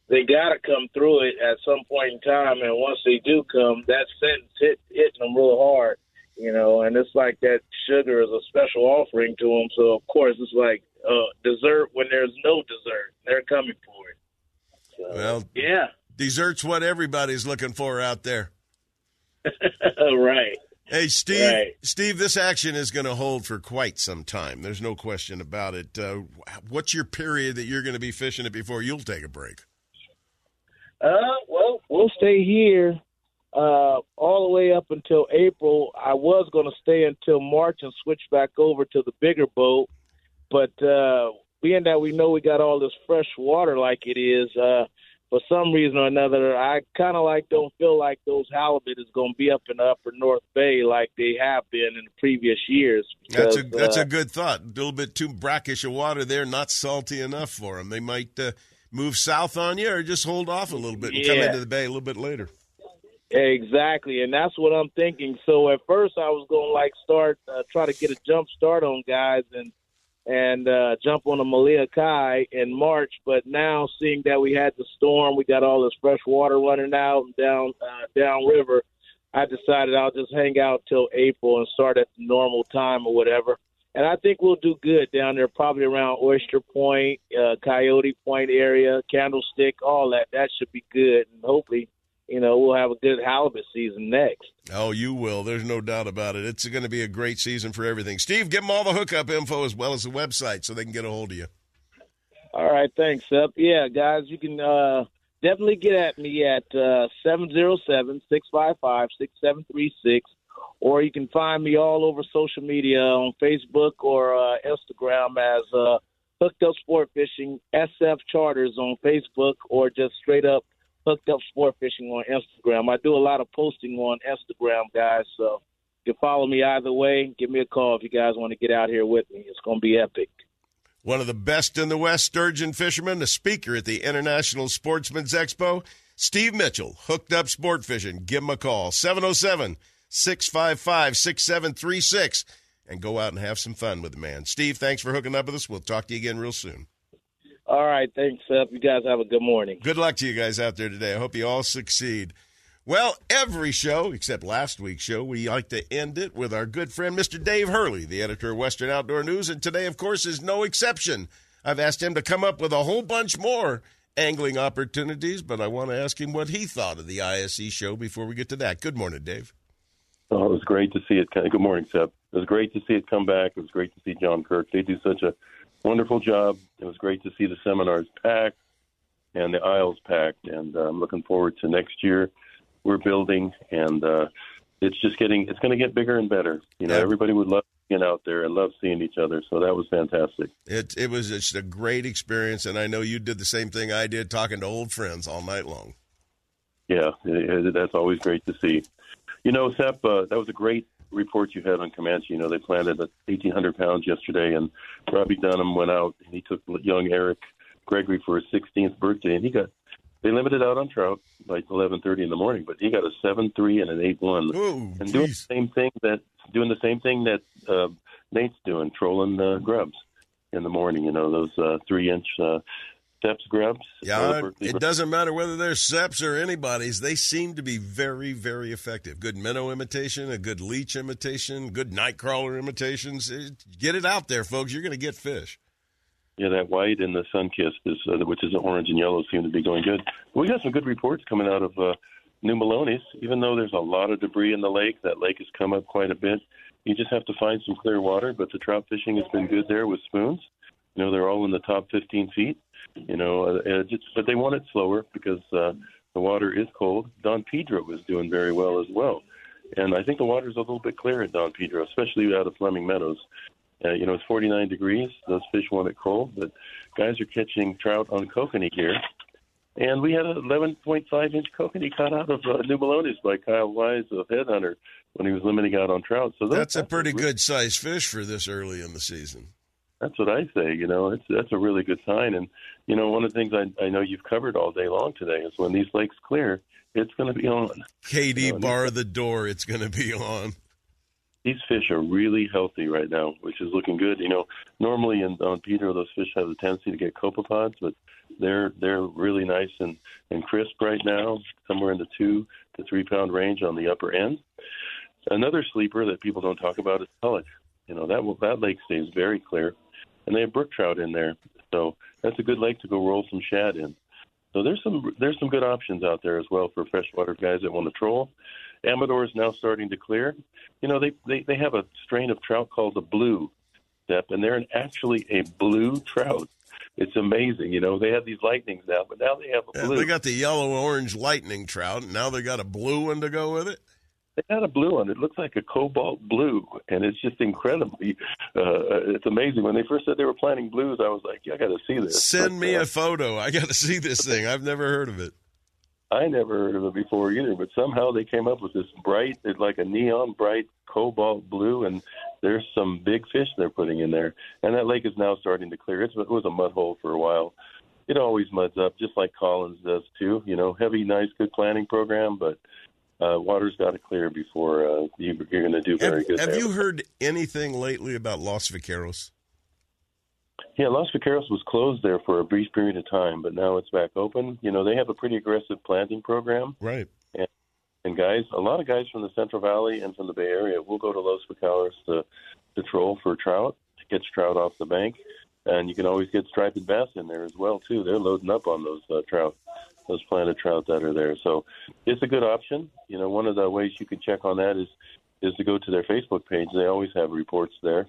S28: They got to come through it at some point in time, and once they do come, that sentence hit hitting them real hard, you know. And it's like that sugar is a special offering to them, so of course it's like uh, dessert when there's no dessert. They're coming for it. So,
S2: Well,
S28: yeah,
S2: dessert's what everybody's looking for out there.
S28: right.
S2: Hey, Steve.
S28: Right.
S2: Steve, this action is going to hold for quite some time. There's no question about it. Uh, what's your period that you're going to be fishing it before you'll take a break?
S28: Uh, well, we'll stay here uh, all the way up until April. I was going to stay until March and switch back over to the bigger boat, but uh, being that we know we got all this fresh water like it is, uh, for some reason or another, I kind of like don't feel like those halibut is going to be up in the upper North Bay like they have been in the previous years.
S2: That's a that's
S28: uh,
S2: a good thought. A little bit too brackish of water there, not salty enough for them. They might uh, move south on you, or just hold off a little bit and come into the bay a little bit later.
S28: Exactly, and that's what I'm thinking. So at first, I was going to like start uh, try to get a jump start on guys and and uh, jump on a Malia Kai in March. But now, seeing that we had the storm, we got all this fresh water running out and down uh, downriver. I decided I'll just hang out till April and start at the normal time or whatever. And I think we'll do good down there, probably around Oyster Point, uh, Coyote Point area, Candlestick, all that. That should be good, and hopefully, you know, we'll have a good halibut season next.
S2: Oh, you will. There's no doubt about it. It's going to be a great season for everything. Steve, give them all the hookup info as well as the website so they can get a hold of you.
S28: All right, thanks, Sep. Yeah, guys, you can uh, definitely get at me at uh, 707-655-6736, or you can find me all over social media on Facebook or uh, Instagram as uh, Hooked Up Sport Fishing, SF Charters on Facebook, or just straight up Hooked Up Sport Fishing on Instagram. I do a lot of posting on Instagram, guys, so you can follow me either way. Give me a call if you guys want to get out here with me. It's going to be epic.
S2: One of the best in the West sturgeon fishermen, a speaker at the International Sportsman's Expo, Steve Mitchell, hooked up sport fishing. Give him a call, 707 655 6736, and go out and have some fun with the man. Steve, thanks for hooking up with us. We'll talk to you again real soon.
S28: All right, thanks, Sep. You guys have a good morning.
S2: Good luck to you guys out there today. I hope you all succeed. Well, every show, except last week's show, we like to end it with our good friend, Mr. Dave Hurley, the editor of Western Outdoor News. And today, of course, is no exception. I've asked him to come up with a whole bunch more angling opportunities, but I want to ask him what he thought of the ISE show before we get to that. Good morning, Dave.
S29: Oh, it was great to see it. Good morning, Sep. It was great to see it come back. It was great to see John Kirk. They do such a wonderful job. It was great to see the seminars packed and the aisles packed. And uh, I'm looking forward to next year. We're building, and uh, it's just getting. It's going to get bigger and better. You know,
S2: Yeah.
S29: everybody would love being out there and love seeing each other. So that was fantastic.
S2: It, it was just a great experience, and I know you did the same thing I did, talking to old friends all night long.
S29: Yeah, it, it, that's always great to see. You know, Sep, uh, that was a great report you had on Comanche. You know, they planted at 1,800 pounds yesterday, and Robbie Dunham went out and he took young Eric Gregory for his 16th birthday, and he got they limited out on trout like 11:30 in the morning, but he got a 7-3 and an 8-1, and doing the same thing that doing the same thing that uh, Nate's doing, trolling uh, grubs in the morning. You know, those uh, three-inch uh, Sep's grubs.
S2: Yeah, it doesn't matter whether they're Seps or anybody's. They seem to be very, very effective. Good minnow imitation, a good leech imitation, good nightcrawler imitations. Get it out there, folks. You're going to get fish.
S29: Yeah, that white and the sun kissed is, uh, which is orange and yellow, seem to be going good. We got some good reports coming out of uh, New Melones. Even though there's a lot of debris in the lake, that lake has come up quite a bit. You just have to find some clear water. But the trout fishing has been good there with spoons. You know, they're all in the top 15 feet. You know, uh, just, but they want it slower because uh, the water is cold. Don Pedro was doing very well as well. And I think the water's a little bit clear at Don Pedro, especially out of Fleming Meadows. Uh, you know, it's 49 degrees. Those fish want it cold, but guys are catching trout on kokanee here. And we had an 11.5 inch kokanee caught out of uh, New Melones by Kyle Wise of Headhunter when he was limiting out on trout. So
S2: that's a pretty good sized fish for this early in the season.
S29: That's what I say. You know, it's that's a really good sign. And you know, one of the things I, I know you've covered all day long today is when these lakes clear, it's going to be on.
S2: KD, you know, bar the door. It's going to be on.
S29: These fish are really healthy right now, which is looking good. You know, normally in Don Pedro, those fish have a tendency to get copepods, but they're they're really nice and and crisp right now, somewhere in the two to three pound range on the upper end. Another sleeper that people don't talk about is Tulloch. You know that that lake stays very clear and they have brook trout in there. So that's a good lake to go roll some shad in. So there's some there's some good options out there as well for freshwater guys that want to troll. Amador is now starting to clear. You know they they, they have a strain of trout called the blue, Sep, and they're actually a blue trout. It's amazing, you know. They have these lightnings now, but now they have a blue.
S2: Yeah, they got the yellow orange lightning trout, and now they got a blue one to go with it
S29: they got a blue one. It looks like a cobalt blue, and it's just incredibly. Uh, it's amazing. When they first said they were planting blues, I was like, yeah, I got to see this.
S2: Send but, me uh, a photo. I got to see this thing. I've never heard of it.
S29: I never heard of it before either, but somehow they came up with this bright, it's like a neon bright cobalt blue, and there's some big fish they're putting in there. And that lake is now starting to clear. It's, it was a mud hole for a while. It always muds up, just like Collins does too. You know, heavy, nice, good planning program, but uh, water's got to clear before uh, you, are going to do very
S2: have,
S29: good.
S2: Have
S29: there.
S2: you heard anything lately about Los Vaqueros?
S29: Yeah, Los Vaqueros was closed there for a brief period of time, but now it's back open. You know, they have a pretty aggressive planting program.
S2: Right.
S29: And, and guys, a lot of guys from the Central Valley and from the Bay Area will go to Los Vaqueros to, to troll for trout, to catch trout off the bank. And you can always get striped bass in there as well, too. They're loading up on those uh, trout those planted trout that are there. So it's a good option. You know, one of the ways you can check on that is is to go to their Facebook page. They always have reports there.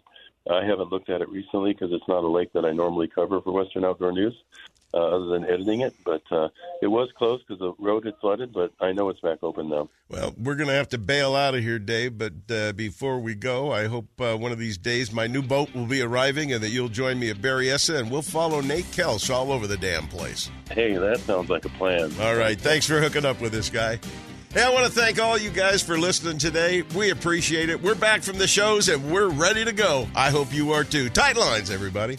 S29: I haven't looked at it recently because it's not a lake that I normally cover for Western Outdoor News, uh, other than editing it. But uh, it was closed because the road had flooded. But I know it's back open now.
S2: Well, we're going to have to bail out of here, Dave. But uh, before we go, I hope uh, one of these days my new boat will be arriving and that you'll join me at Berryessa and we'll follow Nate Kelsch all over the damn place.
S29: Hey, that sounds like a plan.
S2: All right, thanks for hooking up with this guy. Hey, I want to thank all you guys for listening today. We appreciate it. We're back from the shows and we're ready to go. I hope you are too. Tight lines, everybody.